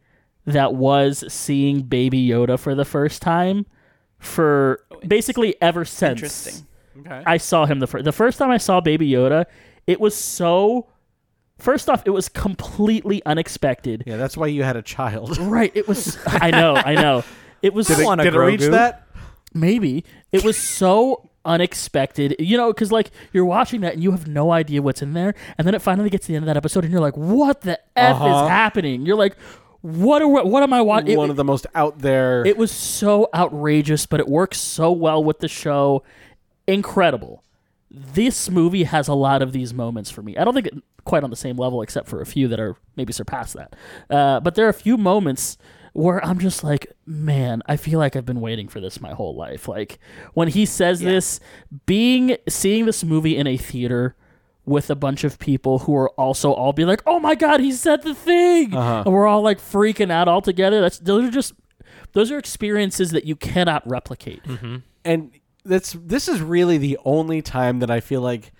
that was seeing Baby Yoda for the first time for basically ever since Interesting. Okay. I saw him the first. The first time I saw Baby Yoda, it was so. First off, it was completely unexpected. yeah, that's why you had a child. <laughs> Right. It was. I know. I know. It was Did it, want did it reach that? maybe it was so unexpected you know because like you're watching that and you have no idea what's in there and then it finally gets to the end of that episode and you're like what the f Uh-huh. is happening you're like what are what am i watching One of the most out there. it was so outrageous but it works so well with the show incredible this movie has a lot of these moments for me i don't think it, quite on the same level except for a few that are maybe surpassed that uh, but there are a few moments where i'm just like man i feel like i've been waiting for this my whole life like when he says this being seeing this movie in a theater with a bunch of people who are also all be like, "Oh my god, he said the thing," Uh-huh. and we're all like freaking out all together. That's those are just those are experiences that you cannot replicate. and that's this is really the only time that I feel like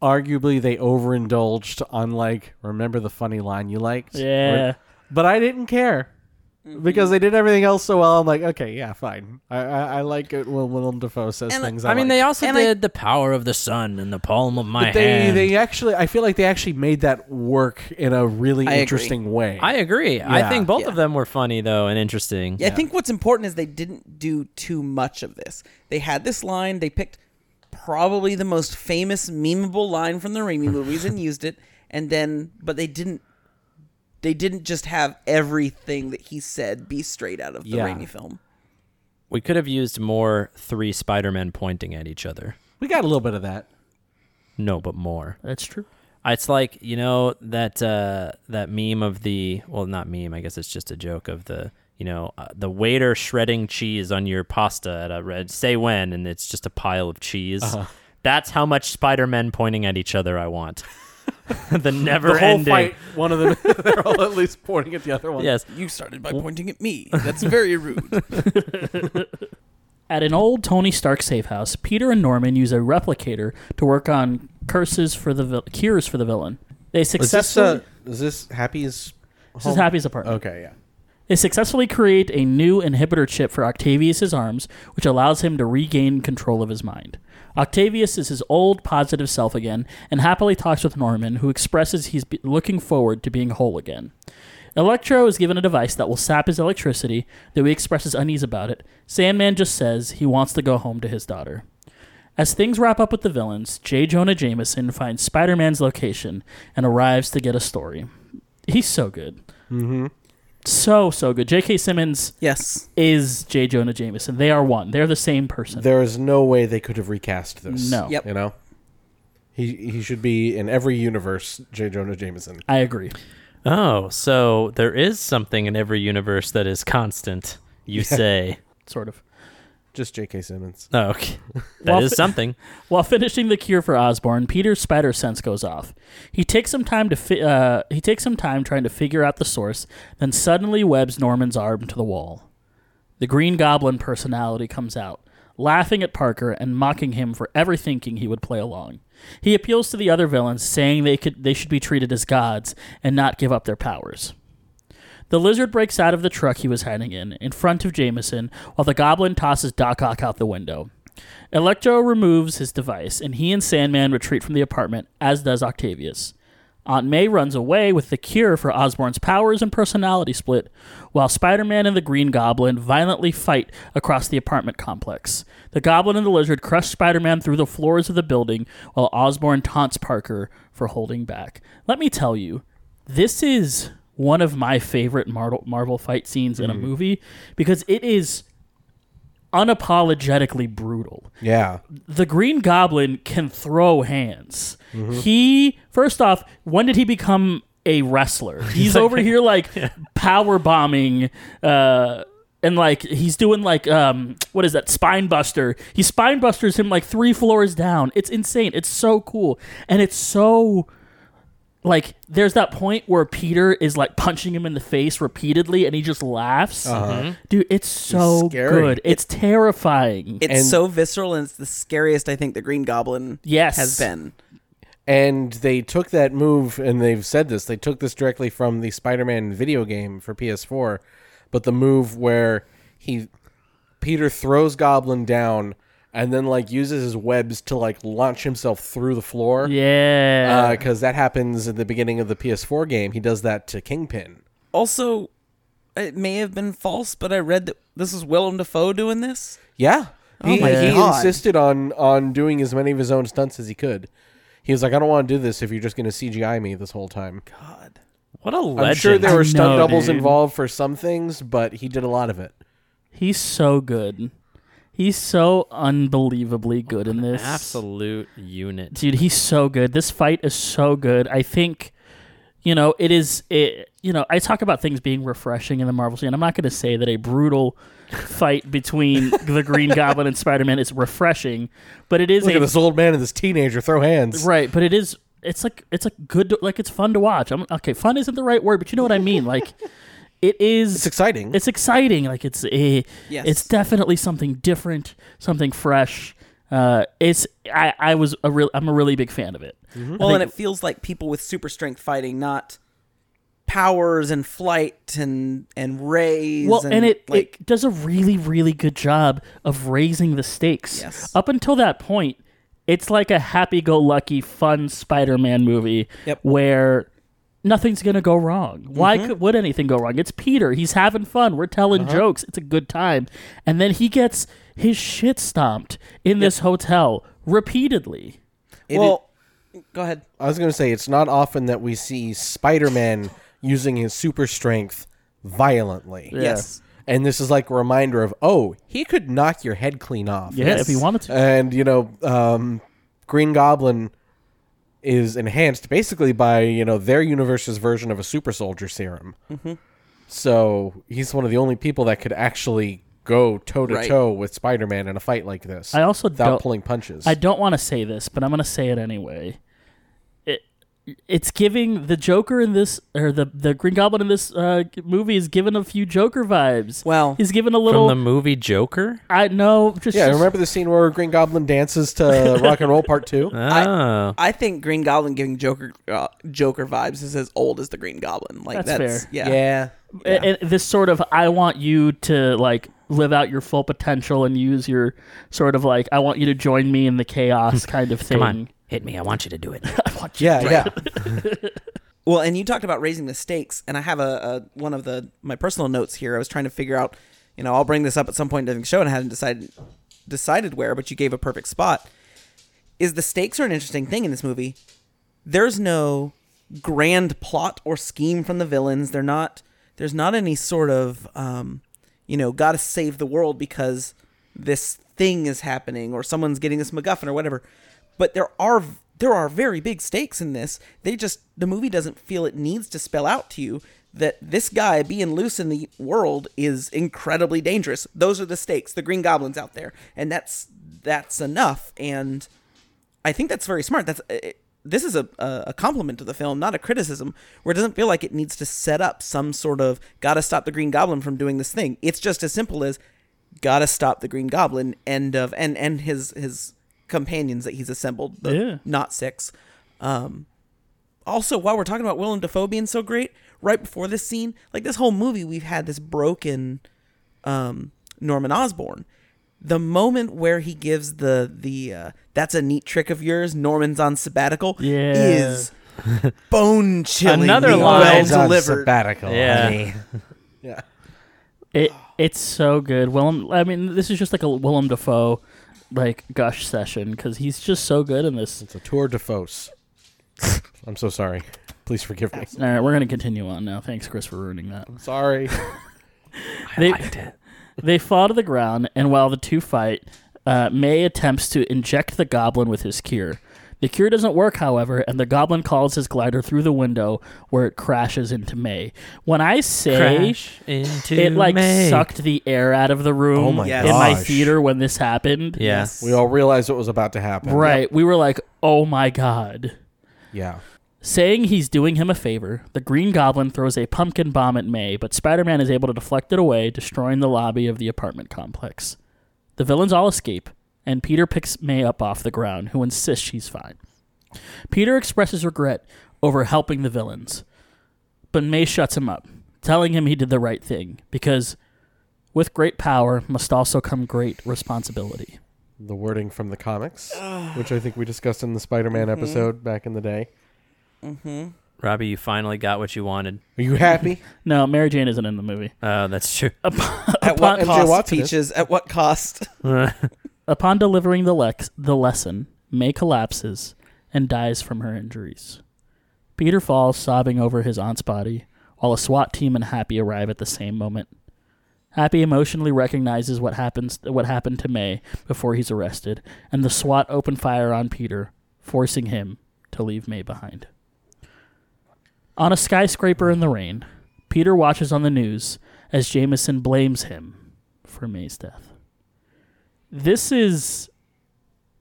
arguably they overindulged on like remember the funny line you liked Yeah. Or- but I didn't care Mm-hmm. because they did everything else so well. I'm like, okay, yeah, fine. I I, I like it when Willem Dafoe says And, things. I mean, like. they also And I- did the power of the sun in the palm of my But they hand. they actually I feel like they actually made that work in a really I agree. interesting way. I agree. I think both Yeah. of them were funny though and interesting. Yeah, I think what's important is they didn't do too much of this. They had this line, they picked probably the most famous memeable line from the Raimi movies and <laughs> used it, and then but they didn't they didn't just have everything that he said be straight out of the Yeah. Raimi film. We could have used more three Spider-Men pointing at each other. we got a little bit of that. No, but more. That's true. It's like you know that uh, that meme of the well, not meme. I guess it's just a joke of the you know uh, the waiter shredding cheese on your pasta at a red. Say when, and it's just a pile of cheese. Uh-huh. That's how much Spider-Men pointing at each other I want. <laughs> the never The whole ending. fight, one of them, <laughs> they're all at least pointing at the other one. Yes, You started by pointing at me. That's very rude. <laughs> At an old Tony Stark safe house, Peter and Norman use a replicator to work on curses for the vil- cures for the villain. They Is this successfully uh, is this Happy's? this is Happy's apartment. Okay, yeah. They successfully create a new inhibitor chip for Octavius's arms, which allows him to regain control of his mind. Octavius is his old positive self again and happily talks with Norman, who expresses he's looking forward to being whole again. Electro is given a device that will sap his electricity, though he expresses unease about it. Sandman just says he wants to go home to his daughter. As things wrap up with the villains, J. Jonah Jameson finds Spider Man's location and arrives to get a story. He's so good. Mm-hmm. So, so good. J.K. Simmons yes. is J. Jonah Jameson. They are one. They're the same person. There is no way they could have recast this. No. Yep. You know, he he should be in every universe. J. Jonah Jameson. I agree. Oh, so there is something in every universe that is constant. You say. Sort of. Just J.K. Simmons. Oh, okay. <laughs> That Well, is fi- something. While finishing the cure for Osborn, Peter's spider sense goes off. He takes some time to fi- uh, he takes some time trying to figure out the source, then suddenly webs Norman's arm to the wall. The Green Goblin personality comes out, laughing at Parker and mocking him for ever thinking he would play along. He appeals to the other villains, saying they could they should be treated as gods and not give up their powers. The lizard breaks out of the truck he was hiding in, in front of Jameson, while the goblin tosses Doc Ock out the window. Electro removes his device, and he and Sandman retreat from the apartment, as does Octavius. Aunt May runs away with the cure for Osborn's powers and personality split, while Spider Man and the Green Goblin violently fight across the apartment complex. The Goblin and the Lizard crush Spider Man through the floors of the building, while Osborn taunts Parker for holding back. Let me tell you, this is one of my favorite Marvel, Marvel fight scenes in a movie because it is unapologetically brutal Yeah. the Green Goblin can throw hands. Mm-hmm. He first off, when did he become a wrestler? <laughs> He's over here like power bombing uh and like he's doing like um what is that spine buster he spine busters him like three floors down it's insane it's so cool and it's so like there's that point where peter is like punching him in the face repeatedly and he just laughs uh-huh. mm-hmm. dude it's so scary. good it's terrifying It's And- so visceral and it's the scariest I think the Green Goblin Yes. has been. And they took that move, and they've said this. They took this directly from the Spider-Man video game for PS4, but the move where he Peter throws Goblin down and then like uses his webs to like launch himself through the floor. yeah uh, because that happens at the beginning of the PS4 game. He does that to Kingpin. Also, it may have been false, but I read that this is Willem Dafoe doing this. Yeah, oh he, Oh my he God. insisted on on doing as many of his own stunts as he could. He was like, I don't want to do this if you're just going to CGI me this whole time. God. What a legend. I'm sure there were stunt know, doubles dude. involved for some things, but he did a lot of it. He's so good. He's so unbelievably good in this. Absolute unit. Dude, he's so good. This fight is so good. I think, you know, it is, it, you know, I talk about things being refreshing in the Marvel scene. I'm not going to say that a brutal fight between <laughs> the Green Goblin and Spider Man is refreshing, but it is Look a at this old man and this teenager throw hands. Right, but it is. It's like it's like good. To, like it's fun to watch. I'm okay. Fun isn't the right word, but you know what I mean. Like it is. It's exciting. It's exciting. Like it's a. Yes. It's definitely something different, something fresh. Uh, it's. I. I was a real. I'm a really big fan of it. Well, and it feels like people with super strength fighting, not powers and flight and and rays. Well, and, it, like it does a really, really good job of raising the stakes. Yes. Up until that point, it's like a happy-go-lucky, fun Spider-Man movie Yep. where nothing's gonna go wrong. Why Mm-hmm. could would anything go wrong? It's Peter. He's having fun. We're telling Uh-huh. jokes. It's a good time, and then he gets his shit stomped in this hotel repeatedly. well, go ahead. I was going to say it's not often that we see Spider-Man <laughs> using his super strength violently. Yes. And this is like a reminder of, oh, he could knock your head clean off. Yeah, if he wanted to. And you know, um, Green Goblin is enhanced basically by you know their universe's version of a super soldier serum. Mm-hmm. So he's one of the only people that could actually go toe to toe with Spider-Man in a fight like this. I also without don't- pulling punches. I don't want to say this, but I'm going to say it anyway. It it's giving the Joker in this or the the Green Goblin in this uh, movie is given a few Joker vibes. Well, he's given a From little. the movie Joker? I know. Just yeah, just- remember the scene where Green Goblin dances to <laughs> Rock and Roll Part Two? Oh. I think Green Goblin giving Joker uh, Joker vibes is as old as the Green Goblin. Like That's that's, fair. yeah. yeah. and, and this sort of I want you to like live out your full potential and use your sort of like I want you to join me in the chaos <laughs> kind of thing. Come on. Hit me. I want you to do it. <laughs> I want you Yeah, yeah. <laughs> Well, and you talked about raising the stakes, and I have a, a one of the my personal notes here. I was trying to figure out, you know, I'll bring this up at some point during the show, and I hadn't decided decided where, but you gave a perfect spot. Is the stakes are an interesting thing in this movie. There's no grand plot or scheme from the villains. They're not. There's not any sort of, um, you know, got to save the world because this thing is happening or someone's getting this MacGuffin or whatever. But there are there are very big stakes in this. They just the movie doesn't feel it needs to spell out to you that this guy being loose in the world is incredibly dangerous. Those are the stakes. The Green Goblin's out there, and that's that's enough. And I think that's very smart. That's uh, this is a a a compliment to the film, not a criticism. Where it doesn't feel like it needs to set up some sort of gotta stop the Green Goblin from doing this thing. It's just as simple as gotta stop the Green Goblin. End of and and his his companions that he's assembled. The, Yeah. not six. Um, also, while we're talking about Willem Dafoe being so great, right before this scene, like this whole movie, we've had this broken um, Norman Osborn. The moment where he gives the the uh, that's a neat trick of yours, Norman's on sabbatical, Yeah. is <laughs> bone chilling. Another line. well Norman's on delivered. sabbatical. Yeah. yeah. It it's so good. Willem, I mean, this is just like a Willem Dafoe like gush session because he's just so good in this. It's a tour de force. <laughs> I'm so sorry. Please forgive me. All right, we're gonna continue on now. Thanks, Chris, for ruining that. Sorry. <laughs> They they fall to the ground, and while the two fight, uh, May attempts to inject the goblin with his cure. The cure doesn't work, however, and the goblin calls his glider through the window where it crashes into May. When I say Crash into it like May. sucked the air out of the room Oh my Yes. in my gosh. theater when this happened. Yeah. We all realized what was about to happen. Right. We were like, oh my God. Yeah. Saying he's doing him a favor, the Green Goblin throws a pumpkin bomb at May, but Spider Man is able to deflect it away, destroying the lobby of the apartment complex. The villains all escape, and Peter picks May up off the ground, who insists she's fine. Peter expresses regret over helping the villains, but May shuts him up, telling him he did the right thing, because with great power must also come great responsibility. The wording from the comics, <sighs> which I think we discussed in the Spider-Man Mm-hmm. episode back in the day. Mm-hmm. Robbie, you finally got what you wanted. Are you happy? <laughs> No, Mary Jane isn't in the movie. Oh, that's true. At what MJ cost, Peaches? At what cost? <laughs> Upon delivering the, lex- the lesson, May collapses and dies from her injuries. Peter falls, sobbing over his aunt's body, while a SWAT team and Happy arrive at the same moment. Happy emotionally recognizes what happens what happened to May before he's arrested, and the SWAT open fire on Peter, forcing him to leave May behind. On a skyscraper in the rain, Peter watches on the news as Jameson blames him for May's death. This is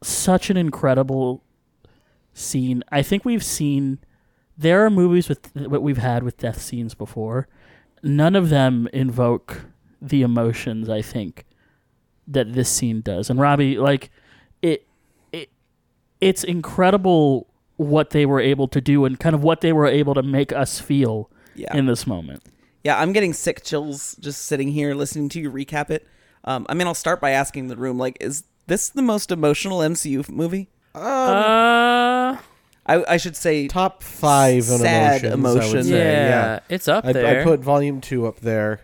such an incredible scene. I think we've seen there are movies with what we've had with death scenes before. None of them invoke the emotions I think that this scene does. And Robbie, like it it it's incredible what they were able to do and kind of what they were able to make us feel Yeah. in this moment. Yeah, I'm getting sick chills just sitting here listening to you recap it. Um, I mean, I'll start by asking the room, like, is this the most emotional MCU f- movie? Uh, I, I should say Top five on sad emotions, I emotion. would yeah, say, yeah. it's up I'd, there. I'd put Volume Two up there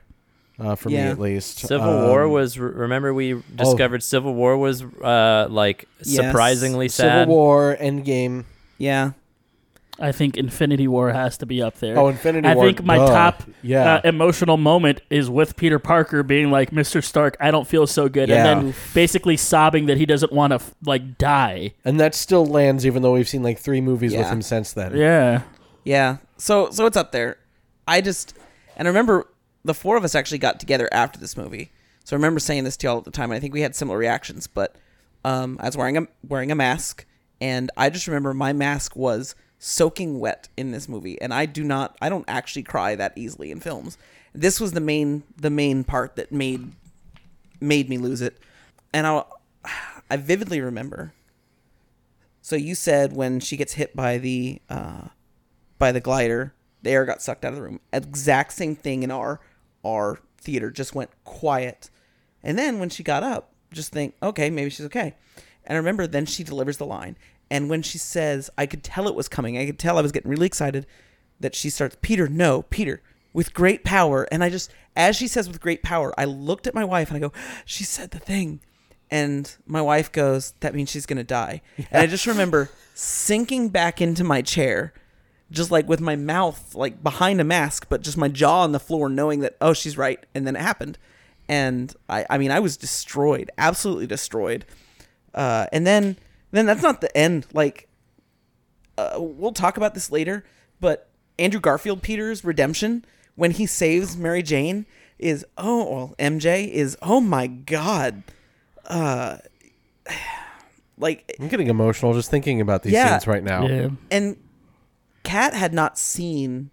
uh, for me at least. Civil War Um, was. Remember, we discovered Civil War was uh like surprisingly sad. Civil War, Endgame. Yeah. I think Infinity War has to be up there. Oh, Infinity I War, I think my duh. top Yeah. uh, emotional moment is with Peter Parker being like, "Mr. Stark, I don't feel so good," Yeah. and then basically sobbing that he doesn't want to like die. And that still lands, even though we've seen like three movies with him since then. Yeah, Yeah. So so it's up there. I just and I remember the four of us actually got together after this movie. So I remember saying this to y'all at the time, and I think we had similar reactions. But um, I was wearing a wearing a mask, and I just remember my mask was soaking wet in this movie. And I do not, I don't actually cry that easily in films. This was the main the main part that made made me lose it. And I <sighs> I vividly remember. So you said when she gets hit by the uh, by the glider, the air got sucked out of the room. Exact same thing in our our theater, just went quiet. And then when she got up, just think, okay, maybe she's okay. And I remember then she delivers the line. And when she says, I could tell it was coming, I could tell I was getting really excited that she starts, Peter, no, Peter, with great power. And I just, as she says with great power, I looked at my wife and I go, she said the thing. And my wife goes, that means she's going to die. And I just remember sinking back into my chair, just like with my mouth like behind a mask, but just my jaw on the floor, knowing that, oh, she's right. And then it happened. And I, I mean, I was destroyed, absolutely destroyed. Uh, and then, then that's not the end. Like, uh, we'll talk about this later, but Andrew Garfield Peter's redemption when he saves Mary Jane is oh well MJ is oh my god, uh, <sighs> like I'm getting emotional just thinking about these Yeah. scenes right now. yeah. and Kat had not seen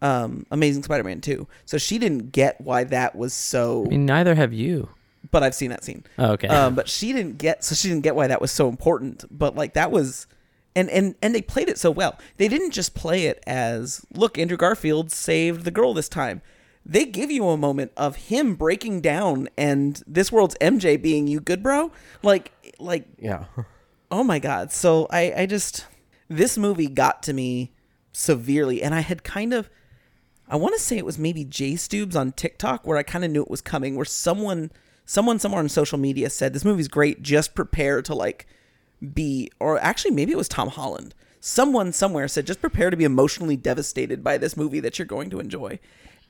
um Amazing Spider-Man 2, so she didn't get why that was so. I mean, neither have you. But I've seen that scene. Oh, okay. Um, <laughs> but she didn't get so she didn't get why that was so important. But like that was, and and and they played it so well. They didn't just play it as look, Andrew Garfield saved the girl this time. They give you a moment of him breaking down and this world's MJ being you good bro. Like like Yeah. <laughs> oh my god. So I I just this movie got to me severely, and I had kind of. I want to say it was maybe Jay Stubes on TikTok where I kind of knew it was coming. Where someone, someone somewhere on social media said this movie's great. Just prepare to like be, or actually maybe it was Tom Holland. Someone somewhere said just prepare to be emotionally devastated by this movie that you're going to enjoy.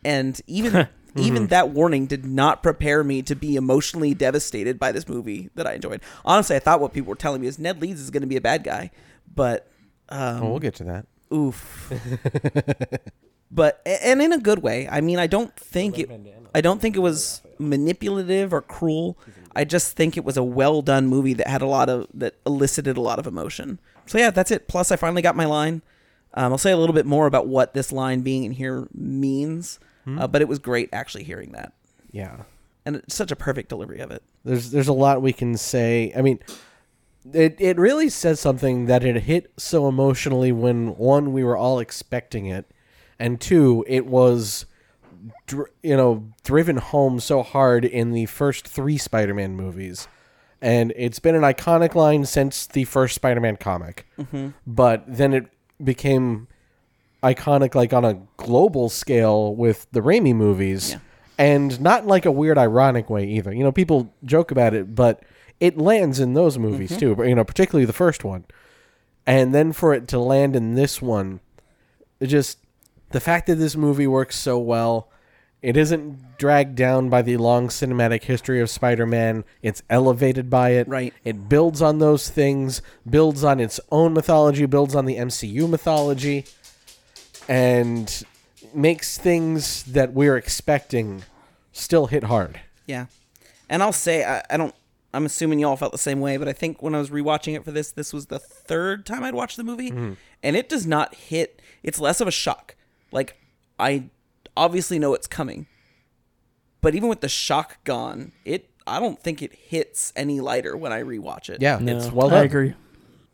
And even <laughs> even that warning did not prepare me to be emotionally devastated by this movie that I enjoyed. Honestly, I thought what people were telling me is Ned Leeds is going to be a bad guy, but um, Oh, we'll get to that. oof. <laughs> but and in a good way. I mean, I don't think it. I don't think it was manipulative or cruel. I just think it was a well done movie that had a lot of that elicited a lot of emotion. So yeah, that's it. Plus, I finally got my line. Um, I'll say a little bit more about what this line being in here means, uh, but it was great actually hearing that, Yeah. and it's such a perfect delivery of it. There's there's a lot we can say. I mean, it it really says something that it hit so emotionally when one we were all expecting it, and two it was, dr- you know, driven home so hard in the first three Spider-Man movies, and it's been an iconic line since the first Spider-Man comic. Mm-hmm. But then it became iconic like on a global scale with the Raimi movies. Yeah. And not in like a weird ironic way either. You know, people joke about it, but it lands in those movies mm-hmm. too, but you know, particularly the first one. And then for it to land in this one, it just the fact that this movie works so well, it isn't dragged down by the long cinematic history of Spider-Man. It's elevated by it. Right. It builds on those things, builds on its own mythology, builds on the MCU mythology, and makes things that we're expecting still hit hard. Yeah. And I'll say I, I don't I'm assuming y'all felt the same way, but I think when I was rewatching it for this, this was the third time I'd watched the movie. Mm-hmm. And it does not hit it's less of a shock. Like I obviously know it's coming. But even with the shock gone, it I don't think it hits any lighter when I rewatch it. Yeah, No. it's well done. I agree.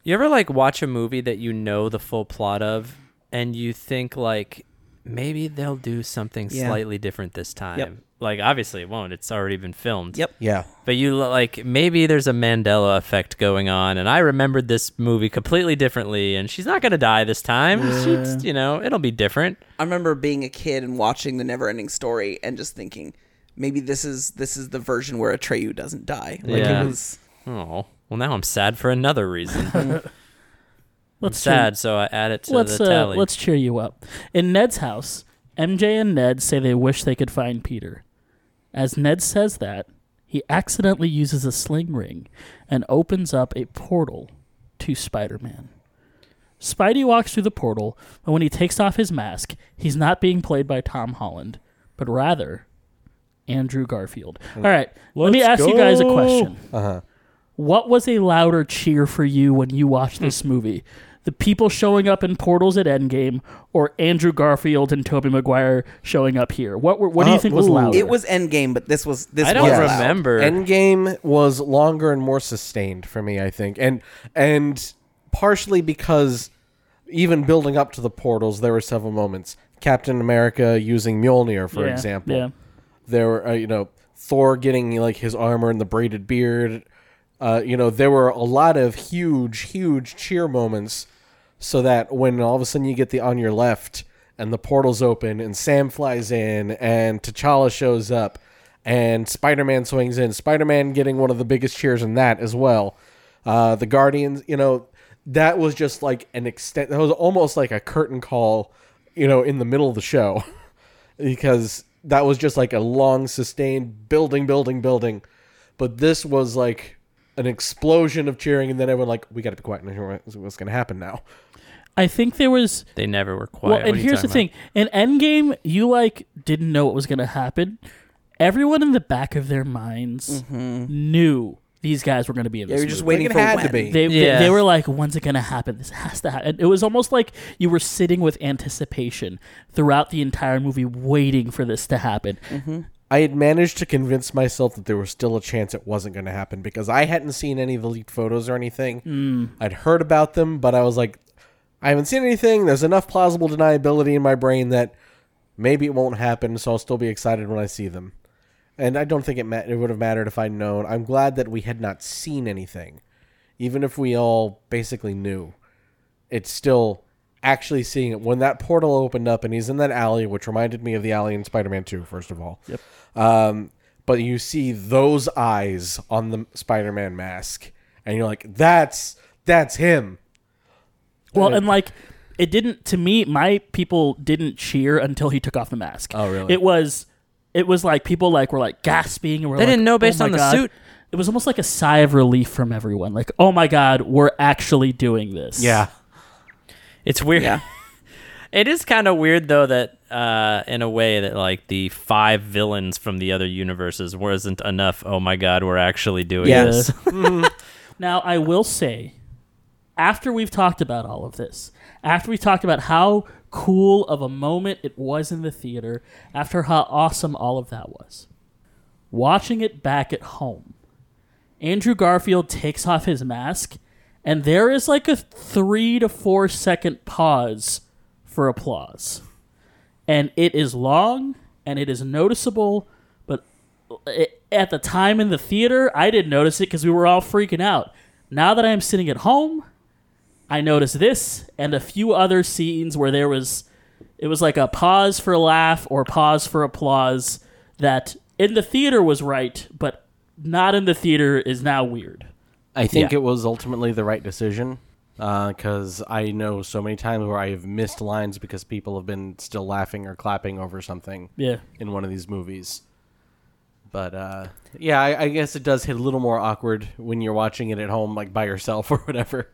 You ever like watch a movie that you know the full plot of and you think like maybe they'll do something Yeah. slightly different this time. Like obviously it won't. It's already been filmed. Yep. Yeah. But you lo- like maybe there's a Mandela effect going on, and I remembered this movie completely differently, and she's not gonna die this time. She's, you know, it'll be different. I remember being a kid and watching the Never Ending Story and just thinking, maybe this is this is the version where Atreyu doesn't die. Like Yeah. it was. Oh, well now I'm sad for another reason. <laughs> I'm Let's cheer- sad, so I add it to let's the uh, tally. let's cheer you up. In Ned's house, MJ and Ned say they wish they could find Peter. As Ned says that, he accidentally uses a sling ring and opens up a portal to Spider-Man. Spidey walks through the portal, but when he takes off his mask, he's not being played by Tom Holland, but rather Andrew Garfield. All right, let me ask you guys a question. Uh-huh. What was a louder cheer for you when you watched this <laughs> movie? The people showing up in portals at Endgame, or Andrew Garfield and Tobey Maguire showing up here? What were, what do you Uh, think was ooh. louder? It was Endgame, but this was this. I don't was loud. remember. Endgame was longer and more sustained for me, I think, and and partially because even building up to the portals, there were several moments. Captain America using Mjolnir, for Yeah, example. yeah. There were, uh, you know, Thor getting like his armor and the braided beard. Uh, you know, there were a lot of huge, huge cheer moments, so that when all of a sudden you get the on your left and the portals open and Sam flies in and T'Challa shows up and Spider-Man swings in, Spider-Man getting one of the biggest cheers in that as well. Uh, the Guardians, you know, that was just like an extent. That was almost like a curtain call, you know, in the middle of the show, <laughs> because that was just like a long, sustained building, building, building. But this was like an explosion of cheering, and then everyone like, we got to be quiet what's going to happen now. I think there was. they never were quiet. Well, and here's the talking thing: in Endgame, you like didn't know what was going to happen. Everyone in the back of their minds mm-hmm. knew these guys were going to be in Yeah, this. you're just movie. waiting for had when. to be. They, they Yeah. they were like, when's it gonna happen? This has to happen. It was almost like you were sitting with anticipation throughout the entire movie, waiting for this to happen. Mm-hmm. I had managed to convince myself that there was still a chance it wasn't going to happen because I hadn't seen any of the leaked photos or anything. Mm. I'd heard about them, but I was like, I haven't seen anything. There's enough plausible deniability in my brain that maybe it won't happen, so I'll still be excited when I see them. And I don't think it ma- it would have mattered if I'd known. I'm glad that we had not seen anything, even if we all basically knew. It's still actually seeing it when that portal opened up and he's in that alley, which reminded me of the alley in Spider-Man 2, first of all. Yep. Um, but you see those eyes on the Spider-Man mask, and you're like, "That's that's him." Well, and like it didn't to me. My people didn't cheer until he took off the mask. Oh, really? It was, it was like people like were like gasping and were They like, didn't know "Oh based my on the God." suit? It was almost like a sigh of relief from everyone. Like, oh my god, we're actually doing this. Yeah, it's weird. Yeah. <laughs> It is kind of weird though that uh, in a way that like the five villains from the other universes wasn't enough. Oh my god, we're actually doing Yeah. this. <laughs> Now, I will say, after we've talked about all of this, after we've talked about how cool of a moment it was in the theater, after how awesome all of that was, watching it back at home, Andrew Garfield takes off his mask, and there is like a three to four second pause for applause. And it is long and it is noticeable, but it, at the time in the theater, I didn't notice it because we were all freaking out. Now that I am sitting at home, I noticed this and a few other scenes where there was, it was like a pause for a laugh or pause for applause that in the theater was right, but not in the theater is now weird. I think Yeah. it was ultimately the right decision because I know so many times where I have missed lines because people have been still laughing or clapping over something Yeah. in one of these movies. But uh, yeah, I, I guess it does hit a little more awkward when you're watching it at home, like by yourself <laughs> or whatever.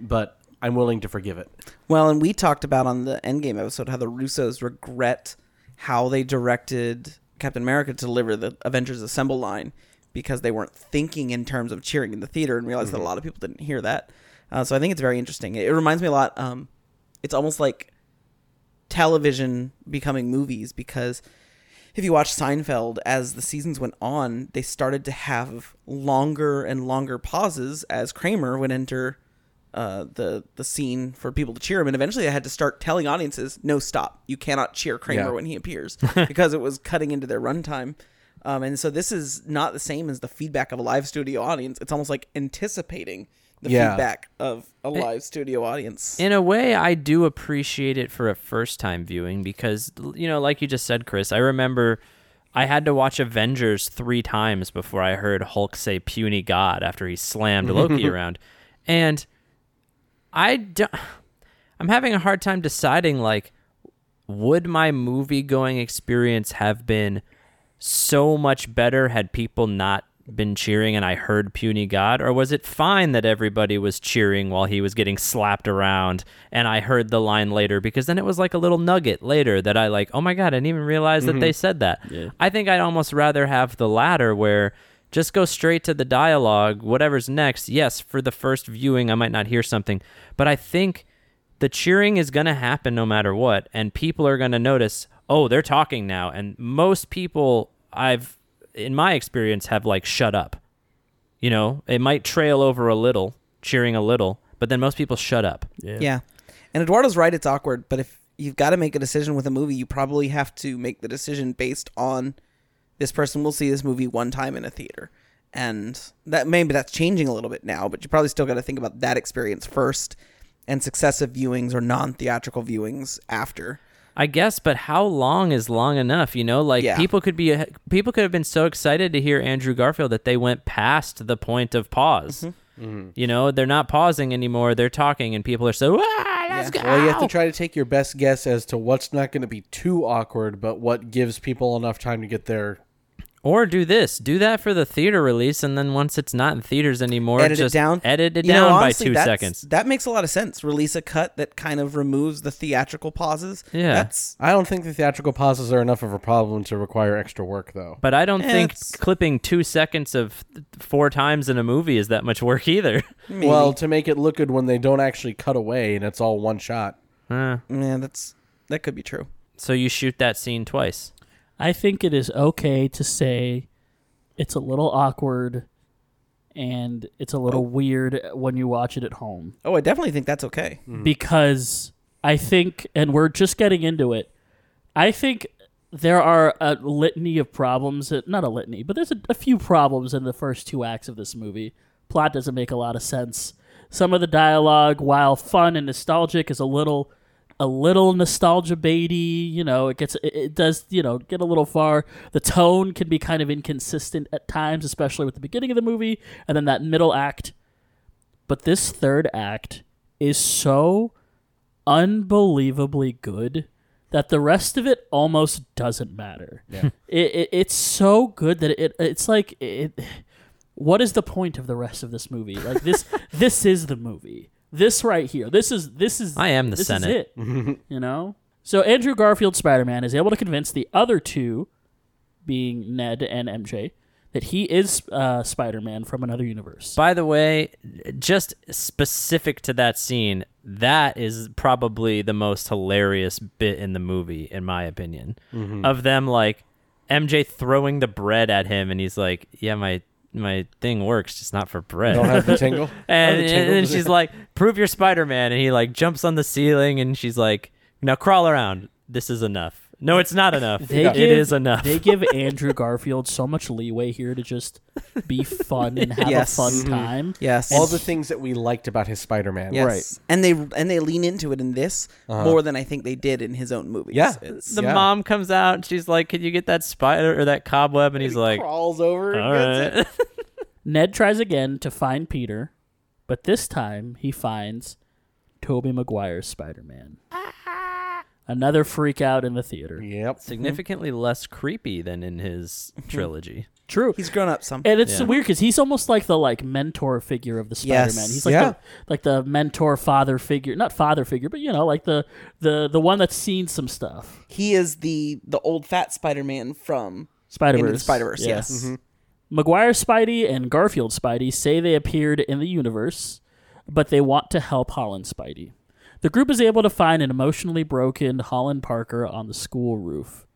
But I'm willing to forgive it. Well, and we talked about on the Endgame episode how the Russos regret how they directed Captain America to deliver the Avengers Assemble line because they weren't thinking in terms of cheering in the theater and realized that a lot of people didn't hear that. Uh, so I think it's very interesting. It, it reminds me a lot. Um, it's almost like television becoming movies because if you watch Seinfeld, as the seasons went on, they started to have longer and longer pauses as Kramer would enter uh, the the scene for people to cheer him, and eventually I had to start telling audiences, "No, stop! You cannot cheer Kramer Yeah. when he appears," <laughs> because it was cutting into their runtime. Um, and so this is not the same as the feedback of a live studio audience. It's almost like anticipating the Yeah. feedback of a live studio audience. In a way, I do appreciate it for a first time viewing because, you know, like you just said, Chris, I remember I had to watch Avengers three times before I heard Hulk say puny God after he slammed Loki <laughs> around. And I don't, I'm having a hard time deciding, like, would my movie going experience have been so much better had people not been cheering and I heard puny god? Or was it fine that everybody was cheering while he was getting slapped around and I heard the line later? Because then it was like a little nugget later that I like oh my god I didn't even realize that mm-hmm. they said that. I think I'd almost rather have the latter where just go straight to the dialogue whatever's next. Yes, for the first viewing I might not hear something, but I think the cheering is going to happen no matter what and people are going to notice oh they're talking now and most people i've in my experience have like shut up you know it might trail over a little cheering a little but then most people shut up Yeah. yeah. And Eduardo's right, it's awkward, but if you've got to make a decision with a movie, you probably have to make the decision based on this person will see this movie one time in a theater. And that maybe that's changing a little bit now, but you probably still got to think about that experience first and successive viewings or non-theatrical viewings after. i guess but how long is long enough you know like Yeah. people could be people could have been so excited to hear andrew garfield that they went past the point of pause you know they're not pausing anymore they're talking and people are so ah, let's go Well, you have to try to take your best guess as to what's not going to be too awkward, but what gives people enough time to get their. Or do this. Do that for the theater release, and then once it's not in theaters anymore, edit just it down. edit it You know, down honestly, by two seconds. That makes a lot of sense. Release a cut that kind of removes the theatrical pauses. Yeah. That's I don't think the theatrical pauses are enough of a problem to require extra work, though. But I don't Yeah, think it's- clipping two seconds of four times in a movie is that much work either. <laughs> maybe. Well, to make it look good when they don't actually cut away and it's all one shot. Uh, yeah, that's that could be true. so you shoot that scene twice. I think it is okay to say it's a little awkward and it's a little oh. weird when you watch it at home Oh, I definitely think that's okay. Mm-hmm. because I think, and we're just getting into it, I think there are a litany of problems, that, not a litany, but there's a, a few problems in the first two acts of this movie. Plot doesn't make a lot of sense. Some of the dialogue, while fun and nostalgic, is a little a little nostalgia baity. You know, it gets it, it does you know get a little far. The tone can be kind of inconsistent at times, especially with the beginning of the movie and then that middle act. But this third act is so unbelievably good that the rest of it almost doesn't matter. Yeah. It, it it's so good that it it's like it what is the point of the rest of this movie? Like this <laughs> this is the movie. This right here. This is this is I am the this Senate. Is it. <laughs> you know? So Andrew Garfield Spider-Man is able to convince the other two being Ned and MJ that he is uh, Spider-Man from another universe. By the way, just specific to that scene, that is probably the most hilarious bit in the movie, in my opinion. Of them like MJ throwing the bread at him, and he's like, "Yeah, my my thing works, just not for bread." Don't have the tingle. <laughs> and, the and then she's like, "Prove you're Spider-Man," and he like jumps on the ceiling, and she's like, "Now crawl around. This is enough." No, it's not enough. They It give, is enough. They give Andrew Garfield so much leeway here to just be fun and have Yes. a fun mm-hmm. time. Yes. all the things that we liked about his Spider-Man. Yes. And they and they lean into it in this uh-huh. more than I think they did in his own movies. Yeah. It's, the Yeah. mom comes out and she's like, "Can you get that spider or that cobweb?" And he's like, crawls over. and "All gets it. right." <laughs> Ned tries again to find Peter, but this time he finds Tobey Maguire's Spider-Man. Ah. Another freak out in the theater. Yep. Mm-hmm. Significantly less creepy than in his mm-hmm. trilogy. True. he's grown up some. And it's Yeah. weird because he's almost like the like mentor figure of the Spider-Man. Yes. He's like Yeah. the like the mentor father figure, not father figure, but you know, like the the the one that's seen some stuff. He is the the old fat Spider-Man from Spider Into the Verse. Spider-Verse, yes. Maguire mm-hmm. Spidey and Garfield Spidey say they appeared in the universe, but they want to help Holland Spidey. The group is able to find an emotionally broken Holland Parker on the school roof.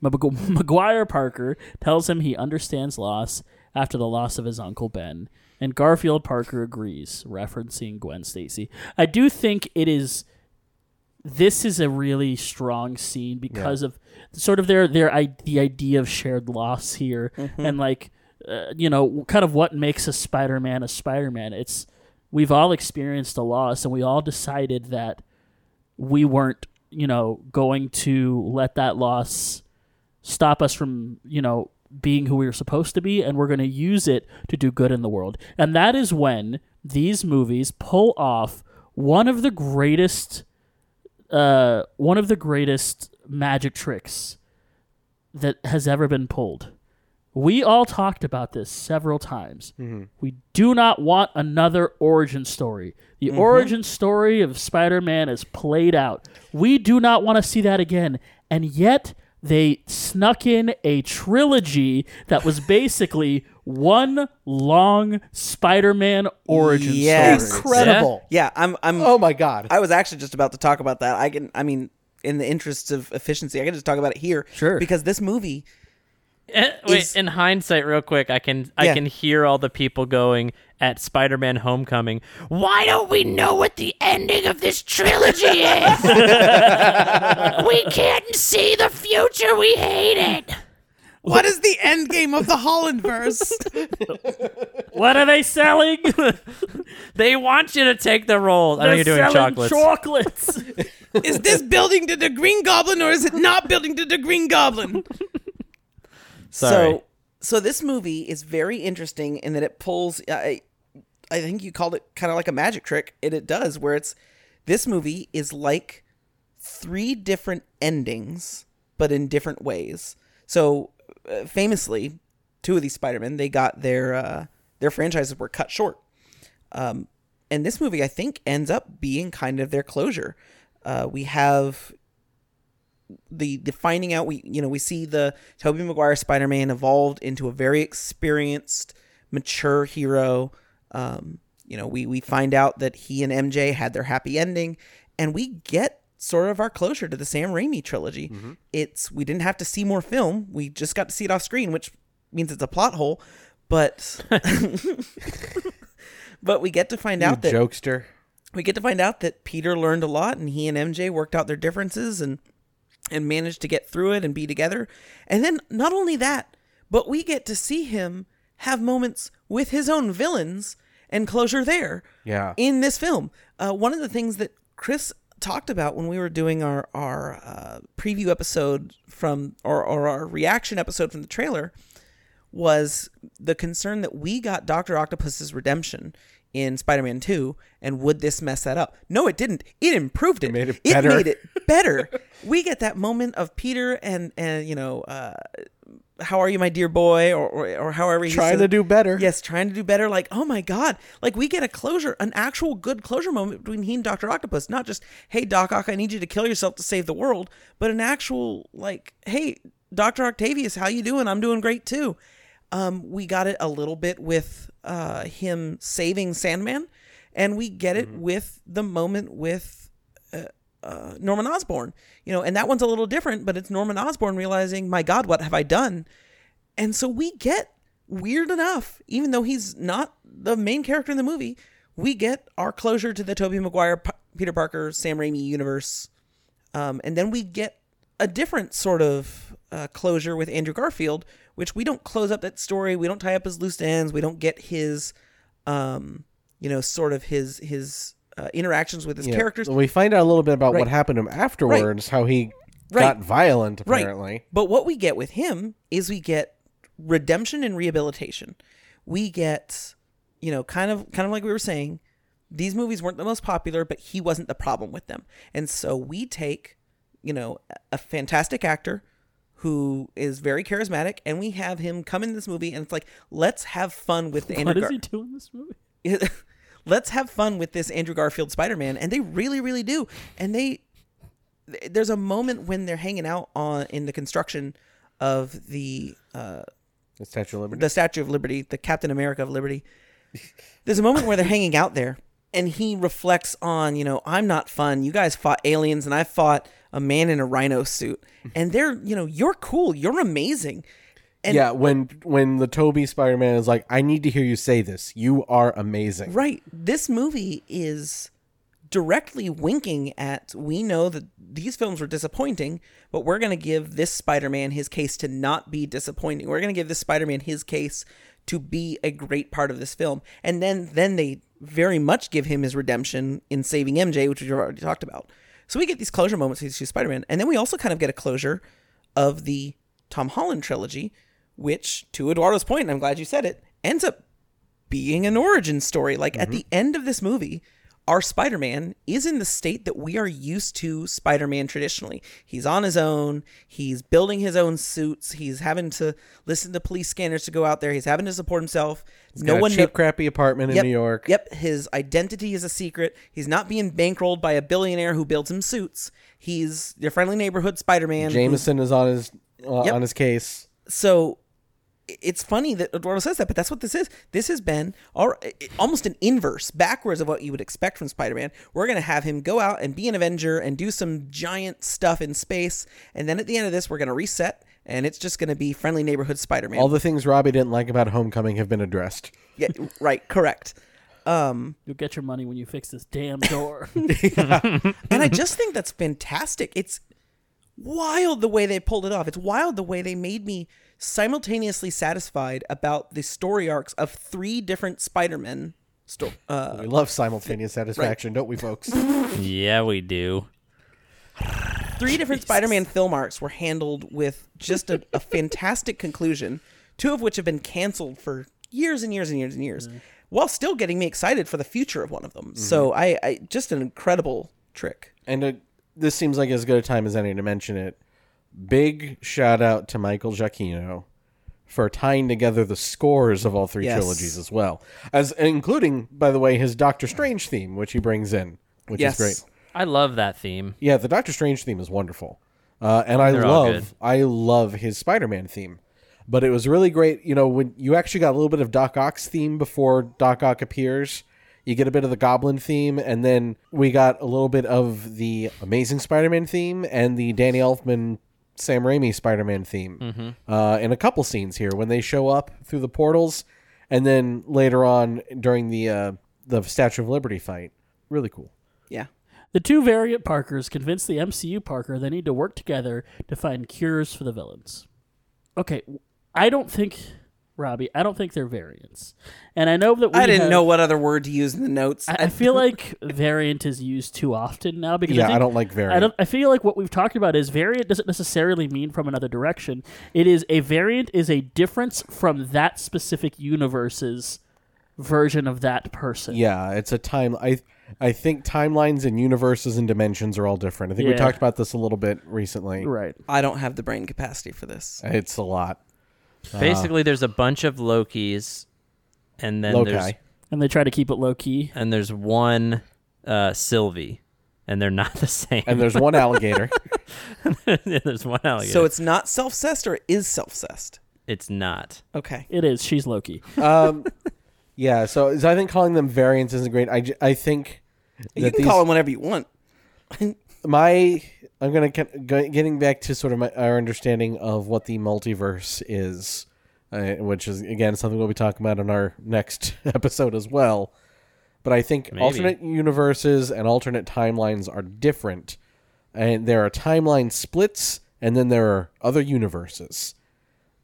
Maguire <laughs> Parker tells him he understands loss after the loss of his uncle Ben. And Garfield Parker agrees, referencing Gwen Stacy. I do think it is. This is a really strong scene because of sort of their their I, the idea of shared loss here, and like uh, you know, kind of what makes a Spider-Man a Spider-Man. It's we've all experienced a loss, and we all decided that we weren't, you know, going to let that loss stop us from, you know, being who we were supposed to be, and we're going to use it to do good in the world. And that is when these movies pull off one of the greatest, uh, one of the greatest magic tricks that has ever been pulled. We all talked about this several times. Mm-hmm. We do not want another origin story. The mm-hmm. origin story of Spider Man is played out. We do not want to see that again. And yet, they snuck in a trilogy that was basically <laughs> one long Spider Man origin Yes. story. Incredible. Yeah, I'm. I'm. Oh my god. I was actually just about to talk about that. I can. I mean, in the interests of efficiency, I can just talk about it here. Sure. Because this movie, Eh, wait, Is- in hindsight, real quick, I can I can hear all the people going at Spider-Man: Homecoming. Why don't we know what the ending of this trilogy is? <laughs> we can't see the future. We hate it. what is the end game of the Hollandverse? <laughs> What are they selling? <laughs> They want you to take the role. I know They're you're doing chocolates. chocolates. is this building to the Green Goblin or is it not building to the Green Goblin? Sorry. So, so this movie is very interesting in that it pulls. I, I think you called it kind of like a magic trick, and it does. Where it's this movie is like three different endings, but in different ways. So, uh, famously, two of these Spider-Men they got their uh, their franchises were cut short. Um, and this movie, I think, ends up being kind of their closure. Uh, we have the the finding out we you know we see the Tobey Maguire Spider-Man evolved into a very experienced, mature hero. Um, you know, we we find out that he and MJ had their happy ending, and we get sort of our closure to the Sam Raimi trilogy. It's we didn't have to see more film; we just got to see it off screen, which means it's a plot hole. But <laughs> <laughs> but we get to find You out that jokester. we get to find out that Peter learned a lot and he and MJ worked out their differences and and manage to get through it and be together. And then not only that, but we get to see him have moments with his own villains and closure there. Yeah. In this film, uh, one of the things that Chris talked about when we were doing our our uh, preview episode from or, or our reaction episode from the trailer was the concern that we got Doctor Octopus's redemption in Spider-Man 2 and would this mess that up? No, it didn't. It improved it. made it better. made it <laughs> better. we get that moment of Peter and and you know uh how are you my dear boy or or, or however he Trying to do better. Yes, trying to do better like oh my god. Like we get a closure, an actual good closure moment between he and Dr. Octopus, not just hey Doc Ock, I need you to kill yourself to save the world, but an actual like hey Dr. Octavius, how you doing? I'm doing great too. Um, we got it a little bit with uh, him saving Sandman, and we get it with the moment with uh, uh, Norman Osborn. You know, and that one's a little different, but it's Norman Osborn realizing, "My God, what have I done?" And so we get weird enough, even though he's not the main character in the movie, we get our closure to the Tobey Maguire, P- Peter Parker, Sam Raimi universe, um, and then we get a different sort of uh, closure with Andrew Garfield, which we don't close up that story. We don't tie up his loose ends. We don't get his, um, you know, sort of his his uh, interactions with his Yeah. characters. We find out a little bit about Right. what happened to him afterwards, how he Right. got violent, Right. apparently. But what we get with him is we get redemption and rehabilitation. We get, you know, kind of kind of like we were saying, these movies weren't the most popular, but he wasn't the problem with them. And so we take, you know, a fantastic actor who is very charismatic and we have him come in this movie and it's like, let's have fun with Andrew what is Gar- he doing in this movie? <laughs> let's have fun with this Andrew Garfield Spider-Man and they really really do and they there's a moment when they're hanging out on in the construction of the uh The Statue of Liberty. the Statue of Liberty, the Captain America of Liberty. There's a moment where they're hanging out there and he reflects on, you know, I'm not fun. You guys fought aliens and I fought a man in a rhino suit. And they're, you know, you're cool. You're amazing. And- yeah, when when the Tobey Spider-Man is like, "I need to hear you say this. You are amazing." Right. This movie is directly winking at we know that these films were disappointing, but we're going to give this Spider-Man his case to not be disappointing. We're going to give this Spider-Man his case to be a great part of this film. And then then they very much give him his redemption in saving MJ, which we've already talked about. So we get these closure moments with Spider-Man, and then we also kind of get a closure of the Tom Holland trilogy, which, to Eduardo's point, and I'm glad you said it, ends up being an origin story. Like at mm-hmm. the end of this movie, our Spider Man is in the state that we are used to Spider Man traditionally. He's on his own, he's building his own suits, he's having to listen to police scanners to go out there, he's having to support himself. no no one cheap, crappy apartment in New York. Yep, his identity is a secret. He's not being bankrolled by a billionaire who builds him suits. He's your friendly neighborhood Spider Man. Jameson is on his uh, Yep. on his case. so it's funny that Eduardo says that, but that's what this is. This has been al- i- almost an inverse, backwards of what you would expect from Spider-Man. We're gonna have him go out and be an Avenger and do some giant stuff in space, and then at the end of this, we're gonna reset, and it's just gonna be friendly neighborhood Spider-Man. All the things Robbie didn't like about Homecoming have been addressed. yeah, <laughs> right, correct. Um, You'll get your money when you fix this damn door. <laughs> and I just think that's fantastic. It's wild the way they pulled it off. It's wild the way they made me simultaneously satisfied about the story arcs of three different Spider-Men. Sto- uh, We love simultaneous satisfaction, don't we, folks? <laughs> Yeah, we do. three different Spider-Man film arcs were handled with just a, a fantastic conclusion. Two of which have been canceled for years and years and years and years, while still getting me excited for the future of one of them. So I, I just an incredible trick. and uh, this seems like as good a time as any to mention it. Big shout out to Michael Giacchino for tying together the scores of all three Yes. trilogies as well, as including, by the way, his Doctor Strange theme, which he brings in, which Yes. is great. I love that theme. Yeah, the Doctor Strange theme is wonderful, uh, and I They're all love. I love his Spider-Man theme. But it was really great, you know, when you actually got a little bit of Doc Ock's theme before Doc Ock appears. You get a bit of the Goblin theme, and then we got a little bit of the Amazing Spider-Man theme and the Danny Elfman, Sam Raimi Spider-Man theme Mm-hmm. uh, in a couple scenes here when they show up through the portals, and then later on during the uh, the Statue of Liberty fight. Really cool. Yeah. The two variant Parkers convince the MCU Parker they need to work together to find cures for the villains. Okay, I don't think, Robbie, I don't think they're variants. And I know that we I didn't have- know what other word to use in the notes. I, I <laughs> feel like variant is used too often now because Yeah, I, think, I don't like variant. I don't. I feel like what we've talked about is variant doesn't necessarily mean from another direction. It is a variant is a difference from that specific universe's version of that person. Yeah, it's a time. I I think timelines and universes and dimensions are all different. I think we talked about this a little bit recently. Right. I don't have the brain capacity for this. It's a lot. Basically, there's a bunch of Lokis, and then Loci. there's And they try to keep it low key. and there's one uh, Sylvie, and they're not <laughs> the same. And there's one alligator. <laughs> And there's one alligator. So it's not self-cessed or it is self-cessed? it's not. Okay. It is. She's Loki. um, yeah. So, so I think calling them variants isn't great. I, j- I think You can these, call them whatever you want. <laughs> my I'm gonna get, getting back to sort of my, our understanding of what the multiverse is, uh, which is again something we'll be talking about in our next <laughs> episode as well. But I think Maybe. alternate universes and alternate timelines are different, and there are timeline splits, and then there are other universes.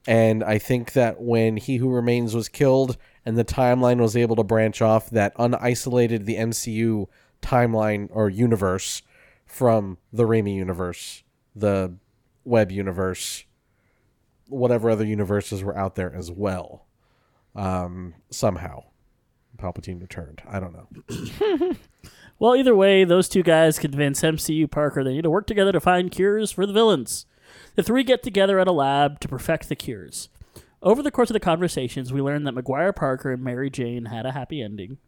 And I think that when He Who Remains was killed and the timeline was able to branch off, that unisolated the MCU timeline or universe from the Raimi universe, the Webb universe, whatever other universes were out there as well. Um, somehow, Palpatine returned. I don't know. <laughs> Well, either way, those two guys convince MCU Parker they need to work together to find cures for the villains. The three get together at a lab to perfect the cures. Over the course of the conversations, we learn that Maguire Parker and Mary Jane had a happy ending,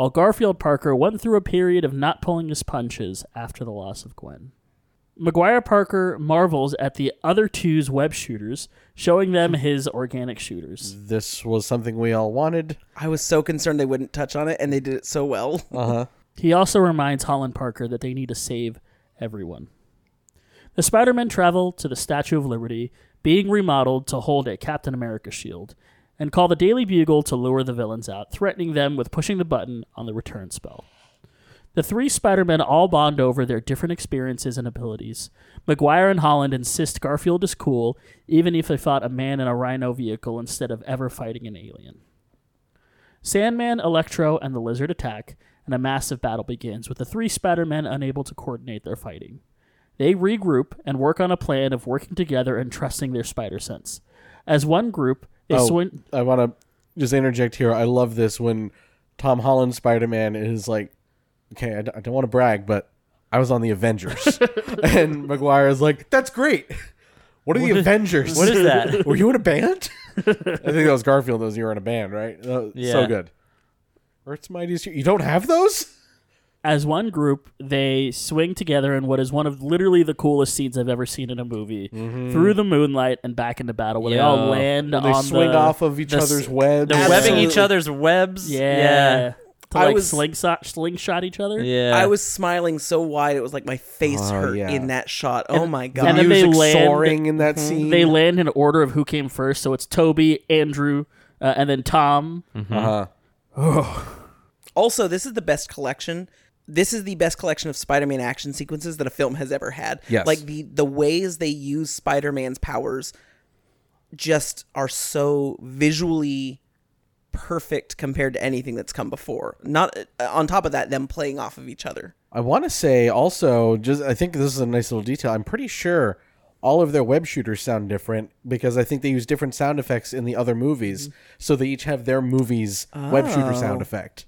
while Garfield Parker went through a period of not pulling his punches after the loss of Gwen. Maguire Parker marvels at the other two's web shooters, showing them his organic shooters. This was something we all wanted. I was so concerned they wouldn't touch on it, and they did it so well. <laughs> Uh huh. He also reminds Holland Parker that they need to save everyone. The Spider Men travel to the Statue of Liberty, being remodeled to hold a Captain America shield, and call the Daily Bugle to lure the villains out, threatening them with pushing the button on the return spell. The three Spider Men all bond over their different experiences and abilities. Maguire and Holland insist Garfield is cool, even if they fought a man in a rhino vehicle instead of ever fighting an alien. Sandman, Electro, and the Lizard attack, and a massive battle begins, with the three Spider Men unable to coordinate their fighting. They regroup and work on a plan of working together and trusting their spider sense. As one group, oh, swing. I want to just interject here. I love this when Tom Holland Spider Man is like, okay, I, d- I don't want to brag, but I was on the Avengers, <laughs> and Maguire is like, that's great. What are the Avengers? what is that? <laughs> Were you in a band? <laughs> I think that was Garfield. Those you were in a band, right? Uh, Yeah. So good. Earth's Mightiest. You don't have those? As one group, they swing together in what is one of literally the coolest scenes I've ever seen in a movie, through the moonlight and back into battle, where they all land When they on swing the, off of each the other's webs. They're webbing each other's webs. Yeah. To I like was- slingshot, slingshot each other. Yeah. I was smiling so wide it was like my face Oh, hurt yeah. in that shot. oh my god! And then they music land- soaring in that scene. They land in order of who came first, so it's Tobey, Andrew, uh, and then Tom. uh-huh. Also, this is the best collection. This is the best collection of Spider-Man action sequences that a film has ever had. Yes. Like the the ways they use Spider-Man's powers just are so visually perfect compared to anything that's come before. Not uh, on top of that them playing off of each other. I want to say also, just I think this is a nice little detail. I'm pretty sure all of their web shooters sound different because I think they use different sound effects in the other movies, so they each have their movie's web shooter sound effect.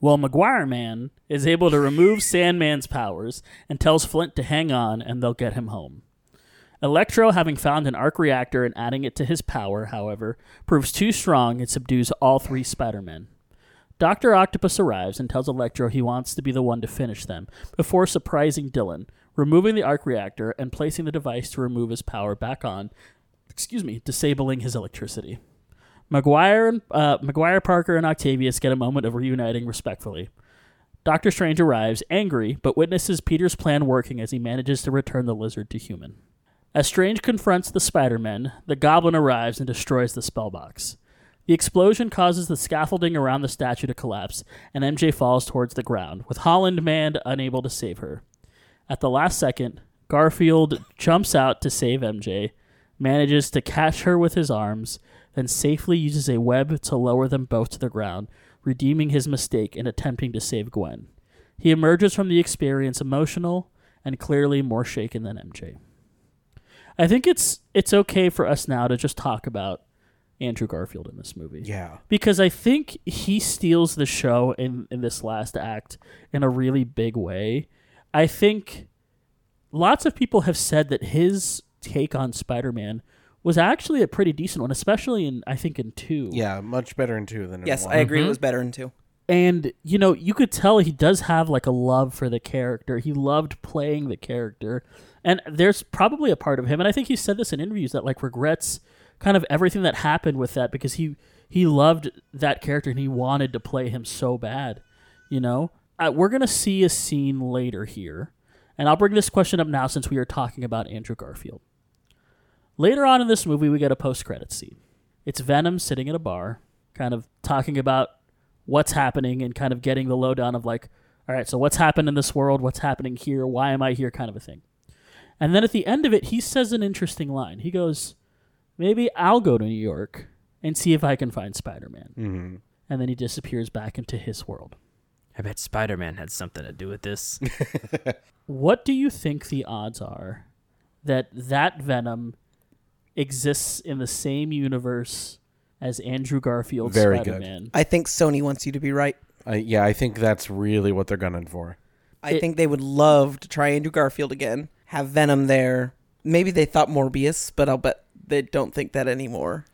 Well, Maguire Man is able to remove Sandman's powers and tells Flint to hang on and they'll get him home. Electro, having found an arc reactor and adding it to his power, however, proves too strong and subdues all three Spider Men. Dr. Octopus arrives and tells Electro he wants to be the one to finish them before surprising Dillon, removing the arc reactor and placing the device to remove his power back on, excuse me, disabling his electricity. Maguire, and uh, Maguire, Parker, and Octavius get a moment of reuniting respectfully. Doctor Strange arrives, angry, but witnesses Peter's plan working as he manages to return the lizard to human. As Strange confronts the Spider Men, the Goblin arrives and destroys the spellbox. The explosion causes the scaffolding around the statue to collapse, and MJ falls towards the ground, with Holland Man unable to save her. At the last second, Garfield jumps out to save MJ, manages to catch her with his arms, then safely uses a web to lower them both to the ground, redeeming his mistake in attempting to save Gwen. He emerges from the experience emotional and clearly more shaken than MJ. I think it's it's okay for us now to just talk about Andrew Garfield in this movie Yeah. because I think he steals the show in in this last act in a really big way. I think lots of people have said that his take on Spider-Man was actually a pretty decent one, especially in I think in 2. Yeah, much better in two than in Yes, one. I agree. It was better in two. And you know, you could tell he does have like a love for the character. He loved playing the character. And there's probably a part of him and I think he said this in interviews that like regrets kind of everything that happened with that because he he loved that character and he wanted to play him so bad, you know? Uh, we're going to see a scene later here. And I'll bring this question up now since we are talking about Andrew Garfield. Later on in this movie, we get a post credit scene. It's Venom sitting at a bar, kind of talking about what's happening and kind of getting the lowdown of like, all right, so what's happened in this world? What's happening here? Why am I here? Kind of a thing. And then at the end of it, he says an interesting line. He goes, maybe I'll go to New York and see if I can find Spider Man. Mm-hmm. And then he disappears back into his world. I bet Spider Man had something to do with this. <laughs> What do you think the odds are that that Venom exists in the same universe as Andrew Garfield's Very good. Spider-Man? I think Sony wants you to be right. I, yeah, I think that's really what they're gunning for. I It- think they would love to try Andrew Garfield again, have Venom there. Maybe they thought Morbius, but I'll bet they don't think that anymore.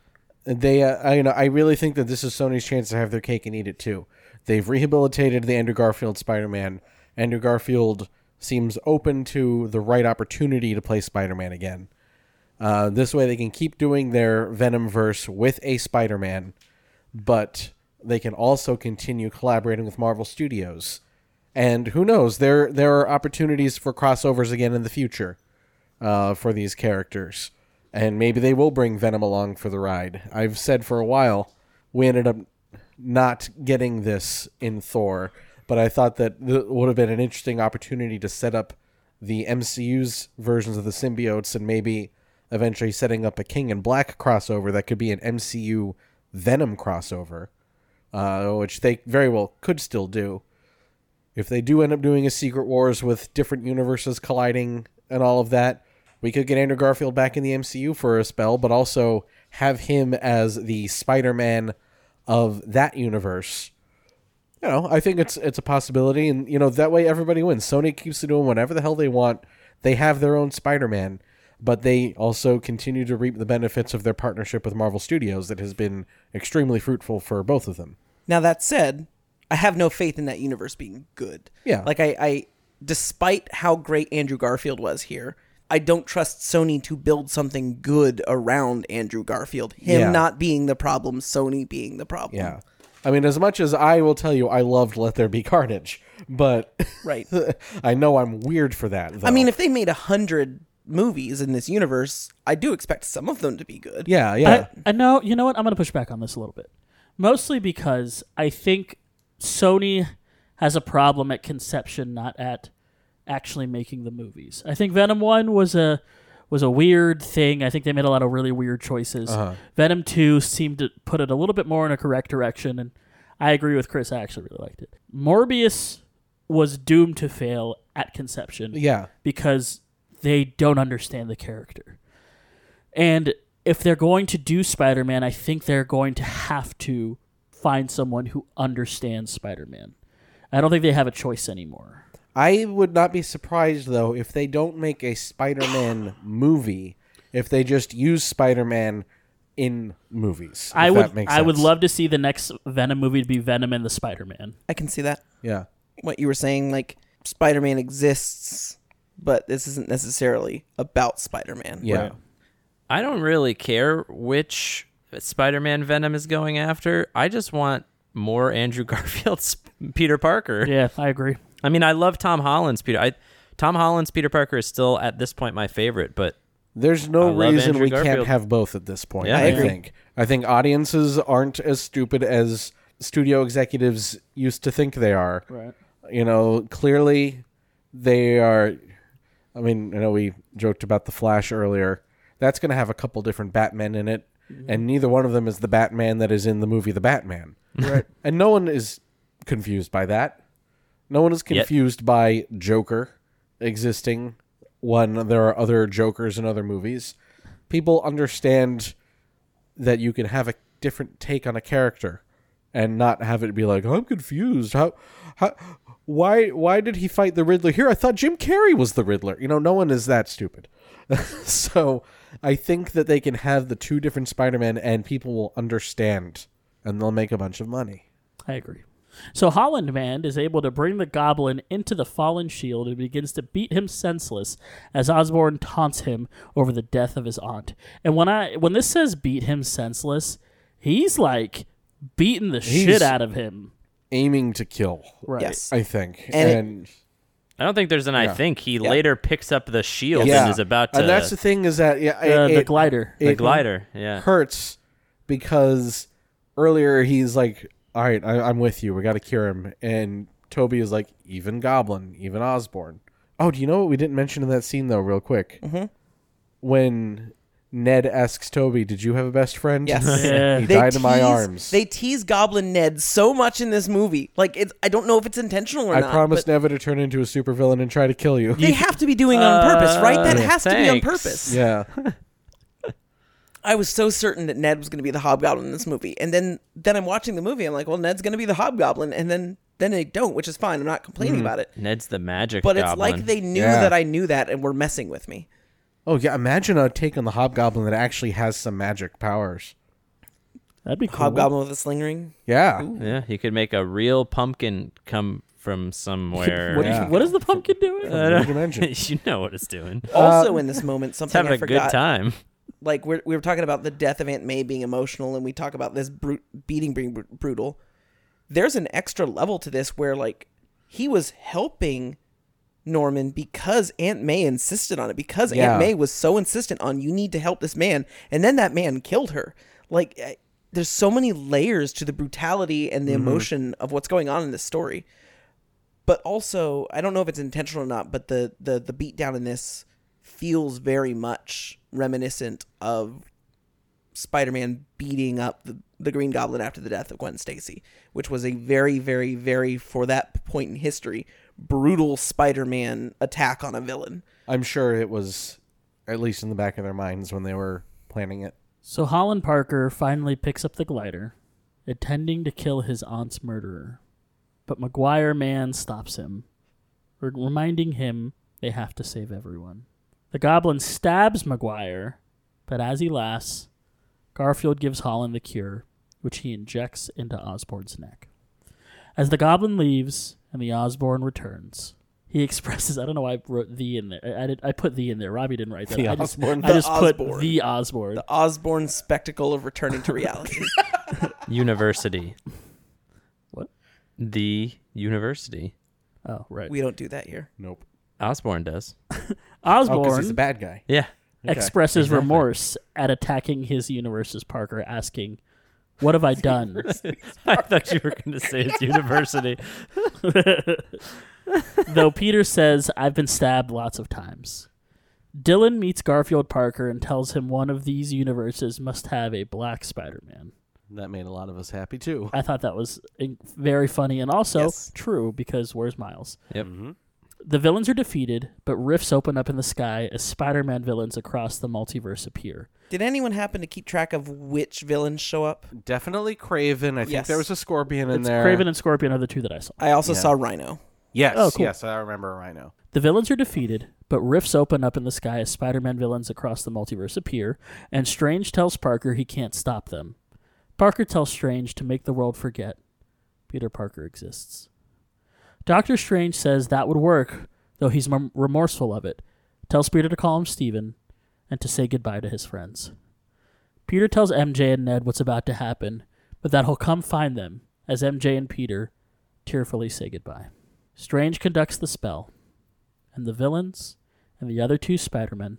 They, uh, I, you know, I really think that this is Sony's chance to have their cake and eat it too. They've rehabilitated the Andrew Garfield Spider-Man. Andrew Garfield seems open to the right opportunity to play Spider-Man again. Uh, this way, they can keep doing their Venom verse with a Spider-Man, but they can also continue collaborating with Marvel Studios. And who knows? There there are opportunities for crossovers again in the future uh, for these characters. and maybe they will bring Venom along for the ride. I've said for a while we ended up not getting this in Thor, but I thought that th- would have been an interesting opportunity to set up the MCU's versions of the symbiotes and maybe eventually setting up a King in Black crossover that could be an MCU Venom crossover, uh, which they very well could still do. If they do end up doing a Secret Wars with different universes colliding and all of that, we could get Andrew Garfield back in the MCU for a spell, but also have him as the Spider-Man of that universe. You know, I think it's it's a possibility, and you know that way everybody wins. Sony keeps doing whatever the hell they want. They have their own Spider-Man, but they also continue to reap the benefits of their partnership with Marvel Studios that has been extremely fruitful for both of them. Now that said, I have no faith in that universe being good. Yeah. Like I, I despite how great Andrew Garfield was here, I don't trust Sony to build something good around Andrew Garfield. Him Yeah. not being the problem, Sony being the problem. Yeah. I mean, as much as I will tell you, I loved Let There Be Carnage, but Right. <laughs> I know I'm weird for that. Though. I mean, if they made a hundred movies in this universe, I do expect some of them to be good. yeah, yeah, I, I know. You know what? I'm going to push back on this a little bit, mostly because I think Sony has a problem at conception, not at actually making the movies. I think Venom One was a was a weird thing. I think they made a lot of really weird choices. Uh-huh. Venom Two seemed to put it a little bit more in a correct direction, and I agree with Chris. I actually really liked it. Morbius was doomed to fail at conception yeah. because they don't understand the character. And if they're going to do Spider Man, I think they're going to have to find someone who understands Spider Man. I don't think they have a choice anymore. I would not be surprised though if they don't make a Spider-Man <coughs> movie. If they just use Spider-Man in movies, if I that would makes I would love to see the next Venom movie to be Venom and the Spider Man. I can see that. Yeah, What you were saying, like Spider-Man exists, but this isn't necessarily about Spider-Man. yeah. I don't really care which Spider-Man Venom is going after. I just want more Andrew <laughs> Garfield's Peter Parker. Yeah, I agree. I mean, I love Tom Holland's Peter. I, Tom Holland's Peter Parker is still at this point my favorite, but There's no I reason Andrew we can't have both at this point. Yeah, I I think. I think audiences aren't as stupid as studio executives used to think they are. Right. You know, clearly they are. I mean, I know we joked about the Flash earlier. That's going to have a couple different Batmen in it, mm-hmm. and neither one of them is the Batman that is in the movie The Batman. Right. <laughs> and no one is confused by that. No one is Yet. confused by Joker existing when there are other Jokers in other movies. People understand that you can have a different take on a character and not have it be like, I'm confused. How, how, why, why did he fight the Riddler here? I thought Jim Carrey was the Riddler. You know, no one is that stupid. <laughs> so I think that they can have the two different Spider-Man and people will understand and they'll make a bunch of money. I agree. So Holland Man is able to bring the goblin into the fallen shield and begins to beat him senseless as Osborn taunts him over the death of his aunt. And when I when this says beat him senseless, he's like beating the He's- shit out of him. Aiming to kill, Right. Yes. I think. And it- and I don't think there's an I think. He later picks up the shield yeah. and is about to And that's the thing is that yeah, Uh, the it- glider. the glider. Yeah. hurts because earlier he's like, "All right, I, I'm with you. We got to cure him," and Tobey is like, "Even Goblin, even Osborn." Oh, do you know what we didn't mention in that scene though, real quick? Mm-hmm. When Ned asks Tobey, "Did you have a best friend?" Yes. <laughs> Yeah. he They died in my arms. They tease Goblin Ned so much in this movie. Like it's I don't know if it's intentional or I not. promised but never to turn into a supervillain and try to kill you. they have to be doing it on purpose, right? That Uh, has to be on purpose. yeah, <laughs> I was so certain that Ned was going to be the Hobgoblin in this movie, and then then I'm watching the movie. I'm like, well, Ned's going to be the Hobgoblin, and then then they don't, which is fine. I'm not complaining about it. Ned's the magic But it's like they knew Yeah. that I knew that and were messing with me. Oh yeah, imagine a take on the Hobgoblin that actually has some magic powers. That'd be cool. Hobgoblin with a sling ring. Yeah, Yeah, he could make a real pumpkin come from somewhere. What, Yeah. what is the pumpkin doing? Another <laughs> dimension. you know what it's doing. It's <laughs> Also, uh, in this moment, something having I a forgot. good time. Like we're, we were talking about the death of Aunt May being emotional, and we talk about this brute, beating being br- brutal. There's an extra level to this where like he was helping Norman because Aunt May insisted on it because Yeah. Aunt May was so insistent on you need to help this man and then that man killed her. Like I- there's so many layers to the brutality and the mm-hmm. emotion of what's going on in this story. But also, I don't know if it's intentional or not, but the the the beat down in this feels very much reminiscent of Spider-Man beating up the, the Green Goblin after the death of Gwen Stacy, which was a very, very, very for that point in history brutal Spider-Man attack on a villain. I'm sure it was at least in the back of their minds when they were planning it. So Holland Parker finally picks up the glider, intending to kill his aunt's murderer. But Maguire Man stops him, reminding him they have to save everyone. The goblin stabs Maguire, but as he laughs, Garfield gives Holland the cure, which he injects into Osborn's neck. As the goblin leaves and the Osborn returns, he expresses I don't know why I wrote the in there. I, I did I put the in there. Robbie didn't write that. The I just, Osborn. I The just put Osborn. the Osborn. The Osborn spectacle of returning to reality. <laughs> University. What? The university. Oh, right. we don't do that here. Nope. Osborn does. <laughs> Oh, because he's a bad guy. Yeah. expresses exactly. remorse at attacking his universe's Parker, asking, "What have I <laughs> done?" I thought you were going to say it's university. <laughs> Though Peter says, "I've been stabbed lots of times." Dillon meets Garfield Parker and tells him one of these universes must have a black Spider-Man. That made a lot of us happy too. I thought that was very funny and also Yes. true because where's Miles? Yep. Mm-hmm. The villains are defeated, but rifts open up in the sky as Spider-Man villains across the multiverse appear. Did anyone happen to keep track of which villains show up? Definitely Kraven. I think Yes. there was a Scorpion in It's there. Kraven and Scorpion are the two that I saw. I also Yeah. saw Rhino. Yes, Oh, cool. yes, I remember Rhino. The villains are defeated, but rifts open up in the sky as Spider Man villains across the multiverse appear, and Strange tells Parker he can't stop them. Parker tells Strange to make the world forget Peter Parker exists. Doctor Strange says that would work, though he's mem- remorseful of it. Tells Peter to call him Steven and to say goodbye to his friends. Peter tells MJ and Ned what's about to happen, but that he'll come find them as MJ and Peter tearfully say goodbye. Strange conducts the spell, and the villains and the other two Spider-Men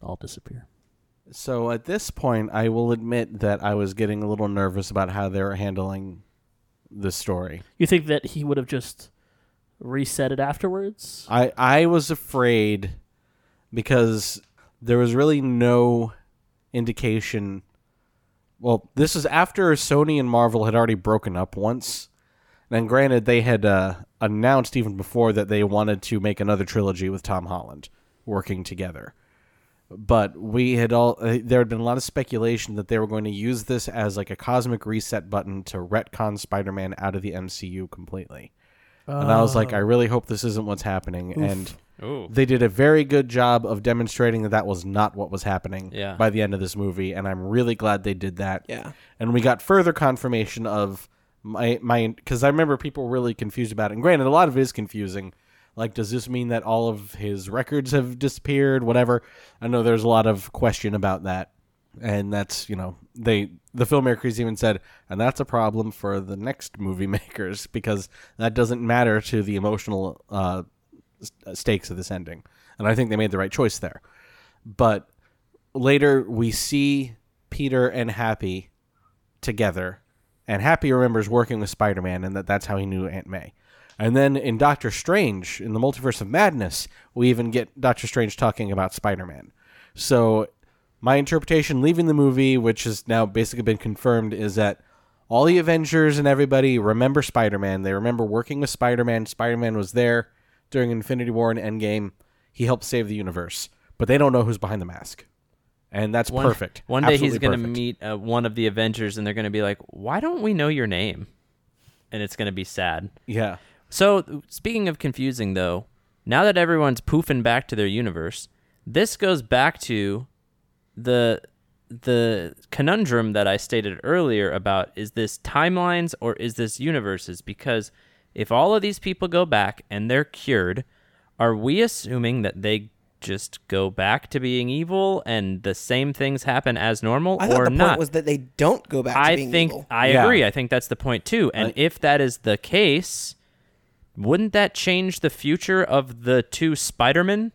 all disappear. So at this point, I will admit that I was getting a little nervous about how they were handling the story. You think that he would have just reset it afterwards? I I was afraid because there was really no indication. Well, this is after Sony and Marvel had already broken up once. And granted, they had uh, announced even before that they wanted to make another trilogy with Tom Holland working together. But we had all uh, there had been a lot of speculation that they were going to use this as like a cosmic reset button to retcon Spider-Man out of the MCU completely. And I was like, oh. I really hope this isn't what's happening. And Ooh. they did a very good job of demonstrating that that was not what was happening Yeah. by the end of this movie. And I'm really glad they did that. Yeah. And we got further confirmation of my my because I remember people were really confused about it. And granted, a lot of it is confusing. Like, does this mean that all of his records have disappeared? Whatever. I know there's a lot of question about that, and that's you know they the filmmakers even said, and that's a problem for the next movie makers <laughs> because that doesn't matter to the emotional uh, stakes of this ending. And I think they made the right choice there. But later we see Peter and Happy together, and Happy remembers working with Spider Man, and that that's how he knew Aunt May. And then in Doctor Strange, in the Multiverse of Madness, we even get Doctor Strange talking about Spider Man. So, my interpretation leaving the movie, which has now basically been confirmed, is that all the Avengers and everybody remember Spider Man. They remember working with Spider Man. Spider Man was there during Infinity War and Endgame. He helped save the universe, but they don't know who's behind the mask. And that's One, perfect. One day Absolutely he's going to meet uh, one of the Avengers, and they're going to be like, "Why don't we know your name?" And it's going to be sad. Yeah. So, speaking of confusing, though, now that everyone's poofing back to their universe, this goes back to the the conundrum that I stated earlier about is this timelines or is this universes? Because if all of these people go back and they're cured, are we assuming that they just go back to being evil and the same things happen as normal I thought or the not? point was that they don't go back to I being think evil. I Yeah. agree. I think that's the point too. And I- if that is the case, wouldn't that change the future of the two Spider-Men?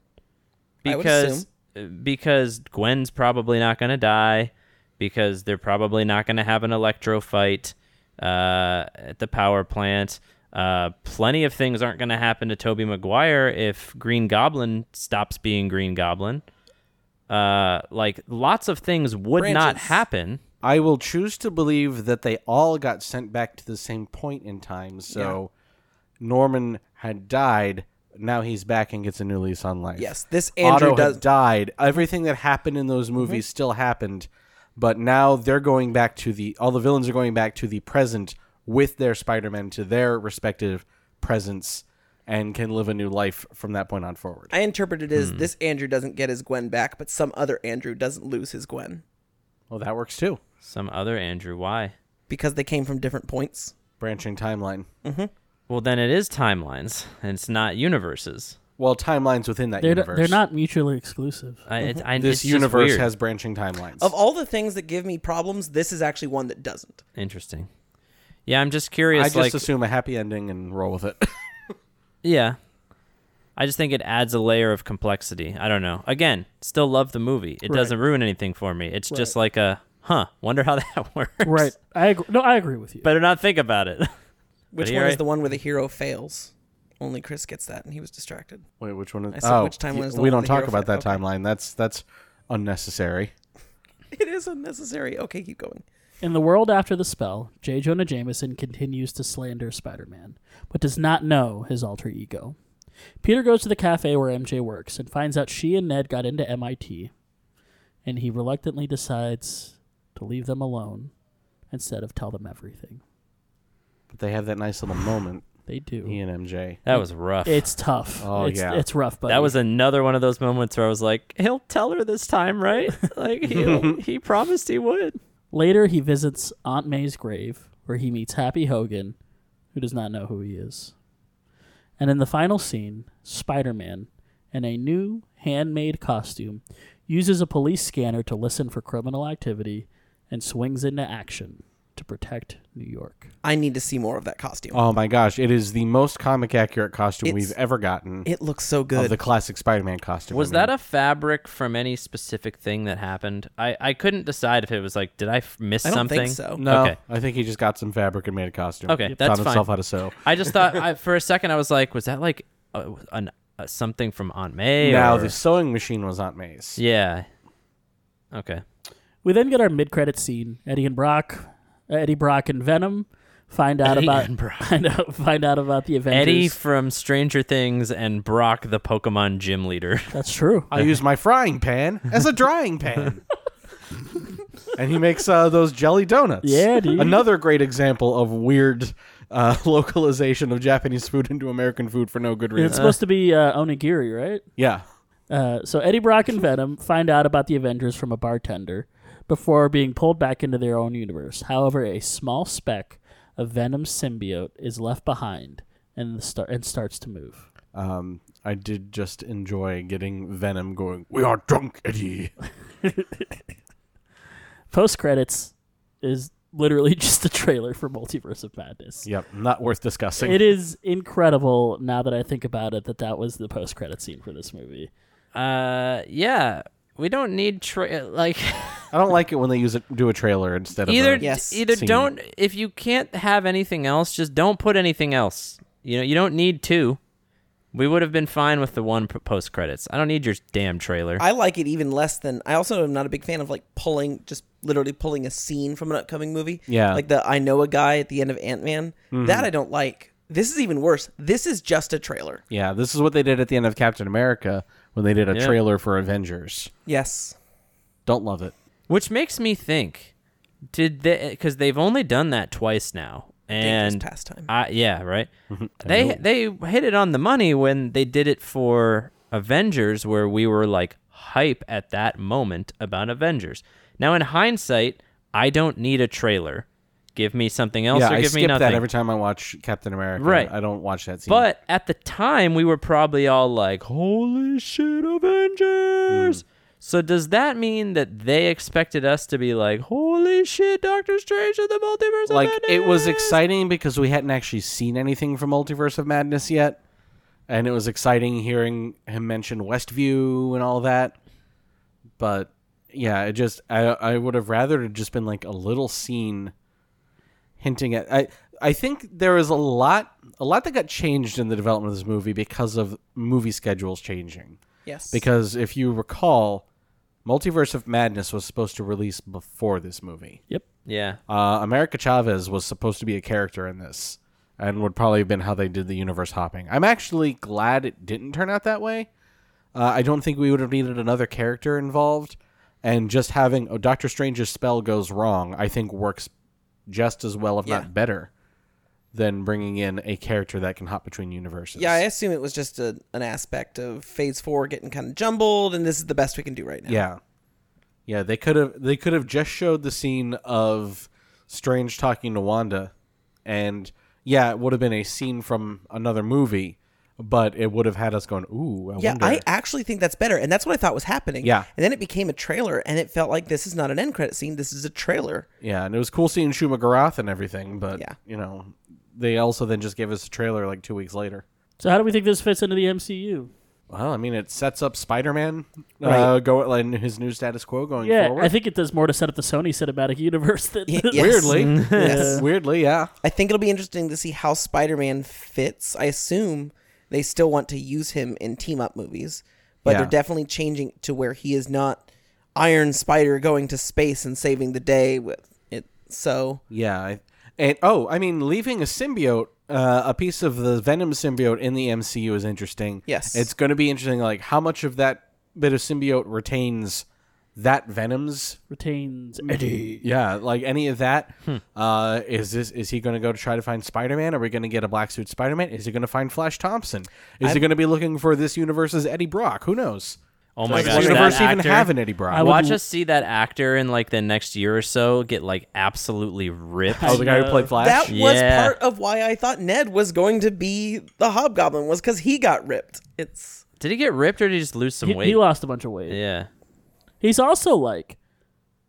I would Because because Gwen's probably not going to die because they're probably not going to have an electro fight uh, at the power plant. Uh, plenty of things aren't going to happen to Tobey Maguire if Green Goblin stops being Green Goblin. Uh, like lots of things would not happen. I will choose to believe that they all got sent back to the same point in time. So Norman had died. Now he's back and gets a new lease on life. Yes, this Andrew Otto does. had died. Everything that happened in those movies mm-hmm. still happened, but now they're going back to the. All the villains are going back to the present with their Spider-Man to their respective presents and can live a new life from that point on forward. I interpret it as hmm. this Andrew doesn't get his Gwen back, but some other Andrew doesn't lose his Gwen well, that works too. Some other Andrew, why? because they came from different points. Branching timeline. Mm-hmm. Well, then it is timelines, and it's not universes. Well, timelines within that They're, universe. they're not mutually exclusive. I, it, I, This it's just universe weird. has branching timelines. Of all the things that give me problems, this is actually one that doesn't. interesting. Yeah, I'm just curious. I just like, assume a happy ending and roll with it. <laughs> yeah, I just think it adds a layer of complexity. I don't know. Again, still love the movie. It Right. doesn't ruin anything for me. It's just like a huh. Wonder how <laughs> that works. Right. I agree. No, I agree with you. Better not think about it. <laughs> Which here one is the one where the hero fails? Only Chris gets that, and he was distracted. Wait, which one? Is, I said oh, which timeline y- is the we one don't with the talk hero about fa- that okay. timeline. That's that's unnecessary. <laughs> It is unnecessary. Okay, keep going. In the world after the spell, J. Jonah Jameson continues to slander Spider Man, but does not know his alter ego. Peter goes to the cafe where MJ works and finds out she and Ned got into MIT, and he reluctantly decides to leave them alone instead of tell them everything. But they have that nice little <sighs> moment. They do. He and MJ. that was rough. It's tough. Oh, it's, yeah. It's rough, but that was another one of those moments where I was like, he'll tell her this time, right? <laughs> like he <laughs> he promised he would. Later, he visits Aunt May's grave, where he meets Happy Hogan, who does not know who he is. And in the final scene, Spider Man, in a new handmade costume, uses a police scanner to listen for criminal activity and swings into action to protect New York. I need to see more of that costume. Oh my gosh! It is the most comic accurate costume It's- we've ever gotten it looks so good. of good. the classic Spider-Man costume. Was I mean, that a fabric from any specific thing that happened? I, I couldn't decide if it was like, did I f- miss I don't something? think so. no? Okay. I think he just got some fabric and made a costume. Okay, Taught that's himself fine. how to sew. <laughs> I just thought I, for a second I was like, was that like uh, an, uh, something from Aunt May? Now or- the sewing machine was Aunt May's. yeah. Okay. We then get our mid credit scene. Eddie and Brock, Eddie Brock and Venom find out Eddie about and Brock. <laughs> find out find out about the Avengers. Eddie from Stranger Things and Brock the Pokemon gym leader. <laughs> That's true. I use my frying pan as a drying pan. <laughs> and he makes uh, those jelly donuts. Yeah, dude. Another great example of weird uh, localization of Japanese food into American food for no good reason. It's supposed to be uh, onigiri, right? yeah. Uh, so Eddie Brock and Venom find out about the Avengers from a bartender before being pulled back into their own universe. However, a small speck of Venom symbiote is left behind and the star- and starts to move. Um, I did just enjoy getting Venom going, We are drunk, Eddie. <laughs> Post credits is literally <laughs> just a trailer for Multiverse of Madness. Yep, not worth discussing. It is incredible now that I think about it that that was the post credit scene for this movie. Uh, yeah. We don't need tra- like I don't like it when they use it do a trailer instead of either a, Yes. either scene. don't if you can't have anything else, just don't put anything else. You know, you don't need two. We would have been fine with the one post credits. I don't need your damn trailer. I like it even less than. I also am not a big fan of like pulling, just literally pulling a scene from an upcoming movie. Yeah. Like the I know a guy at the end of Ant Man. Mm-hmm. That I don't like. This is even worse. This is just a trailer. Yeah, this is what they did at the end of Captain America when they did a Yeah. trailer for Avengers. Yes. Don't love it. Which makes me think, did they? Because they've only done that twice now, Dangerous and pastime. I, yeah, right. Mm-hmm. they they hit it on the money when they did it for Avengers, where we were like hype at that moment about Avengers. Now, in hindsight, I don't need a trailer. Give me something else, yeah, or I give me skip nothing. that every time I watch Captain America. Right. I don't watch that scene. But at the time, we were probably all like, "Holy shit, Avengers!" Mm. So does that mean that they expected us to be like, "Holy shit, Doctor Strange and the Multiverse of like it was exciting because we hadn't actually seen anything from Multiverse of Madness yet, and it was exciting hearing him mention Westview and all that. But yeah, it just I I would have rather it just been like a little scene hinting at I I think there is a lot a lot that got changed in the development of this movie because of movie schedules changing. Yes. Because if you recall, Multiverse of Madness was supposed to release before this movie. Yep. Yeah. Uh, America Chavez was supposed to be a character in this, and would probably have been how they did the universe hopping. I'm actually glad it didn't turn out that way. Uh, I don't think we would have needed another character involved, and just having oh, Doctor Strange's spell goes wrong, I think works just as well, if Yeah. not better, than bringing in a character that can hop between universes. yeah, I assume it was just a, an aspect of Phase Four getting kind of jumbled, and this is the best we can do right now. Yeah. Yeah, they could have they could have just showed the scene of Strange talking to Wanda and yeah, it would have been a scene from another movie, but it would have had us going, "Ooh, I Yeah, wonder." I actually think that's better, and that's what I thought was happening. Yeah. and then it became a trailer, and it felt like this is not an end credit scene. This is a trailer. yeah, and it was cool seeing Shuma-Gorath and everything, but Yeah. you know, they also then just gave us a trailer like 2 weeks later. So how do we think this fits into the MCU? Well, I mean, it sets up Spider-Man uh, go like his new status quo going Yeah, forward. I think it does more to set up the Sony cinematic universe than Y- <laughs> yes. weirdly. <laughs> Yes. Weirdly, yeah. I think it'll be interesting to see how Spider-Man fits. I assume they still want to use him in team-up movies, but Yeah. they're definitely changing to where he is not Iron Spider going to space and saving the day with it. So Yeah, I, and oh, I mean, leaving a symbiote, uh, a piece of the Venom symbiote in the MCU is interesting. Yes. it's going to be interesting. Like how much of that bit of symbiote retains that Venom's retains Eddie. Yeah, like any of that. Uh, is this is he going to go to try to find Spider Man? Are we going to get a black suit Spider Man? Is he going to find Flash Thompson? Is he going to be looking for this universe's Eddie Brock? Who knows? Oh my God. Does gosh, this that universe even actor- have an Eddie Brock? I Watch us see that actor in like the next year or so get like absolutely ripped. oh, the guy who played Flash. that was Yeah. part of why I thought Ned was going to be the Hobgoblin was because he got ripped. It's Did he get ripped or did he just lose some He, weight? he lost a bunch of weight. yeah. He's also like,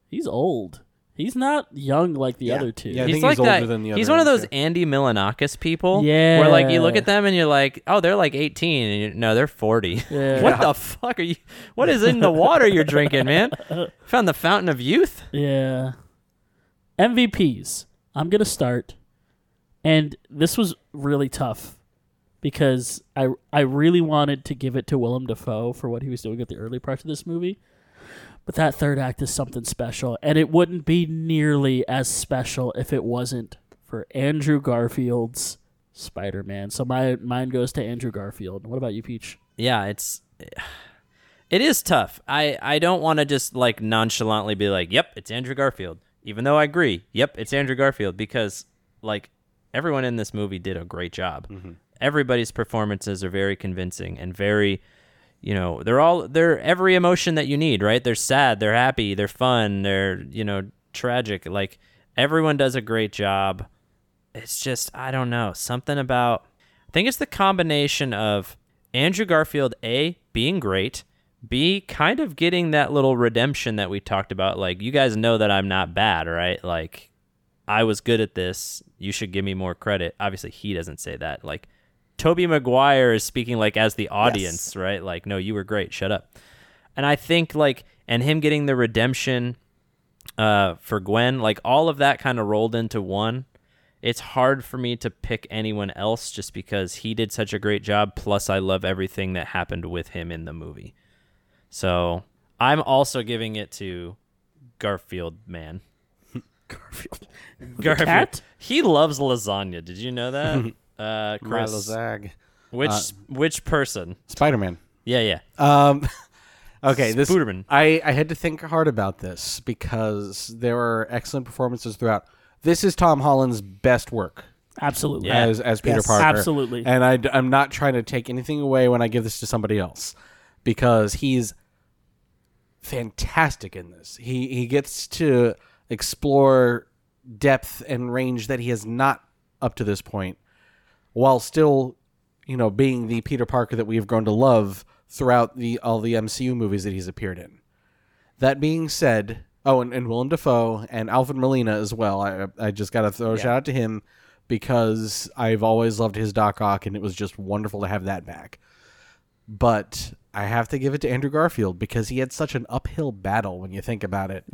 he's old. He's not young like the Yeah. other two. Yeah, I he's think like he's that. than the he's other one of those ones, Andy Milonakis people. Yeah. Where like you look Yeah. at them and you're like, oh, they're like 18, and you no, they're 40. <laughs> Yeah. what the fuck are you? What is in the <laughs> water you're drinking, man? <laughs> Found the fountain of youth. Yeah. MVPs. I'm gonna start, and this was really tough because I I really wanted to give it to Willem Dafoe for what he was doing at the early parts of this movie, but that third act is something special, and it wouldn't be nearly as special if it wasn't for Andrew Garfield's Spider-Man. So my mine goes to Andrew Garfield. What about you, Peach? Yeah, it's it is tough. I I don't want to just like nonchalantly be like, "Yep, it's Andrew Garfield," even though I agree. Yep, it's Andrew Garfield because like everyone in this movie did a great job. Mm-hmm. Everybody's performances are very convincing and very you know, they're all they're every emotion that you need, right? They're sad, they're happy, they're fun, they're, you know, tragic. Like everyone does a great job. It's just I don't know, something about I think it's the combination of Andrew Garfield A being great, B kind of getting that little redemption that we talked about. Like you guys know that I'm not bad, right? Like I was good at this. You should give me more credit. Obviously, he doesn't say that. Like Tobey Maguire is speaking like as the audience, right? Like, no, you were great. Shut up. And I think like and him getting the redemption uh for Gwen, like all of that kind of rolled into one. It's hard for me to pick anyone else just because he did such a great job plus I love everything that happened with him in the movie. So, I'm also giving it to Garfield man. <laughs> Garfield. Garfield. cat? He loves lasagna. Did you know that? <laughs> uh Chris. Milo Zag. Which Uh, which person? Spider Man. Yeah, yeah. Um, <laughs> okay, this Spooderman. I I had to think hard about this because there are excellent performances throughout. This is Tom Holland's best work Absolutely. Yeah. as as Peter Yes. Parker. Absolutely. And I am not trying to take anything away when I give this to somebody else because he's fantastic in this. He he gets to explore depth and range that he has not up to this point while still you know being the Peter Parker that we've grown to love throughout the all the MCU movies that he's appeared in. That being said, oh, and, and Willem Dafoe and Alfred Molina as well. I I just got to throw a shout out to him because I've always loved his Doc Ock, and it was just wonderful to have that back. But I have to give it to Andrew Garfield because he had such an uphill battle when you think about it.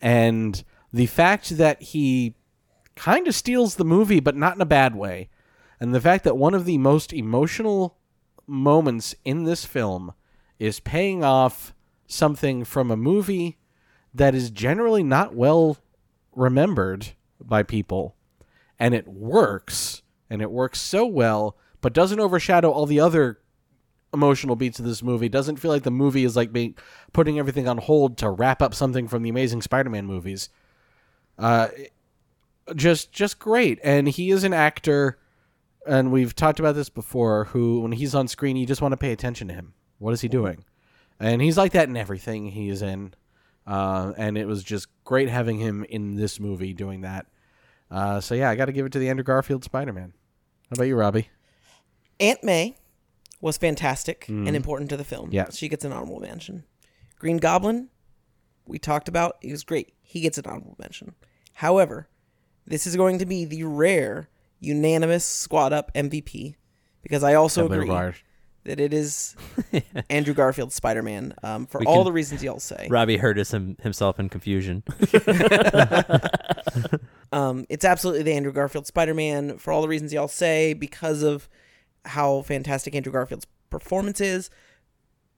And the fact that he kind of steals the movie, but not in a bad way. And the fact that one of the most emotional moments in this film is paying off something from a movie that is generally not well remembered by people. And it works. And it works so well, but doesn't overshadow all the other emotional beats of this movie. Doesn't feel like the movie is like being putting everything on hold to wrap up something from the Amazing Spider-Man movies. Uh, just just great, and he is an actor, and we've talked about this before. Who, when he's on screen, you just want to pay attention to him. What is he doing? And he's like that in everything he is in. Uh, and it was just great having him in this movie doing that. Uh, so yeah, I got to give it to the Andrew Garfield Spider-Man. How about you, Robbie? Aunt May was fantastic Mhm. and important to the film. Yeah, She gets an honorable mention. Green Goblin, we talked about, he was great. He gets an honorable mention. However, this is going to be the rare unanimous squad up MVP because I also agree that it is <laughs> Andrew Garfield's Spider Man um, for We all can- the reasons y'all say. Robbie heard us him, himself in confusion. <laughs> <laughs> Um, it's absolutely the Andrew Garfield Spider Man for all the reasons y'all say, because of how fantastic Andrew Garfield's performance is.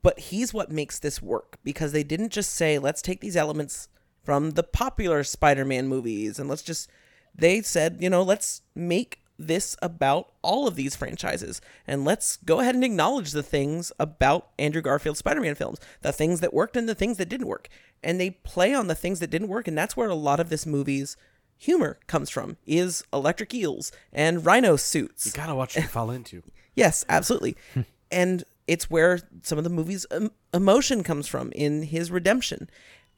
But he's what makes this work because they didn't just say, let's take these elements from the popular Spider Man movies and let's just. They said, you know, let's make this about all of these franchises and let's go ahead and acknowledge the things about Andrew Garfield's Spider Man films, the things that worked and the things that didn't work. And they play on the things that didn't work. And that's where a lot of this movie's humor comes from is electric eels and rhino suits. You gotta watch what you fall into. <laughs> Yes, absolutely. <laughs> and it's where some of the movie's emotion comes from in his redemption.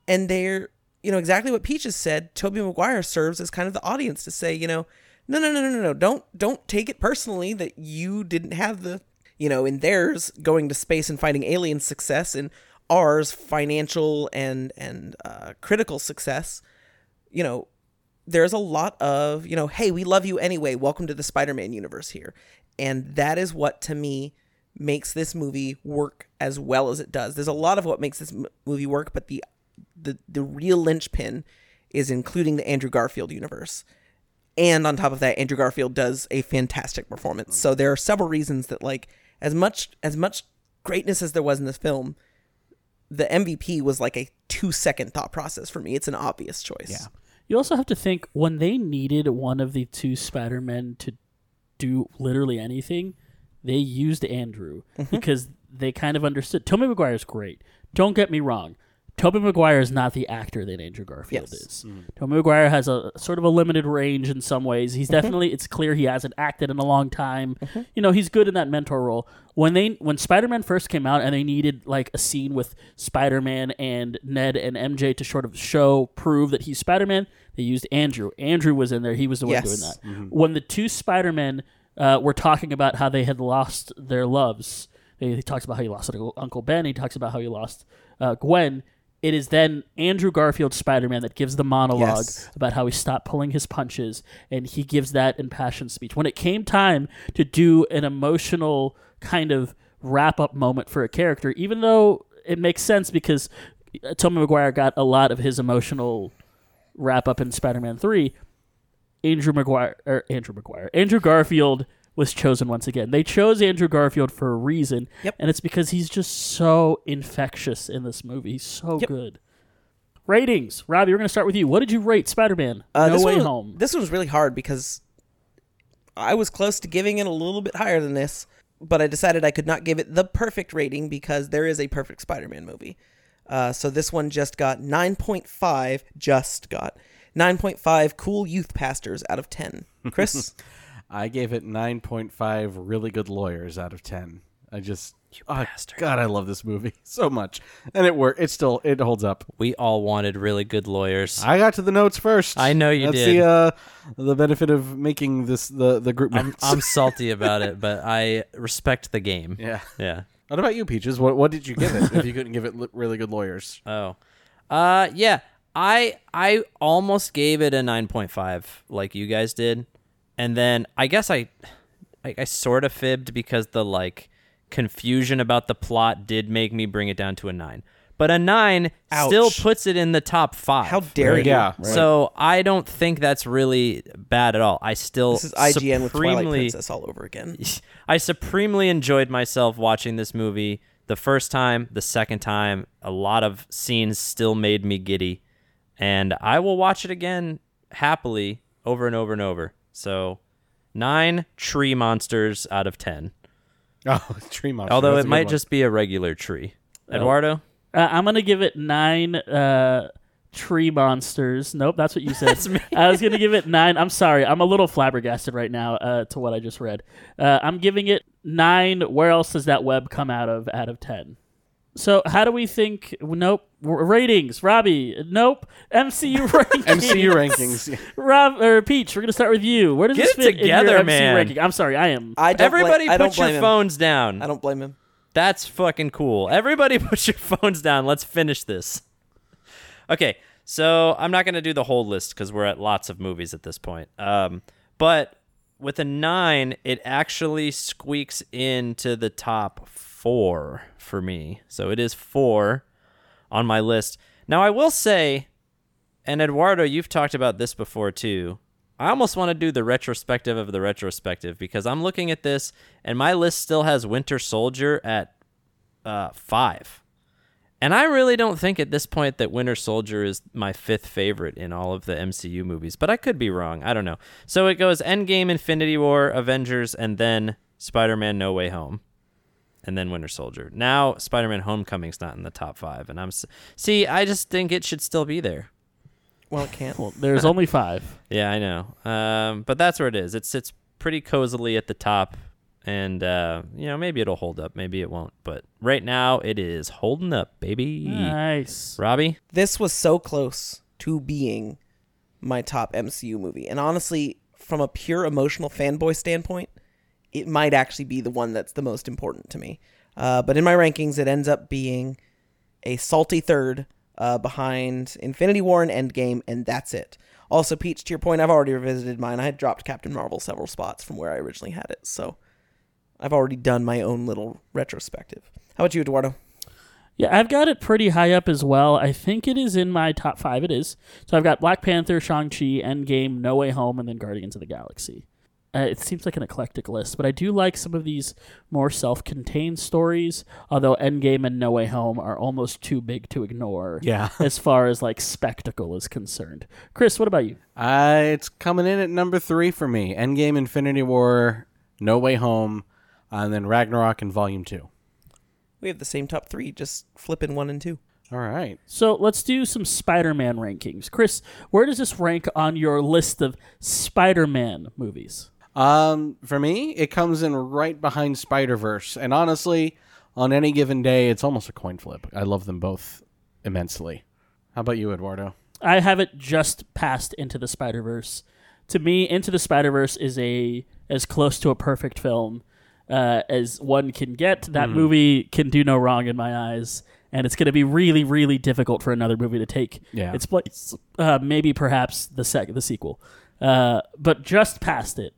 And they're, you know, exactly what Peaches said. Tobey Maguire serves as kind of the audience to say, you know, no, no, no, no, no, no, don't, don't take it personally that you didn't have the, you know, in theirs going to space and fighting aliens success, and ours financial and and uh, critical success. You know, there's a lot of, you know, hey, we love you anyway. Welcome to the Spider Man universe here. And that is what, to me, makes this movie work as well as it does. There's a lot of what makes this m- movie work, but the, the, the real linchpin is including the Andrew Garfield universe. And on top of that, Andrew Garfield does a fantastic performance. So there are several reasons that, like, as much as much greatness as there was in this film, the MVP was like a two second thought process for me. It's an obvious choice. Yeah. You also have to think when they needed one of the two Spider Men to do literally anything, they used Andrew mm-hmm. because they kind of understood. Tobey Maguire is great. Don't get me wrong. Tobey Maguire is not the actor that Andrew Garfield Yes. is. Tobey Maguire has a sort of a limited range in some ways. He's definitely it's clear he hasn't acted in a long time. You know, he's good in that mentor role. When they when Spider-Man first came out and they needed like a scene with Spider-Man and Ned and MJ to sort of show prove that he's Spider-Man, they used Andrew. Andrew was in there. He was the one Yes. doing that. When the two Spider-Men uh, were talking about how they had lost their loves, he, he talks about how he lost Uncle Ben. He talks about how he lost uh, Gwen. It is then Andrew Garfield Spider Man that gives the monologue Yes. about how he stopped pulling his punches, and he gives that impassioned speech. When it came time to do an emotional kind of wrap up moment for a character, even though it makes sense because uh, Tobey Maguire got a lot of his emotional wrap up in Spider Man 3, Andrew Maguire or Andrew Maguire, Andrew Garfield was chosen once again. They chose Andrew Garfield for a reason, Yep. and it's because he's just so infectious in this movie. He's so Yep. good. Ratings, Robbie. We're going to start with you. What did you rate Spider Man? Uh, no this Way was- Home. This one was really hard because I was close to giving it a little bit higher than this, but I decided I could not give it the perfect rating because there is a perfect Spider-Man movie. Uh, so this one just got 9.5. Just got 9.5 cool youth pastors out of 10. Chris, <laughs> I gave it 9.5 really good lawyers out of 10. I just oh, God, I love this movie <laughs> so much. And it worked. It still it holds up. We all wanted really good lawyers. I got to the notes first. I know you That's did. the uh the benefit of making this the the group I'm. I'm <laughs> salty about it, but I respect the game. yeah. Yeah. What about you, Peaches? What what did you give it if you couldn't give it li- really good lawyers? <laughs> Oh, Uh, yeah, I I almost gave it a nine point five, like you guys did, and then I guess I, I, I sort of fibbed because the like confusion about the plot did make me bring it down to a nine. But a nine still puts it in the top five. How dare you? Yeah. So I don't think that's really bad at all. I still This is IGN with Twilight supremely- Princess all over again. <laughs> I supremely enjoyed myself watching this movie the first time, the second time. A lot of scenes still made me giddy, and I will watch it again happily over and over and over. So, nine tree monsters out of ten. <laughs> Oh, tree monster. Although That's it might one. just be a regular tree. Eduardo, Uh, I'm gonna give it nine uh, tree monsters. Nope, that's what you said. <laughs> That's me. I was gonna give it nine. I'm sorry, I'm a little flabbergasted right now uh, to what I just read. Uh, I'm giving it nine. Where else does that web come out of? Out of ten. So how do we think? Nope. Ratings. Robbie. Nope. MCU <laughs> rankings. MCU rankings. yeah. Rob or Peach. We're gonna start with you. Where does Get this it fit in your together, MCU man. ranking? I'm sorry. I am. I don't bla- everybody I don't put your him. phones down. I don't blame him. That's fucking cool. Everybody <laughs> put your phones down. Let's finish this. Okay, so I'm not going to do the whole list because we're at lots of movies at this point. Um, but with a nine, it actually squeaks into the top four for me. So it is four on my list. Now, I will say, and Eduardo, you've talked about this before too. I almost want to do the retrospective of the retrospective because I'm looking at this and my list still has Winter Soldier at uh, five. And I really don't think at this point that Winter Soldier is my fifth favorite in all of the MCU movies, but I could be wrong. I don't know. So it goes Endgame, Infinity War, Avengers, and then Spider Man No Way Home. And then Winter Soldier. Now Spider Man Homecoming's not in the top five. And I'm. s- See, I just think it should still be there. Well, it can't. Well, there's only five. <laughs> Yeah, I know. Um, but that's where it is. It sits pretty cozily at the top, and uh, you know maybe it'll hold up, maybe it won't. But right now it is holding up, baby. Nice. Robbie, this was so close to being my top MCU movie. And honestly, from a pure emotional fanboy standpoint, it might actually be the one that's the most important to me. Uh, but in my rankings, it ends up being a salty third uh, behind Infinity War and Endgame, and that's it. Also, Peach, to your point, I've already revisited mine. I had dropped Captain Marvel several spots from where I originally had it, so I've already done my own little retrospective. How about you, Eduardo? Yeah, I've got it pretty high up as well. I think it is in my top five. It is. So I've got Black Panther, Shang-Chi, Endgame, No Way Home, and then Guardians of the Galaxy. Uh, it seems like an eclectic list, but I do like some of these more self-contained stories. Although Endgame and No Way Home are almost too big to ignore. Yeah. <laughs> as far as like spectacle is concerned. Chris, what about you? Uh, it's coming in at number three for me. Endgame, Infinity War, No Way Home, and then Ragnarok and Volume Two. We have the same top three, just flipping one and two. All right. So let's do some Spider-Man rankings. Chris, where does this rank on your list of Spider-Man movies? Um, for me, it comes in right behind Spider Verse, and honestly, on any given day, it's almost a coin flip. I love them both immensely. How about you, Eduardo? I have it just past Into the Spider Verse. To me, Into the Spider Verse is a as close to a perfect film uh, as one can get. That Hmm. movie can do no wrong in my eyes, and it's going to be really, really difficult for another movie to take Yeah. its place. Uh, maybe, perhaps the sec- the sequel, uh, but just past it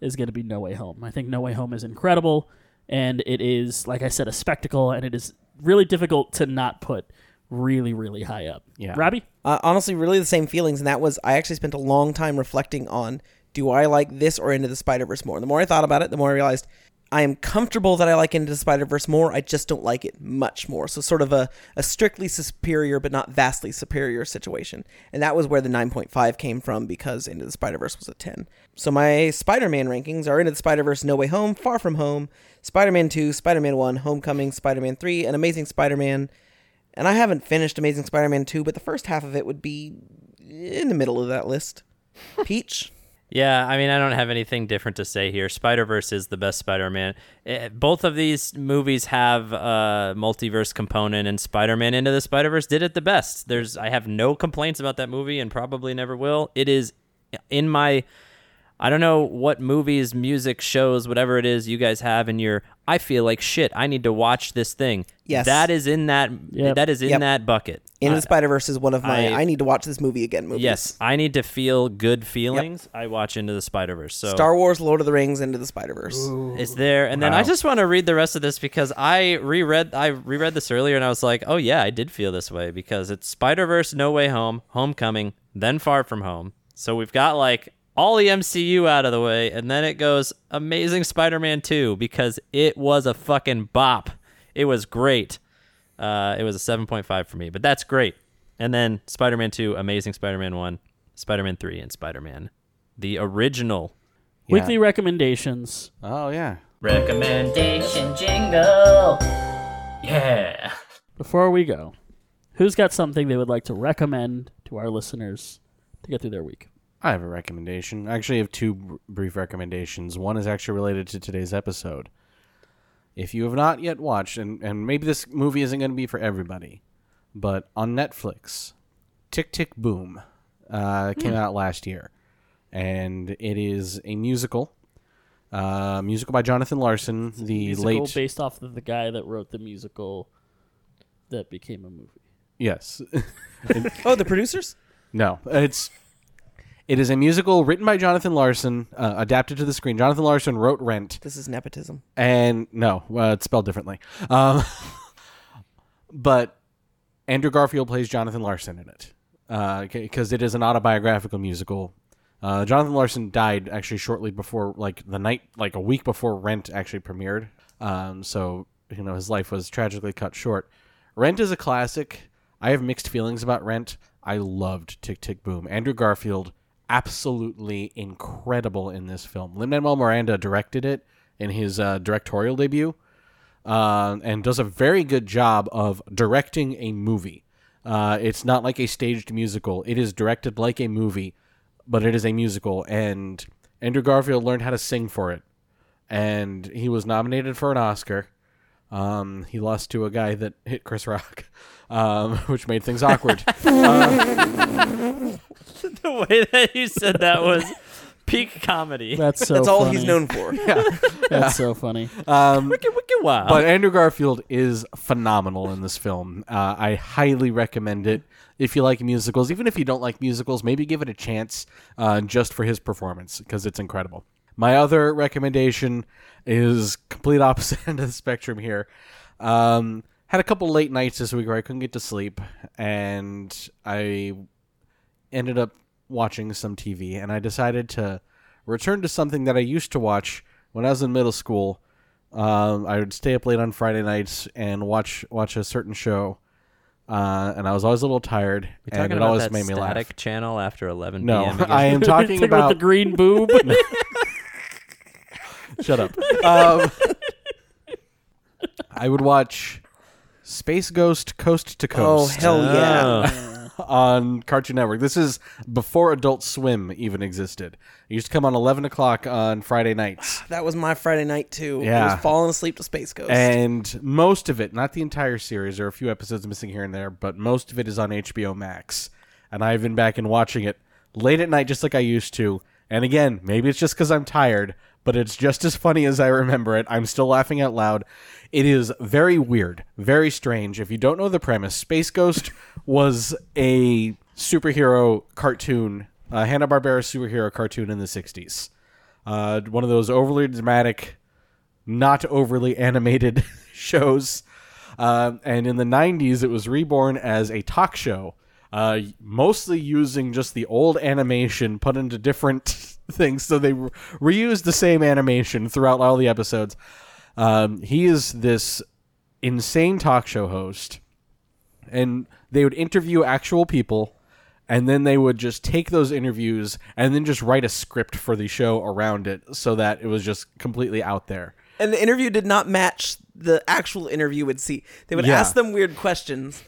is going to be No Way Home. I think No Way Home is incredible, and it is, like I said, a spectacle, and it is really difficult to not put really, really high up. Yeah. Robbie. Uh, honestly, really the same feelings, and that was I actually spent a long time reflecting on do I like this or Into the Spider Verse more. The more I thought about it, the more I realized I am comfortable that I like Into the Spider Verse more. I just don't like it much more. So sort of a, a strictly superior but not vastly superior situation, and that was where the nine point five came from because Into the Spider Verse was a ten. So my Spider Man rankings are Into the Spider Verse, No Way Home, Far From Home, Spider Man Two, Spider Man One, Homecoming, Spider Man Three, and Amazing Spider Man. And I haven't finished Amazing Spider Man 2, but the first half of it would be in the middle of that list. Peach? Yeah, I mean, I don't have anything different to say here. Spider Verse is the best Spider Man. Eh, both of these movies have a multiverse component, and Spider Man Into the Spider Verse did it the best. There's, I have no complaints about that movie, and probably never will. It is in my I don't know what movies, music, shows, whatever it is you guys have in your. I feel like shit. I need to watch this thing. Yes. that is in that. Yep. That is in Yep. that bucket. Into I- the Spider Verse is one of my. I, I- need to watch this movie again. Movies. Yes, I need to feel good feelings. I watch Into the Spider Verse. So Star Wars, Lord of the Rings, Into the Spider Verse. is there, and then I just want to read the rest of this because I reread I reread this earlier and I was like, oh yeah, I did feel this way because it's Spider Verse, No Way Home, Homecoming, then Far From Home. So we've got like all the MCU out of the way, and then it goes Amazing Spider-Man Two because it was a fucking bop. It was great. Uh, it was a seven point five for me, but that's great. And then Spider-Man Two, Amazing Spider-Man One, Spider-Man Three, and Spider-Man, the original. Weekly recommendations. Oh yeah. Recommendation jingle. Yeah. Before we go, who's got something they would like to recommend to our listeners to get through their week? I have a recommendation. I actually have two br- brief recommendations. One is actually related to today's episode. If you have not yet watched, and, and maybe this movie isn't going to be for everybody, but on Netflix, Tick Tick Boom uh, came out last year. And it is a musical. Uh, musical by Jonathan Larson, the musical late. based off of the guy that wrote the musical that became a movie. yes. <laughs> Oh, the producers. No, it's it is a musical written by Jonathan Larson, uh, adapted to the screen. Jonathan Larson wrote Rent, This is nepotism. and no, well, it's spelled differently. Um, <laughs> but Andrew Garfield plays Jonathan Larson in it because it is an autobiographical musical. Uh, Jonathan Larson died actually shortly before, like the night, like a week before Rent actually premiered. Um, so you know his life was tragically cut short. Rent is a classic. I have mixed feelings about Rent. I loved Tick Tick Boom. Andrew Garfield, absolutely incredible in this film. Lin Manuel Miranda directed it in his uh, directorial debut, uh, and does a very good job of directing a movie. Uh, it's not like a staged musical. It is directed like a movie, but it is a musical. And Andrew Garfield learned how to sing for it, and he was nominated for an Oscar. Um, he lost to a guy that hit Chris Rock, <laughs> um, <laughs> which made things awkward. <laughs> the way that you said that was peak comedy. That's so. That's all funny. he's known for. That's so funny. um, Wicked, wicked wow. But Andrew Garfield is phenomenal in this film. Uh, I highly recommend it. If you like musicals, even if you don't like musicals, maybe give it a chance uh, just for his performance because it's incredible. My other recommendation is complete opposite <laughs> end of the spectrum here. Um, had a couple late nights this week where I couldn't get to sleep, and I ended up watching some TV, and I decided to return to something that I used to watch when I was in middle school. Um, I would stay up late on Friday nights and watch watch a certain show, uh, and I was always a little tired, You and it about always made me static laugh. channel after 11 No. <laughs> I am <laughs> talking Talking about about the green boob. Shut up. <laughs> Um, I would watch Space Ghost Coast to Oh Coast. hell yeah! <laughs> on Cartoon Network. This is before Adult Swim even existed. It used to come on 11 o'clock on Friday nights. <sighs> That was my Friday night too. I Yeah. was falling asleep to Space Ghost. And most of it, not the entire series, there are a few episodes missing here and there, but most of it is on HBO Max. And I've been back and watching it late at night just like I used to. And again, maybe it's just because I'm tired, but it's just as funny as I remember it. I'm still laughing out loud. It is very weird, very strange. If you don't know the premise, Space Ghost was a superhero cartoon, a Hanna-Barbera superhero cartoon in the 60s. Uh, one of those overly dramatic, not overly animated <laughs> shows. Um, and in the 90s, it was reborn as a talk show, uh, mostly using just the old animation put into different <laughs> things. So they re- reused the same animation throughout all the episodes. Um, he is this insane talk show host, and they would interview actual people. And then they would just take those interviews and then just write a script for the show around it so that it was just completely out there. and the interview did not match the actual interview would see. They would Yeah. ask them weird questions,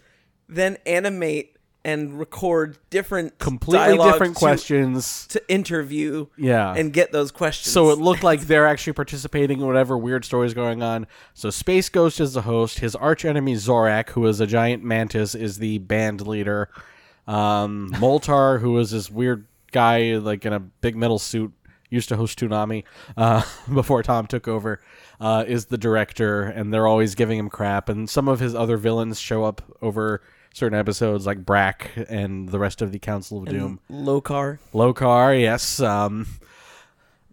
then animate and record different completely dialogue different to- questions. to interview Yeah. and get those questions. So it looked like they're actually participating in whatever weird story is going on. So Space Ghost is the host. His arch enemy Zorak, who is a giant mantis, is the band leader. Um, <laughs> Moltar, who is this weird guy like in a big metal suit, used to host Toonami uh, <laughs> before Tom took over, uh, is the director, and they're always giving him crap. And some of his other villains show up over certain episodes, like Brak and the rest of the Council of Doom. And Lokar. Lokar, yes. Um,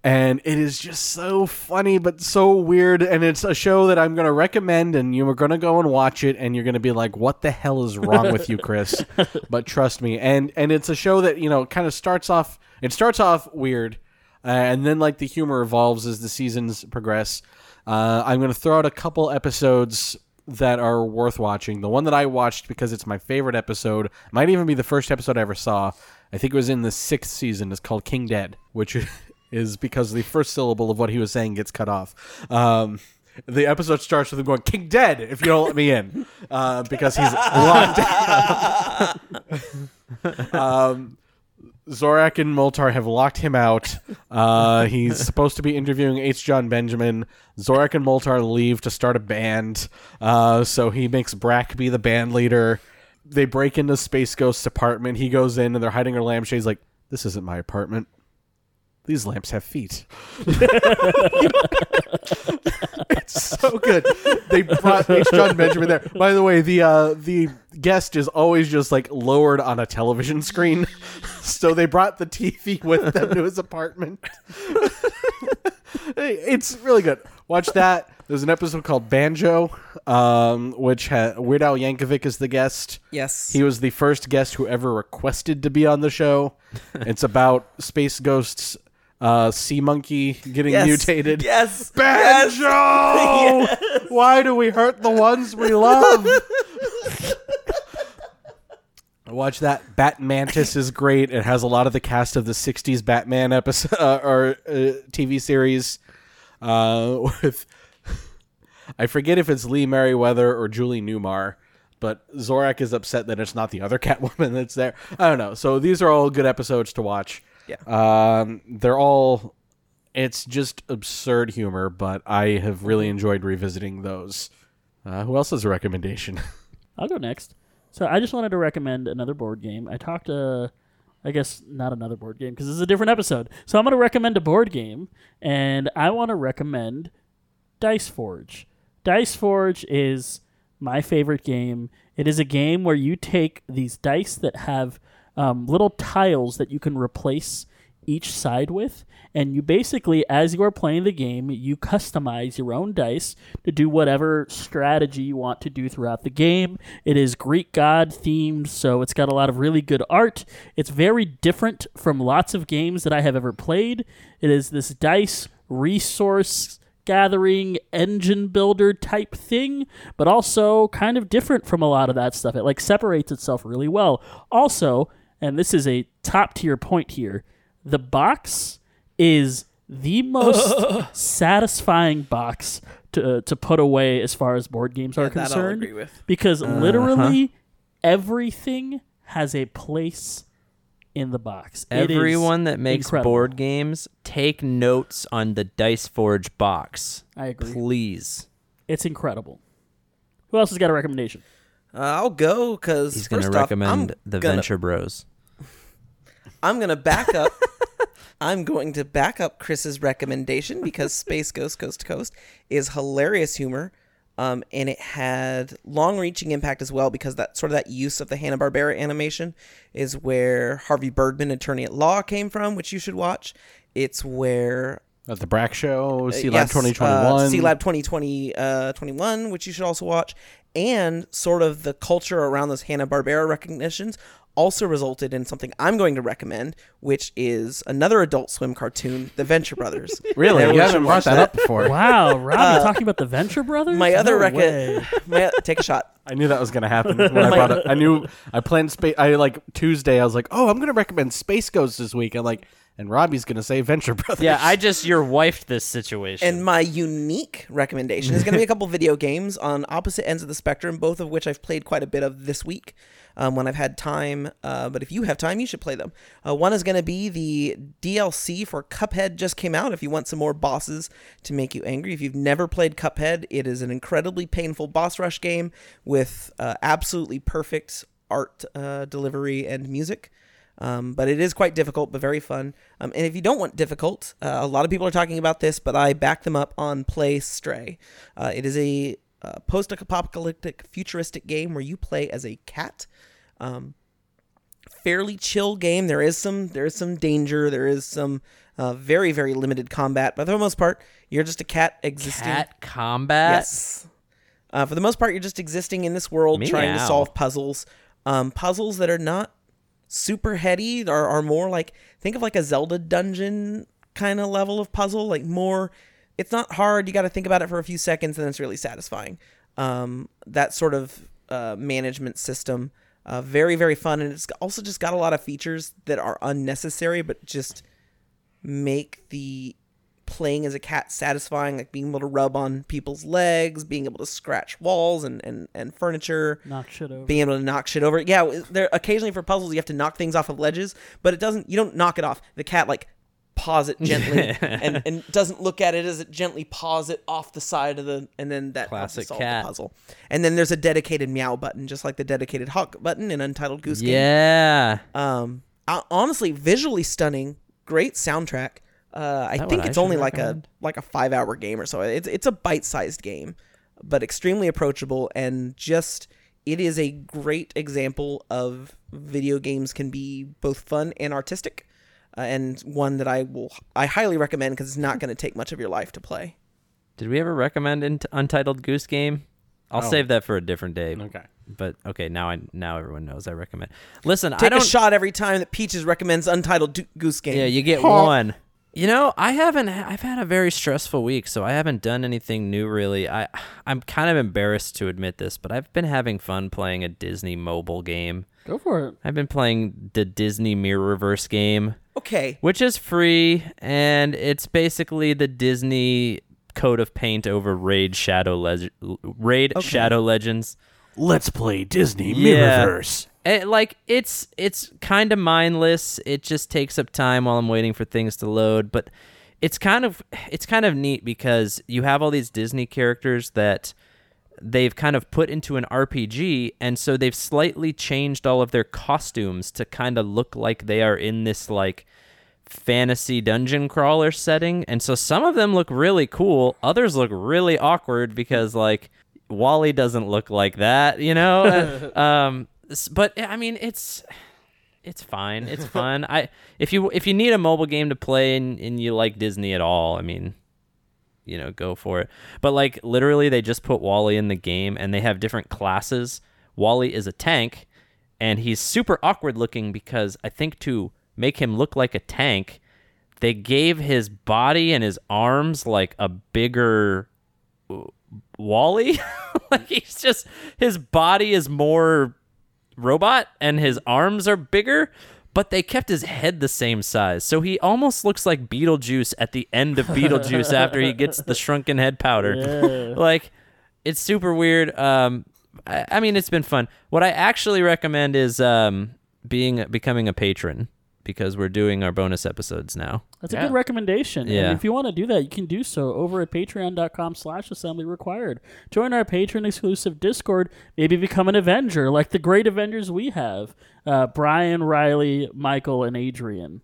and it is just so funny, but so weird. And it's a show that I'm going to recommend, and you are going to go and watch it, and you're going to be like, "What the hell is wrong with you, Chris?" <laughs> but trust me, and and it's a show that you know kind of starts off. It starts off weird, uh, and then like the humor evolves as the seasons progress. Uh, I'm going to throw out a couple episodes that are worth watching. The one that I watched because it's my favorite episode might even be the first episode I ever saw. I think it was in the sixth season. It's called King Dead, which <laughs> is because the first syllable of what he was saying gets cut off. Um, the episode starts with him going "King Dead" if you don't let me in, uh, because he's <laughs> locked. <laughs> um, Zorak and Moltar have locked him out. Uh, <laughs> he's supposed to be interviewing H. Jon Benjamin. Zorak and Moltar leave to start a band. Uh, so he makes Brak be the band leader. They break into Space Ghost's apartment. He goes in and they're hiding her lampshades. Like, this isn't my apartment. These lamps have feet. <laughs> it's so good. They brought H. Jon Benjamin there. By the way, the uh, the guest is always just like lowered on a television screen, <laughs> so they brought the TV with them to his apartment. <laughs> it's really good. Watch that. There's an episode called Banjo, um, which had Weird Al Yankovic is the guest. Yes. he was the first guest who ever requested to be on the show. it's about space ghosts. Uh, sea monkey getting Yes. mutated. Yes. Banjo! Yes. <laughs> Why do we hurt the ones we love? <laughs> Watch that. Bat Mantis is great. It has a lot of the cast of the '60s Batman episode <laughs> uh, or uh, TV series. Uh, with I forget if it's Lee Meriwether or Julie Newmar, but Zorak is upset that it's not the other Catwoman that's there. I don't know. So these are all good episodes to watch. Yeah. Um, they're all. It's just absurd humor, but I have really enjoyed revisiting those. Uh, who else has a recommendation? <laughs> I'll go next. So I just wanted to recommend another board game. I talked uh I guess not another board game because this is a different episode. So I'm going to recommend a board game, and I want to recommend Dice Forge. Dice Forge is my favorite game. It is a game where you take these dice that have um, little tiles that you can replace each side with, and you basically, as you are playing the game, you customize your own dice to do whatever strategy you want to do throughout the game. It is Greek god themed, so it's got a lot of really good art. It's very different from lots of games that I have ever played. It is this dice resource gathering engine builder type thing, but also kind of different from a lot of that stuff. It like separates itself really well. Also, and this is a top tier point here, the box is the most <laughs> satisfying box to to put away as far as board games are that I'll concerned agree with. because Uh-huh. literally everything has a place in the box. Everyone that makes incredible. board games, take notes on the Dice Forge box. I agree. Please. It's incredible. Who else has got a recommendation? Uh, I'll go because He's going to first off, recommend the gonna- Venture Bros. <laughs> I'm gonna back up. <laughs> I'm going to back up Chris's recommendation because <laughs> Space Ghost Coast to Coast is hilarious humor, um, and it had long-reaching impact as well because that sort of that use of the Hanna Barbera animation is where Harvey Birdman, Attorney at Law, came from, which you should watch. It's where At the Brak Show, C uh, Lab yes, 2021. uh, Sealab 2020, uh, 21, which you should also watch, and sort of the culture around those Hanna Barbera recognitions also resulted in something I'm going to recommend, which is another Adult Swim cartoon, The Venture Brothers. <laughs> Really? Everyone You haven't watch brought that up before. <laughs> Wow, Robbie uh, talking about the Venture Brothers? My other No rec- way. <laughs> my, take a shot. I knew that was gonna happen when I brought it. I knew I planned space. I like Tuesday. I was like, oh, I'm gonna recommend Space Ghost this week. I'm like, and Robbie's gonna say Venture <laughs> Brothers. Yeah, I just your wifed this situation. And my unique recommendation is going to be a couple video games on opposite ends of the spectrum, both of which I've played quite a bit of this week um, when I've had time. Uh, but if you have time, you should play them. Uh, one is going to be the DLC for Cuphead, just came out. If you want some more bosses to make you angry, if you've never played Cuphead, it is an incredibly painful boss rush game with uh, absolutely perfect art uh, delivery and music. Um, but it is quite difficult, but very fun. Um, and if you don't want difficult, uh, a lot of people are talking about this, but I back them up on Play Stray. Uh, it is a uh, post-apocalyptic futuristic game where you play as a cat. Um, fairly chill game. There is some there is some danger. There is some uh, very very limited combat, but for the most part, you're just a cat existing. Cat combat. Yes. Uh, for the most part, you're just existing in this world trying to solve puzzles. Um, puzzles that are not super heady are, are more like think of like a Zelda dungeon kind of level of puzzle. Like more, it's not hard. You got to think about it for a few seconds, and it's really satisfying. Um, that sort of uh, management system, uh, very very fun, and it's also just got a lot of features that are unnecessary, but just make the playing as a cat satisfying, like being able to rub on people's legs, being able to scratch walls and, and, and furniture, Knock shit over. being able to knock shit over. Yeah, there occasionally for puzzles you have to knock things off of ledges, but it doesn't. You don't knock it off. The cat like paws it gently <laughs> and, and doesn't look at it as it gently paws it off the side of the and then that helps Classic solve cat. the puzzle. And then there's a dedicated meow button, just like the dedicated hawk button in Untitled Goose Game. Yeah. Um, honestly, visually stunning. Great soundtrack. Uh, I think what I it's only should like a like a five hour game or so. It's it's a bite sized game, but extremely approachable and just it is a great example of video games can be both fun and artistic, uh, and one that I will I highly recommend because it's not going to take much of your life to play. Did we ever recommend Int- Untitled Goose Game? I'll Oh. save that for a different day. Okay. But okay, now I now everyone knows I recommend. Listen, I Take don't a shot every time that Peaches recommends Untitled Do- Goose Game. Yeah, you get one. You know, I haven't. I've had a very stressful week, so I haven't done anything new really. I I'm kind of embarrassed to admit this, but I've been having fun playing a Disney mobile game. Go for it. I've been playing the Disney Mirrorverse game, Okay. which is free, and it's basically the Disney coat of paint over Raid Shadow Leg- Raid Okay. Shadow Legends. Let's play Disney Yeah. It, like it's it's kind of mindless. It just takes up time while I'm waiting for things to load, but it's kind of it's kind of neat because you have all these Disney characters that they've kind of put into an RPG and so they've slightly changed all of their costumes to kind of look like they are in this like fantasy dungeon crawler setting. And so some of them look really cool. Others look really awkward because like WALL-E doesn't look like that you know? <laughs> Um but i mean it's it's fine. It's <laughs> fun. I if you if you need a mobile game to play and, and you like disney at all i mean you know go for it. But like literally they just put WALL-E in the game and they have different classes. WALL-E is a tank and he's super awkward looking because i think to make him look like a tank they gave his body and his arms like a bigger uh, WALL-E <laughs> like he's just his body is more robot and his arms are bigger but they kept his head the same size. So he almost looks like beetlejuice at the end of beetlejuice <laughs> after he gets the shrunken head powder. Yeah. <laughs> like it's super weird. Um I, I mean it's been fun. What i actually recommend is um being becoming a patron because we're doing our bonus episodes now That's a good recommendation. Yeah. And if you want to do that, you can do so over at patreon.com slash assembly required. Join our patron exclusive Discord. Maybe become an Avenger like the great Avengers we have. Uh, Brian, Riley, Michael, and Adrian.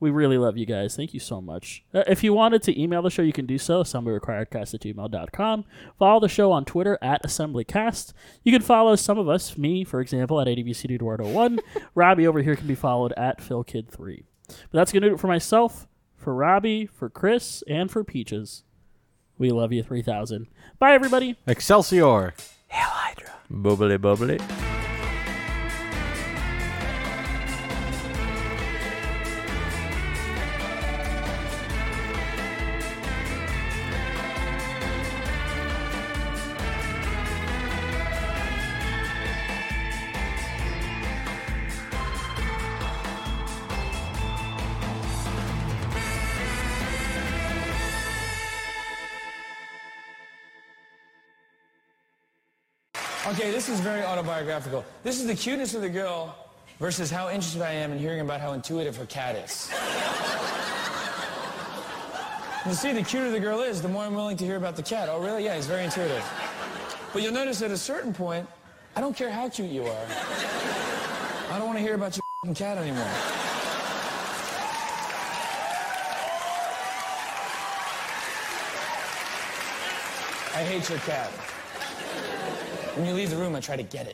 We really love you guys. Thank you so much. Uh, if you wanted to email the show, you can do so. assemblyrequiredcast at gmail.com. Follow the show on Twitter at assemblycast. You can follow some of us, me, for example, at adbcduardo1. <laughs> Robbie over here can be followed at philkid3. But that's going to do it for myself, for Robbie, for Chris, and for Peaches. We love you 3000. Bye, everybody. Excelsior. Hydra. bubbly bubbly is very autobiographical. This is the cuteness of the girl versus how interested I am in hearing about how intuitive her cat is. you see, the cuter the girl is, the more I'm willing to hear about the cat. Oh, really? Yeah, he's very intuitive. But you'll notice at a certain point, I don't care how cute you are. I don't want to hear about your cat anymore. I hate your cat. When you leave the room, I try to get it.